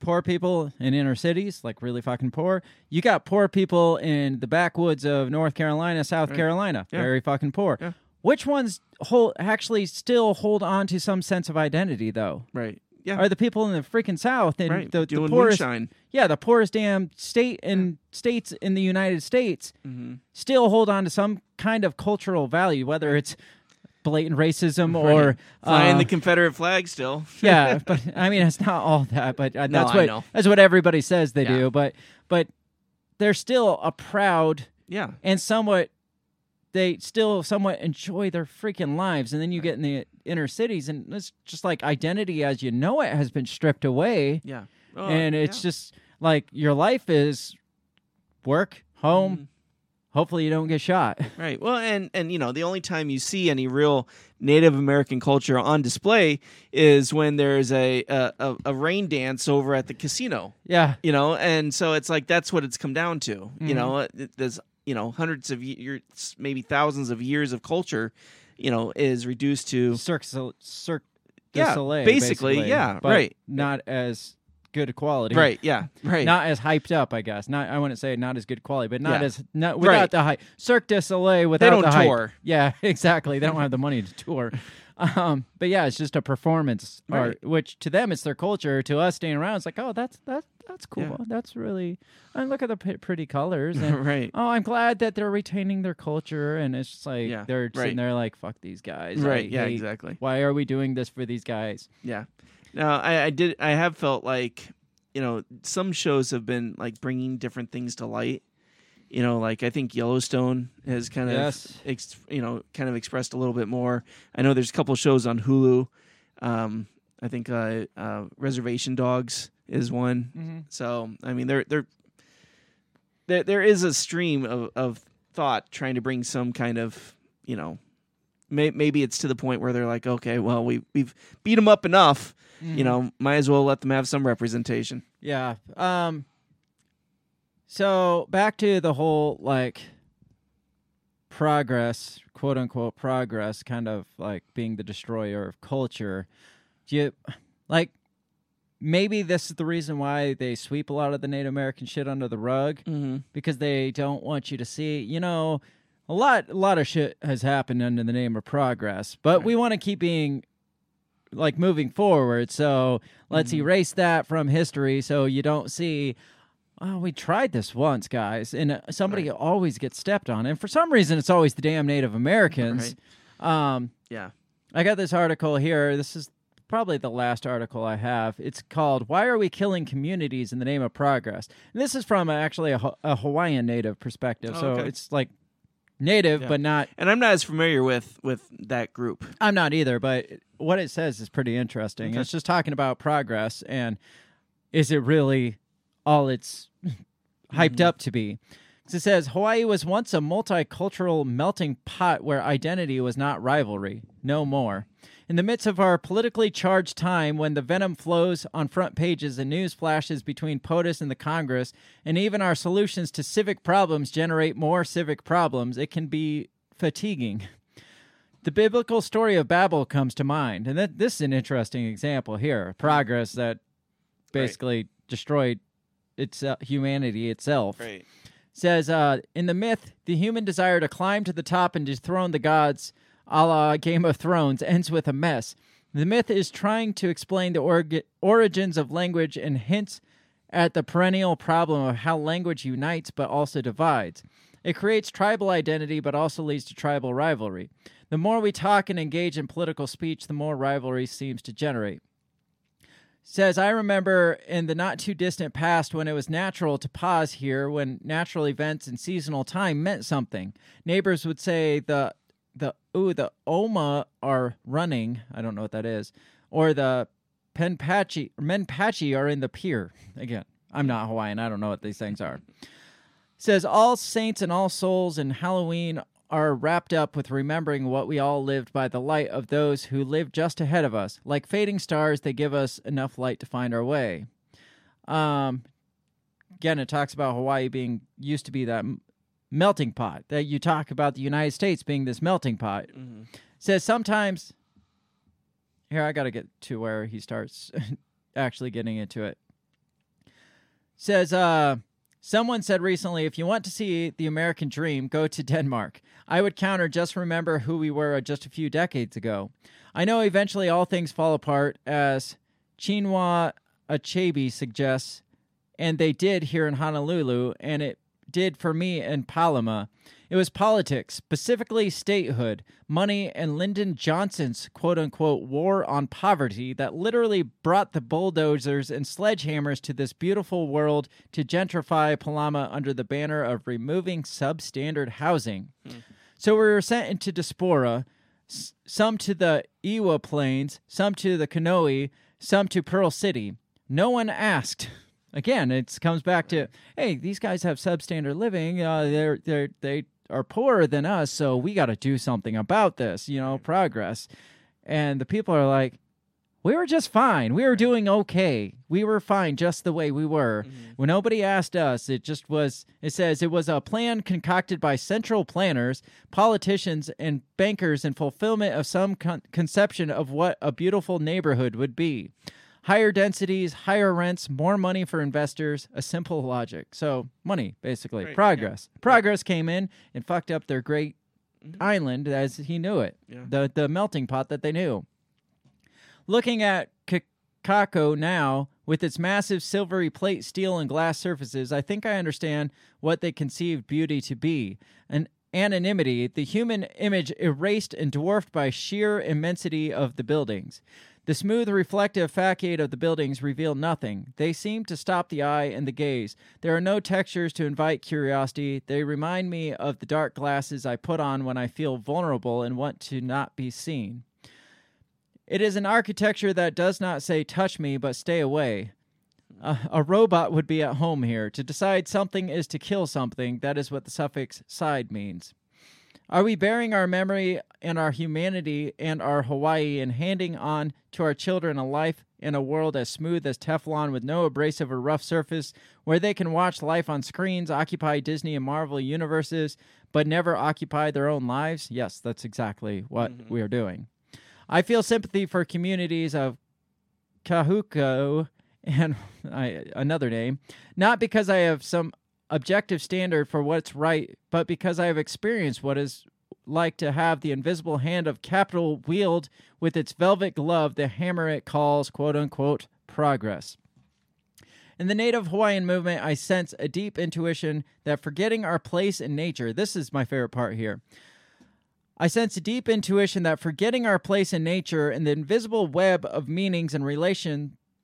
poor people in inner cities, like really fucking poor. You got poor people in the backwoods of North Carolina, South Right. Carolina, Yeah. very fucking poor. Yeah. Which ones hold actually still hold on to some sense of identity though? Right. Yeah. Are the people in the freaking South and Right. the, the poorest, moonshine. yeah, the poorest damn state and states in the United States Mm-hmm. still hold on to some kind of cultural value, whether it's blatant racism or Right. flying uh, the Confederate flag still. yeah, but I mean it's not all that, but uh, that's I what that's what everybody says they Yeah. do. But but they're still a proud Yeah. and somewhat they still somewhat enjoy their freaking lives, and then you get in the inner cities, and it's just like identity as you know it has been stripped away. Yeah. Oh, and it's yeah. just like your life is work, home, Mhm. hopefully you don't get shot. Right. Well, and and you know, the only time you see any real Native American culture on display is when there's a a, a, rain dance over at the casino. Yeah. You know, and so it's like that's what it's come down to. Mm-hmm. You know, there's you know hundreds of years, maybe thousands of years of culture. You know, is reduced to Cirque, du- Cirque Yeah, Soleil, basically, yeah, but right. Not as good quality, right. Yeah. Right. Not as hyped up, I guess. Not I wouldn't say not as good quality, but not Yeah. as not without Right. the hype. Cirque du Soleil without don't the hype. tour. Yeah, exactly. They don't have the money to tour. Um, but yeah, it's just a performance art, which to them it's their culture. To us, staying around, it's like, oh, that's that's that's cool. Yeah. That's really. And look at the p- pretty colors. And, Right. Oh, I'm glad that they're retaining their culture, and it's just like Yeah, they're sitting there like, fuck these guys. Right, I yeah, exactly. Why are we doing this for these guys? Yeah. Now I, I did I have felt like you know some shows have been like bringing different things to light. You know, like I think Yellowstone has kind of Yes. ex, you know kind of expressed a little bit more. I know there's a couple shows on Hulu. Um, I think uh, uh, Reservation Dogs is one. Mhm. So I mean, there there there there is a stream of of thought trying to bring some kind of you know may, maybe it's to the point where they're like, okay, well we we've beat them up enough, you know, might as well let them have some representation. Yeah. Um so back to the whole like progress, quote unquote progress, kind of like being the destroyer of culture. Do you like maybe this is the reason why they sweep a lot of the Native American shit under the rug Mm-hmm. because they don't want you to see, you know, a lot a lot of shit has happened under the name of progress, but we want to keep being like moving forward. So let's erase that from history so you don't see oh, we tried this once, guys, and uh, somebody always gets stepped on, and for some reason, it's always the damn Native Americans. Um, Yeah. I got this article here. This is probably the last article I have. It's called "Why Are We Killing Communities in the Name of Progress?" And this is from uh, actually a, a Hawaiian Native perspective, Oh, so okay. it's like native, Yeah. but not. And I'm not as familiar with with that group. I'm not either, but what it says is pretty interesting. Okay. It's just talking about progress and is it really all it's hyped mm-hmm. up to be? it says Hawaii was once a multicultural melting pot where identity was not rivalry, no more. In the midst of our politically charged time when the venom flows on front pages and news flashes between POTUS and the Congress, and even our solutions to civic problems generate more civic problems, it can be fatiguing. The biblical story of Babel comes to mind, and that this is an interesting example here. Progress that basically destroyed its uh, humanity itself. Right. Says uh, in the myth, the human desire to climb to the top and dethrone the gods, a la Game of Thrones, ends with a mess. The myth is trying to explain the origins of language and hints at the perennial problem of how language unites but also divides. It creates tribal identity but also leads to tribal rivalry. The more we talk and engage in political speech, the more rivalry seems to generate. Says, I remember in the not too distant past when it was natural to pause here when natural events and seasonal time meant something. Neighbors would say the the ooh the Oma are running. I don't know what that is. Or the Penpachi Menpachi are in the pier. Again, I'm not Hawaiian. I don't know what these things are. Says all saints and all souls and Halloween are wrapped up with remembering what we all lived by the light of those who lived just ahead of us. Like fading stars, they give us enough light to find our way. Um, again, it talks about Hawaii being used to be that m- melting pot. That you talk about the United States being this melting pot. Says sometimes. Here, I got to get to where he starts actually getting into it. Says, uh, someone said recently, if you want to see the American dream, go to Denmark. I would counter, just remember who we were just a few decades ago. I know eventually all things fall apart, as Chinua Achebe suggests, and they did here in Honolulu, and it did for me in Palama. It was politics, specifically statehood, money, and Lyndon Johnson's quote unquote war on poverty that literally brought the bulldozers and sledgehammers to this beautiful world to gentrify Palama under the banner of removing substandard housing. Hmm. So we were sent into diaspora, s- some to the Ewa Plains, some to the Kanoe, some to Pearl City. No one asked. again, it comes back to hey, these guys have substandard living. Uh, they're they're they are poorer than us, so we got to do something about this. You know, progress. And the people are like, we were just fine. We were doing okay. We were fine just the way we were. When nobody asked us, it just was, it says it was a plan concocted by central planners, politicians, and bankers in fulfillment of some con- conception of what a beautiful neighborhood would be. Higher densities, higher rents, more money for investors, a simple logic. So, money, basically. Right, yeah. Progress. Progress came in and fucked up their great mm-hmm. island as he knew it. Yeah. The, the melting pot that they knew. Looking at Kakaako now, with its massive silvery plate, steel, and glass surfaces, I think I understand what they conceived beauty to be. An anonymity, the human image erased and dwarfed by sheer immensity of the buildings. The smooth, reflective facade of the buildings reveal nothing. They seem to stop the eye and the gaze. There are no textures to invite curiosity. They remind me of the dark glasses I put on when I feel vulnerable and want to not be seen. It is an architecture that does not say touch me, but stay away. A, a robot would be at home here. To decide something is to kill something, that is what the suffix cide means. Are we bearing our memory and our humanity and our Hawaii and handing on to our children a life in a world as smooth as Teflon with no abrasive or rough surface, where they can watch life on screens, occupy Disney and Marvel universes, but never occupy their own lives? Yes, that's exactly what mm-hmm. we are doing. I feel sympathy for communities of Kahuku and I, another name, not because I have some objective standard for what's right, but because I have experienced what is like to have the invisible hand of capital wield with its velvet glove the hammer it calls quote unquote progress. In the Native Hawaiian movement, I sense a deep intuition that forgetting our place in nature, this is my favorite part here. I sense a deep intuition that forgetting our place in nature and the invisible web of meanings and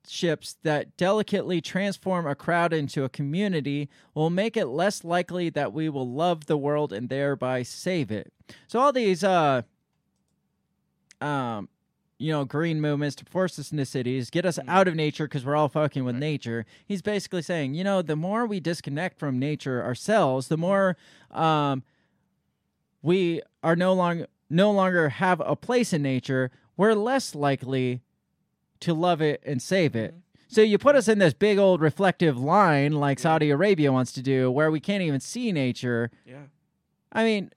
relationships that delicately transform a crowd into a community will make it less likely that we will love the world and thereby save it. So all these uh um you know, green movements to force us into cities, get us out of nature because we're all fucking with nature. He's basically saying, you know, the more we disconnect from nature ourselves, the more um, we are no longer no longer have a place in nature, we're less likely to love it and save it. Mm-hmm. So you put us in this big old reflective line like Saudi Arabia wants to do where we can't even see nature. Yeah. I mean,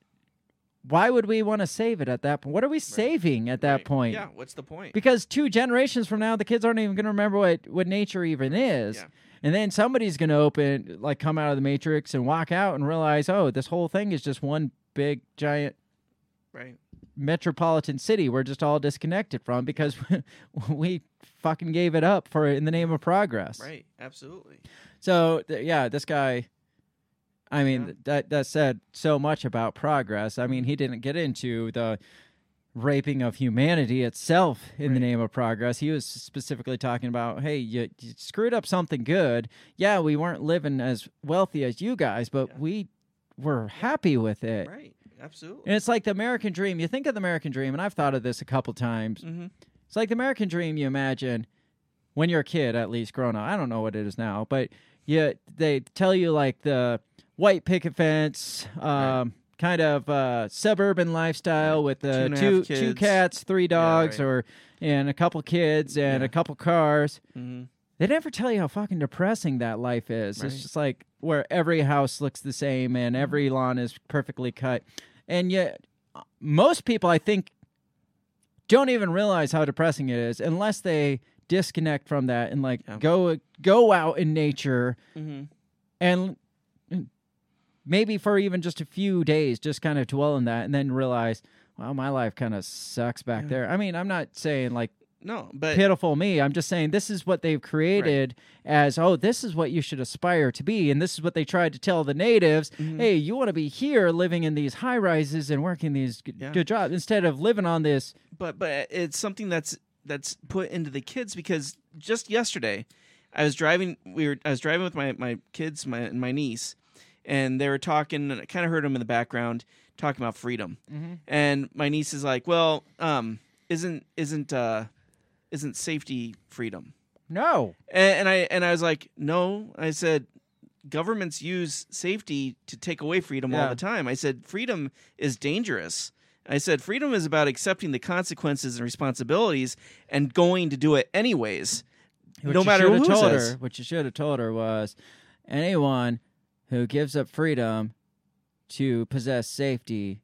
why would we want to save it at that point? What are we saving at that point? Yeah, what's the point? Because two generations from now, the kids aren't even going to remember what, what nature even is. Yeah. And then somebody's going to open, like, come out of the matrix and walk out and realize, oh, this whole thing is just one big, giant Right. Metropolitan city we're just all disconnected from because we fucking gave it up for in the name of progress. Right. Absolutely. So th- yeah, this guy. I mean, th- that that said so much about progress. I mean, he mm-hmm. didn't get into the raping of humanity itself in the name of progress. He was specifically talking about, hey, you, you screwed up something good. Yeah, we weren't living as wealthy as you guys, but we were happy with it. Right. Absolutely. And it's like the American dream. You think of the American dream, and I've thought of this a couple times. Mhm. It's like the American dream you imagine when you're a kid, at least growing up. I don't know what it is now, but yeah, they tell you like the white picket fence, um, kind of uh, suburban lifestyle with Two the and two two cats, three dogs, right. or and a couple kids and a couple cars. Mhm. They never tell you how fucking depressing that life is. Right. It's just like where every house looks the same and every lawn is perfectly cut. And yet, uh, most people, I think, don't even realize how depressing it is unless they disconnect from that and like go go out in nature Mhm. and maybe for even just a few days, just kind of dwell in that and then realize, well, my life kind of sucks back there. I mean, I'm not saying like No, but pitiful me. I'm just saying this is what they've created as oh, this is what you should aspire to be, and this is what they tried to tell the natives. Mm-hmm. Hey, you want to be here, living in these high rises and working these good, Yeah. good jobs instead of living on this. but but it's something that's that's put into the kids because just yesterday I was driving we were I was driving with my my kids my and my niece and they were talking and I kind of heard them in the background talking about freedom Mhm. and my niece is like well um isn't isn't uh isn't safety freedom No. And, and I and I was like, no. I said, governments use safety to take away freedom all the time. I said, freedom is dangerous. I said, freedom is about accepting the consequences and responsibilities and going to do it anyways, What no matter who told says. her, what you should have told her was, anyone who gives up freedom to possess safety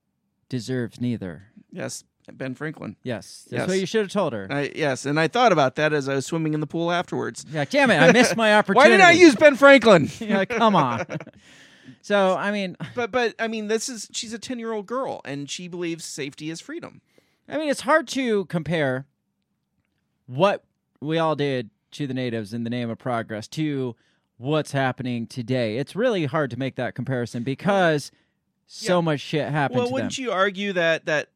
deserves neither. Yes, Ben Franklin. Yes, that's Yes. what you should have told her. I, yes, and I thought about that as I was swimming in the pool afterwards. Yeah, damn it, I missed my opportunity. Why opportunity. did I use Ben Franklin? yeah, come on. so I mean, but but I mean, this is she's a ten year old girl, and she believes safety is freedom. I mean, it's hard to compare what we all did to the natives in the name of progress to what's happening today. It's really hard to make that comparison because so much shit happened Well, to them. wouldn't you argue that that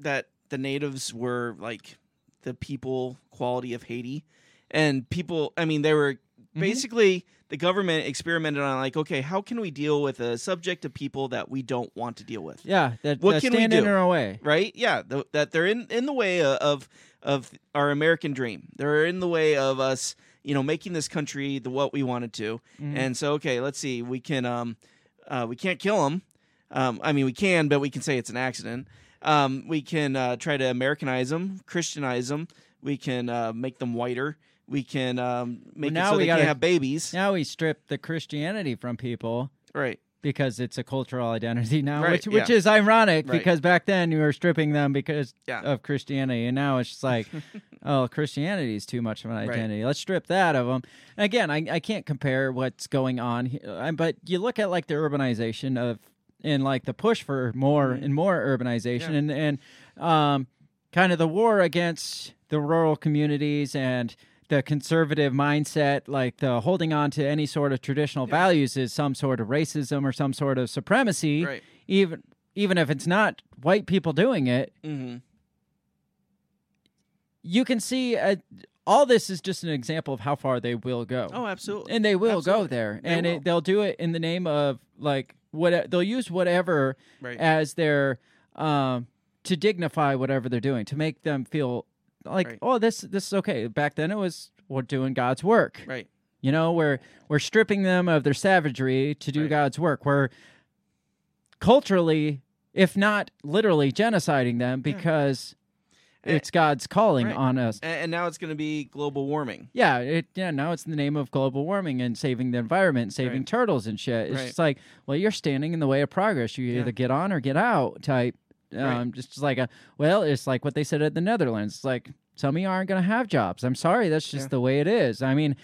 that the natives were like the people quality of Haiti, and people? I mean, they were Mm-hmm. basically the government experimented on like, okay, how can we deal with a subject of people that we don't want to deal with? Yeah, that, What that can we do? in our way. right? Yeah, th- that they're in in the way of of our American dream. They're in the way of us, you know, making this country the what we wanted to. Mhm. And so, okay, let's see. We can um, uh, we can't kill them. Um, I mean, we can, but we can say it's an accident. Um, we can uh, try to Americanize them, Christianize them. We can uh, make them whiter. We can um, make now it so we they gotta- can't have babies. Now we strip the Christianity from people Right. because it's a cultural identity now, Right, which which yeah. is ironic Right. because back then you were stripping them because Yeah. of Christianity, and now it's just like, oh, Christianity is too much of an identity. Let's strip that of them. Again, I, I can't compare what's going on, here, uh, but you look at like the urbanization of and like the push for more and more urbanization, Mm-hmm. Yeah. and and um, kind of the war against the rural communities and the conservative mindset, like the holding on to any sort of traditional values, is some sort of racism or some sort of supremacy. Right. Even even if it's not white people doing it, Mm-hmm. you can see uh all this is just an example of how far they will go. Oh, absolutely. and they will go there, They and it, they'll do it in the name of like what they'll use whatever Right. as their um to dignify whatever they're doing to make them feel like Right. oh this this is okay. Back then it was we're doing God's work. Right. You know, we're we're stripping them of their savagery to do Right. God's work. We're culturally, if not literally, genociding them because Eh, it's God's calling right. on us. And, and now it's going to be global warming. Yeah, it yeah, now it's in the name of global warming and saving the environment, saving Right. turtles and shit. It's Right. just like, well, you're standing in the way of progress. You Yeah. either get on or get out type. Um, just like a well, it's like what they said at the Netherlands. It's like some of you aren't going to have jobs. I'm sorry, that's just Yeah. the way it is. I mean,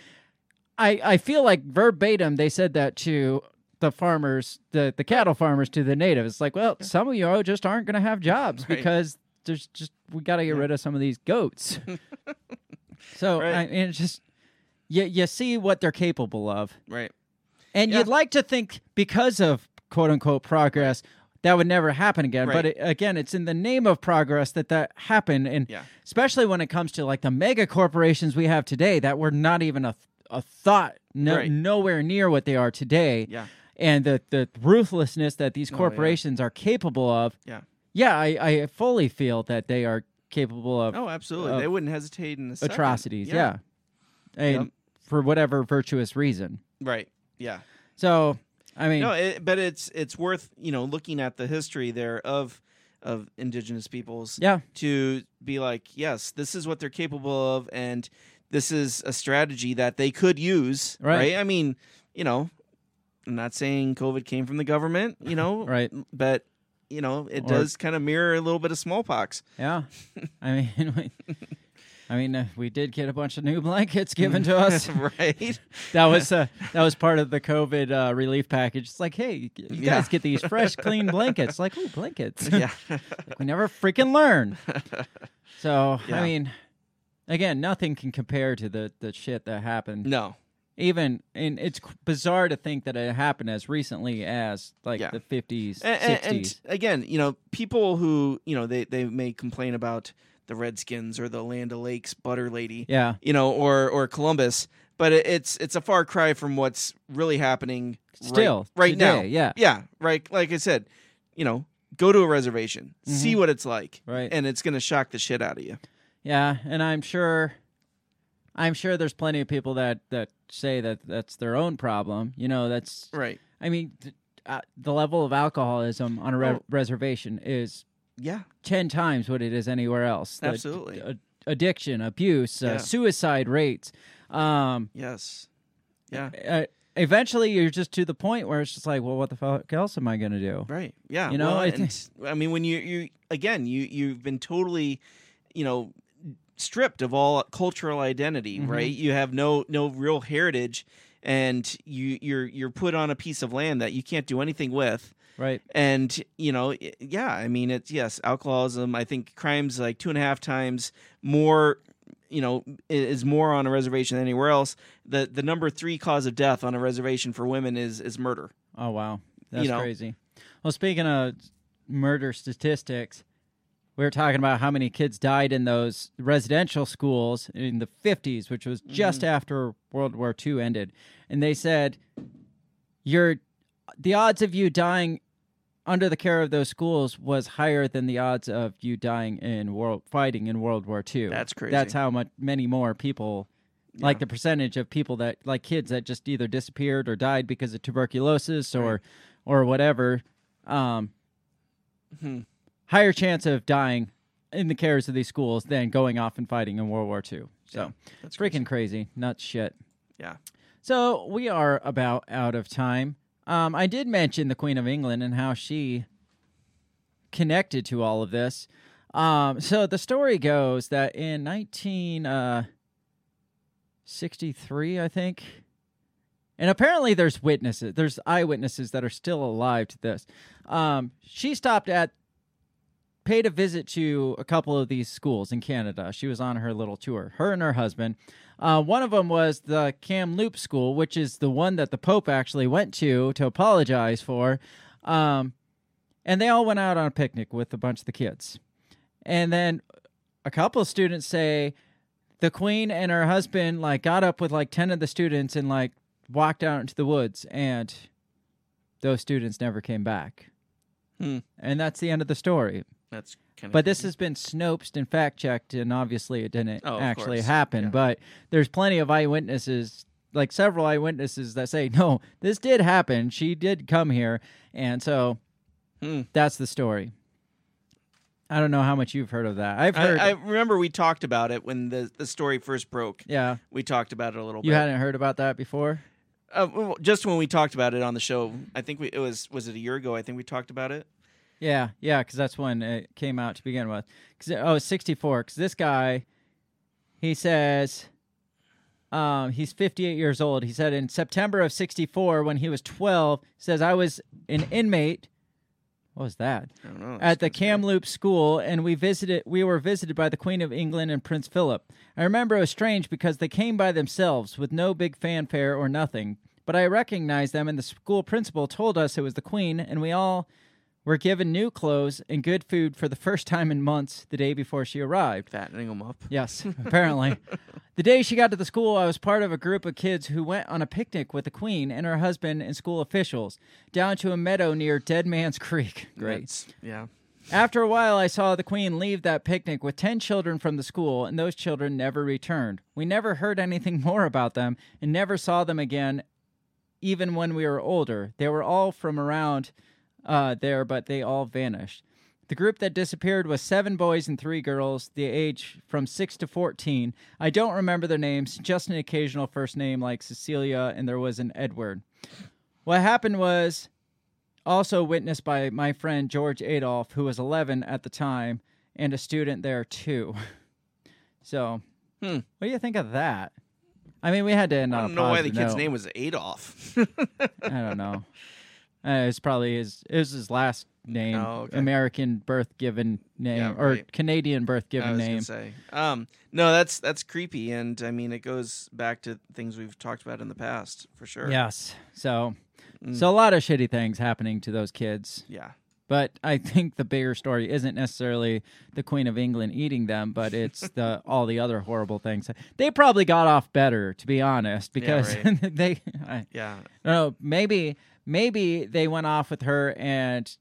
I I feel like verbatim they said that to the farmers, the the cattle farmers to the natives. It's like, well, some of you just aren't going to have jobs Right. because there's just we got to get rid of some of these goats. so Right. I mean, just you you see what they're capable of, Right. and Yeah. you'd like to think because of quote unquote progress. That would never happen again. But it, again, it's in the name of progress that that happened, and Yeah. especially when it comes to like the mega corporations we have today that were not even a a thought, no, Right. nowhere near what they are today. Yeah. And the the ruthlessness that these Oh, yeah. corporations are capable of. Yeah. Yeah, I, I fully feel that they are capable of Oh, absolutely. of they wouldn't hesitate in a atrocities. Yeah. And Yep. for whatever virtuous reason. Right. Yeah. So, I mean, No, it, but it's it's worth you know looking at the history there of of indigenous peoples. Yeah. To be like, yes, this is what they're capable of, and this is a strategy that they could use. Right. I mean, you know, I'm not saying COVID came from the government. You know. Right. But you know, it Or- does kind of mirror a little bit of smallpox. yeah. I mean, we, I mean, uh, we did get a bunch of new blankets given to us. right. That was uh, that was part of the COVID uh, relief package. It's like, hey, you guys Yeah. get these fresh, clean blankets. Like, oh, blankets. Yeah. Like, we never freaking learn. So, Yeah. I mean, again, nothing can compare to the the shit that happened. no. Even and it's bizarre to think that it happened as recently as like Yeah. the fifties, sixties. and again, you know, people who you know they they may complain about the Redskins or the Land O'Lakes butter lady, Yeah, you know, or or Columbus, but it, it's it's a far cry from what's really happening Still, right, now. today, yeah. yeah, right. Like I said, you know, go to a reservation, see what it's like, Mm-hmm. Right. and it's gonna shock the shit out of you. yeah, and I'm sure. I'm sure there's plenty of people that that say that that's their own problem. You know, that's right. I mean, th- uh, the level of alcoholism on a re- Oh. reservation is Yeah. ten times what it is anywhere else. The Absolutely. d- addiction, abuse, uh, suicide rates. Um, Yes. Yeah. uh, eventually, you're just to the point where it's just like, well, what the fuck else am I going to do? Right. Yeah. You know, well, I mean, when you you again, you you've been totally, you know, stripped of all cultural identity. Mhm. Right. You have no no real heritage, and you you're you're put on a piece of land that you can't do anything with. Right. And you know, yeah, I mean, it's yes, alcoholism. I think crimes like two and a half times more. You know, is more on a reservation than anywhere else. The the number three cause of death on a reservation for women is is murder. Oh wow, that's know. crazy. Well, speaking of murder statistics, we were talking about how many kids died in those residential schools in the 50s, which was just Mm-hmm. after World War II ended, and they said your the odds of you dying under the care of those schools was higher than the odds of you dying in world fighting in World War II. That's crazy. That's how much many more people like the percentage of people that like kids that just either disappeared or died because of tuberculosis or or whatever um Hmm. Higher chance of dying in the cares of these schools than going off and fighting in World War II. So Yeah, that's freaking crazy. nuts shit. Yeah. So we are about out of time. Um, I did mention the Queen of England and how she connected to all of this. Um, so the story goes that in 1963, I think, and apparently there's witnesses, there's eyewitnesses that are still alive to this. Um, she stopped at, paid a visit to a couple of these schools in Canada. She was on her little tour, her and her husband. Uh, one of them was the Kamloops School, which is the one that the Pope actually went to to apologize for. Um, and they all went out on a picnic with a bunch of the kids. And then a couple of students say the queen and her husband like got up with like 10 of the students and like walked out into the woods and those students never came back. Hmm. And that's the end of the story. That's kind of. But this has been snoped and fact checked, and obviously it didn't Oh, actually course. happen. Yeah. But there's plenty of eyewitnesses, like several eyewitnesses, that say, no, this did happen. She did come here. And so Hmm. that's the story. I don't know how much you've heard of that. I've heard. I, I remember we talked about it when the the story first broke. yeah. We talked about it a little bit. You bit. hadn't heard about that before? Uh, well, just when we talked about it on the show, I think we, it was was it a year ago? I think we talked about it. Yeah, yeah, because that's when it came out to begin with. Cause, oh, 64. Because this guy, he says, um, he's 58 years old. He said in September of 64, when he was 12, says, I was an inmate. What was that? I don't know. At the Kamloops School, and we visited. We were visited by the Queen of England and Prince Philip. I remember it was strange because they came by themselves with no big fanfare or nothing. But I recognized them, and the school principal told us it was the Queen, and we all were given new clothes and good food for the first time in months the day before she arrived. fattening them up. Yes, apparently. the day she got to the school, I was part of a group of kids who went on a picnic with the Queen and her husband and school officials down to a meadow near Dead Man's Creek. Great. That's- yeah. After a while, I saw the Queen leave that picnic with 10 children from the school, and those children never returned. We never heard anything more about them and never saw them again, even when we were older. They were all from around uh, there, but they all vanished. The group that disappeared was seven boys and three girls, the age from 6 to 14. I don't remember their names, just an occasional first name like Cecilia, and there was an Edward. What happened was also witnessed by my friend George Adolf, who was 11 at the time and a student there too. So, Hmm. what do you think of that? I mean, we had to end I on a don't know why the kid's note. name was Adolf. I don't know. Uh, it's probably his. It was his last name, Oh, okay. American birth given name, Yeah, or right. Canadian birth given name. say. Um, no, that's that's creepy, and I mean it goes back to things we've talked about in the past for sure. Yes. So, Mm. so a lot of shitty things happening to those kids. Yeah. But I think the bigger story isn't necessarily the Queen of England eating them, but it's the all the other horrible things. They probably got off better, to be honest, because right. they. I, Yeah. no, maybe maybe they went off with her and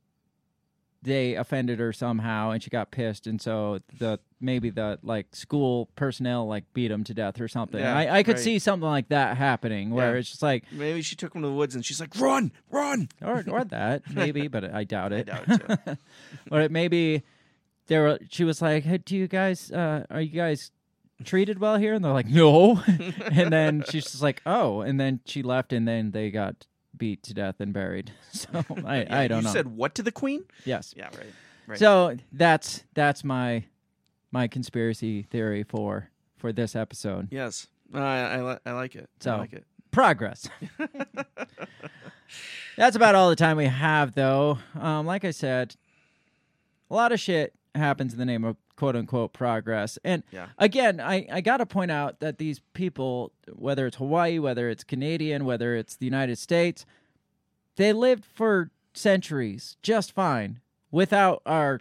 they offended her somehow, and she got pissed, and so the maybe the like school personnel like beat him to death or something. Yeah, I, I could right. see something like that happening where Yeah. it's just like Maybe she took him to the woods and she's like, "Run, run!" or or that maybe, but I doubt it, I doubt it too. or it maybe there were, she was like, "Hey, do you guys uh, are you guys treated well here?" And they're like, "No." and then she's just like, "Oh," and then she left, and then they got beat to death and buried. So I Yeah, I don't you know. said what to the queen? yes. Yeah, right. Right. So that's that's my my conspiracy theory for for this episode. yes, No, I I, li- I like it. So- I like it. Progress. that's about all the time we have, though. Um, like I said, a lot of shit happens in the name of quote unquote progress. And Yeah. again, I, I got to point out that these people, whether it's Hawaii, whether it's Canadian, whether it's the United States, they lived for centuries just fine without our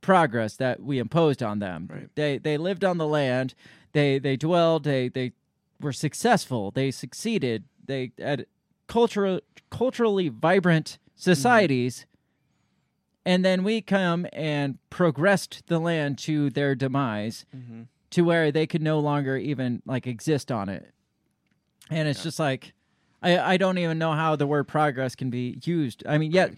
progress that we imposed on them. Right. They they lived on the land. They they dwelled. They they were successful. They succeeded. They had cultural culturally vibrant mm-hmm. societies. And then we come and progressed the land to their demise Mhm. to where they could no longer even like exist on it. And it's just like I I don't even know how the word progress can be used. I mean, yet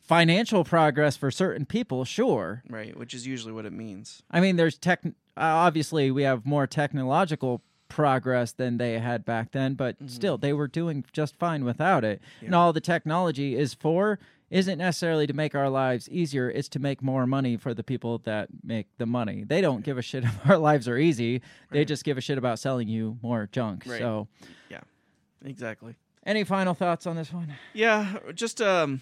financial progress for certain people, sure. Right, which is usually what it means. I mean, there's tech. uh, Obviously, we have more technological progress than they had back then, but still, they were doing just fine without it. And all the technology is for isn't necessarily to make our lives easier; it's to make more money for the people that make the money. They don't give a shit if our lives are easy. They Right. just give a shit about selling you more junk. Right. So, Yeah. Exactly. any final thoughts on this one? Yeah, just um,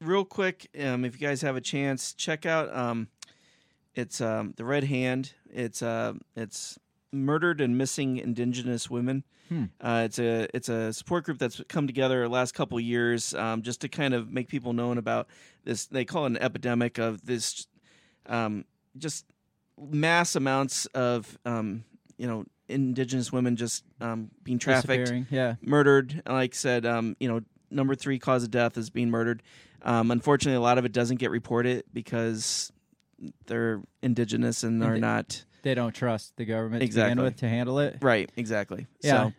real quick, um, if you guys have a chance, check out um, it's um, the Red Hand. It's uh, it's murdered and missing Indigenous women. Hmm. Uh, it's a it's a support group that's come together the last couple years um, just to kind of make people known about this. They call it an epidemic of this, um, just mass amounts of um, you know Indigenous women just um, being trafficked Yeah. murdered. Like I said, um, you know, number three cause of death is being murdered. Um, unfortunately, a lot of it doesn't get reported because they're indigenous and are they- not They don't trust the government to begin with to handle it. right. Exactly. Yeah. So,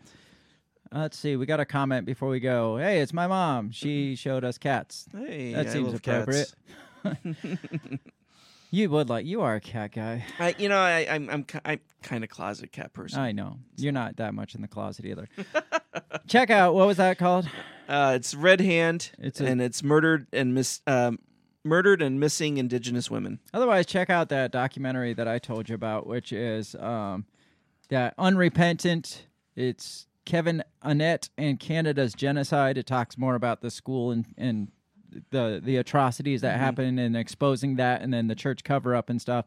Uh, Let's see. We got a comment before we go. Hey, it's my mom. She showed us cats. hey, That I seems appropriate. You would like. You are a cat guy. I, you know, I, I'm I'm I'm kind of closet cat person. I know. You're not that much in the closet either. Check out what was that called? Uh, it's Red Hand, It's a- and it's murdered and miss um, murdered and missing indigenous women. Otherwise, check out that documentary that I told you about, which is um, that unrepentant. It's Kevin Annett and Canada's genocide. It talks more about the school and and the the atrocities that happen and exposing that, and then the church cover up and stuff.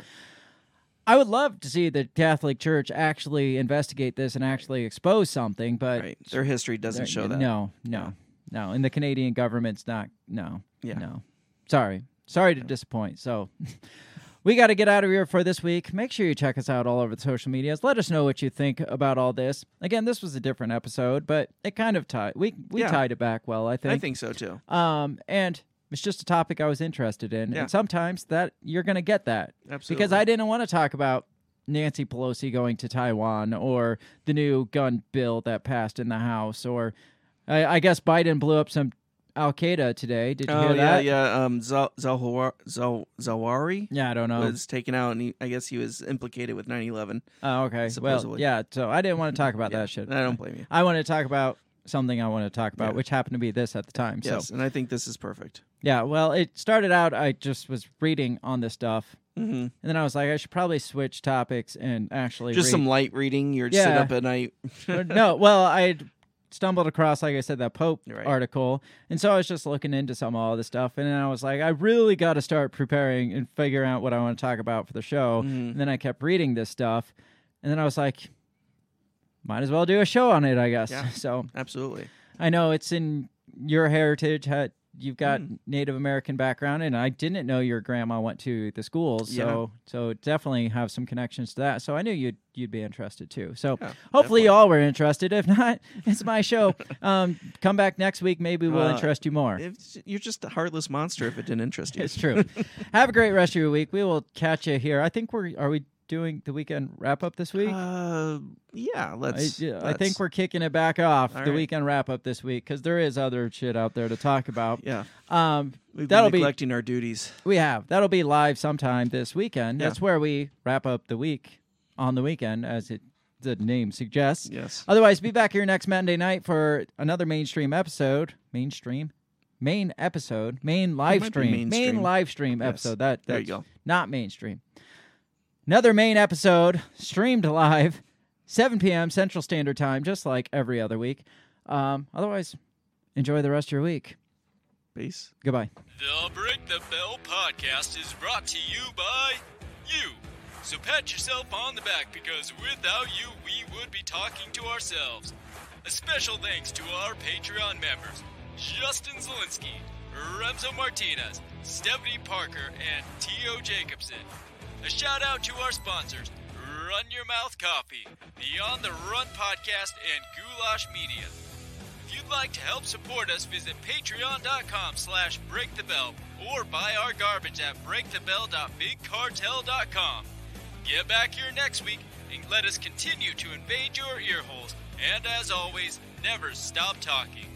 I would love to see the Catholic Church actually investigate this and actually expose something, but Right. Their history doesn't show that. No, no, no. And the Canadian government's not. No. Yeah. No. Sorry. Sorry to disappoint. So we got to get out of here for this week. Make sure you check us out all over the social medias. Let us know what you think about all this. Again, this was a different episode, but it kind of tied. We we Yeah. tied it back well. I think. I think so too. Um, and it's just a topic I was interested in, Yeah. and sometimes that you're going to get that Absolutely. because I didn't want to talk about Nancy Pelosi going to Taiwan or the new gun bill that passed in the House, or I, I guess Biden blew up some Al Qaeda today. Did you oh hear yeah, that? yeah. Um, Zal- Zalhawar- Zal- Zawari Yeah, I don't know. was taken out, and he, I guess he was implicated with 9/11. oh, okay. Well, supposedly. yeah. So I didn't want to talk about Yeah, that shit. I don't blame you. I wanted to talk about something I want to talk about, Yeah. which happened to be this at the time. So Yes, and I think this is perfect. yeah. Well, it started out. I just was reading on this stuff. hmm And then I was like, I should probably switch topics and actually Just read- some light reading. You're sit up at night. No, well, I stumbled across, like I said, that Pope Right. article, and so I was just looking into some of all this stuff, and then I was like, I really got to start preparing and figuring out what I want to talk about for the show. Mhm. And then I kept reading this stuff, and then I was like, might as well do a show on it, I guess. Yeah. So Absolutely. I know it's in your heritage. You've got Mm. Native American background, and I didn't know your grandma went to the schools, so so definitely have some connections to that. So I knew you'd you'd be interested too. So Yeah, hopefully definitely. y'all were interested. If not, it's my show. um, come back next week. Maybe we'll Uh, interest you more. You're just a heartless monster if it didn't interest you. It's true. have a great rest of your week. We will catch you here. I think we're are we doing the weekend wrap up this week? Uh, yeah, I, let's. yeah, I let's- think we're kicking it back off All the right. weekend wrap up this week because there is other shit out there to talk about. Yeah, Um, we've that'll been be neglecting our duties. we have that'll be live sometime this weekend. Yeah. That's where we wrap up the week on the weekend, as it the name suggests. Yes. Otherwise, be back here next Monday night for another mainstream episode. Mainstream, main episode, main live be stream, main live stream Yes. episode. That There you go. Not mainstream. Another main episode streamed live, 7 p.m. Central Standard Time, just like every other week. Um, otherwise, enjoy the rest of your week. Peace. Goodbye. The Break the Bell podcast is brought to you by you. So pat yourself on the back because without you, we would be talking to ourselves. A special thanks to our Patreon members Justin Zelinsky, Remzo Martinez, Stephanie Parker, and T.O. Jacobson. A shout out to our sponsors Run Your Mouth Coffee, On the Run podcast, and Goulash Media. If you'd like to help support us, visit patreon.com slash breakthebell or buy our garbage at breakthebell.bigcartel.com. Get back here next week and let us continue to invade your earholes. And as always, never stop talking.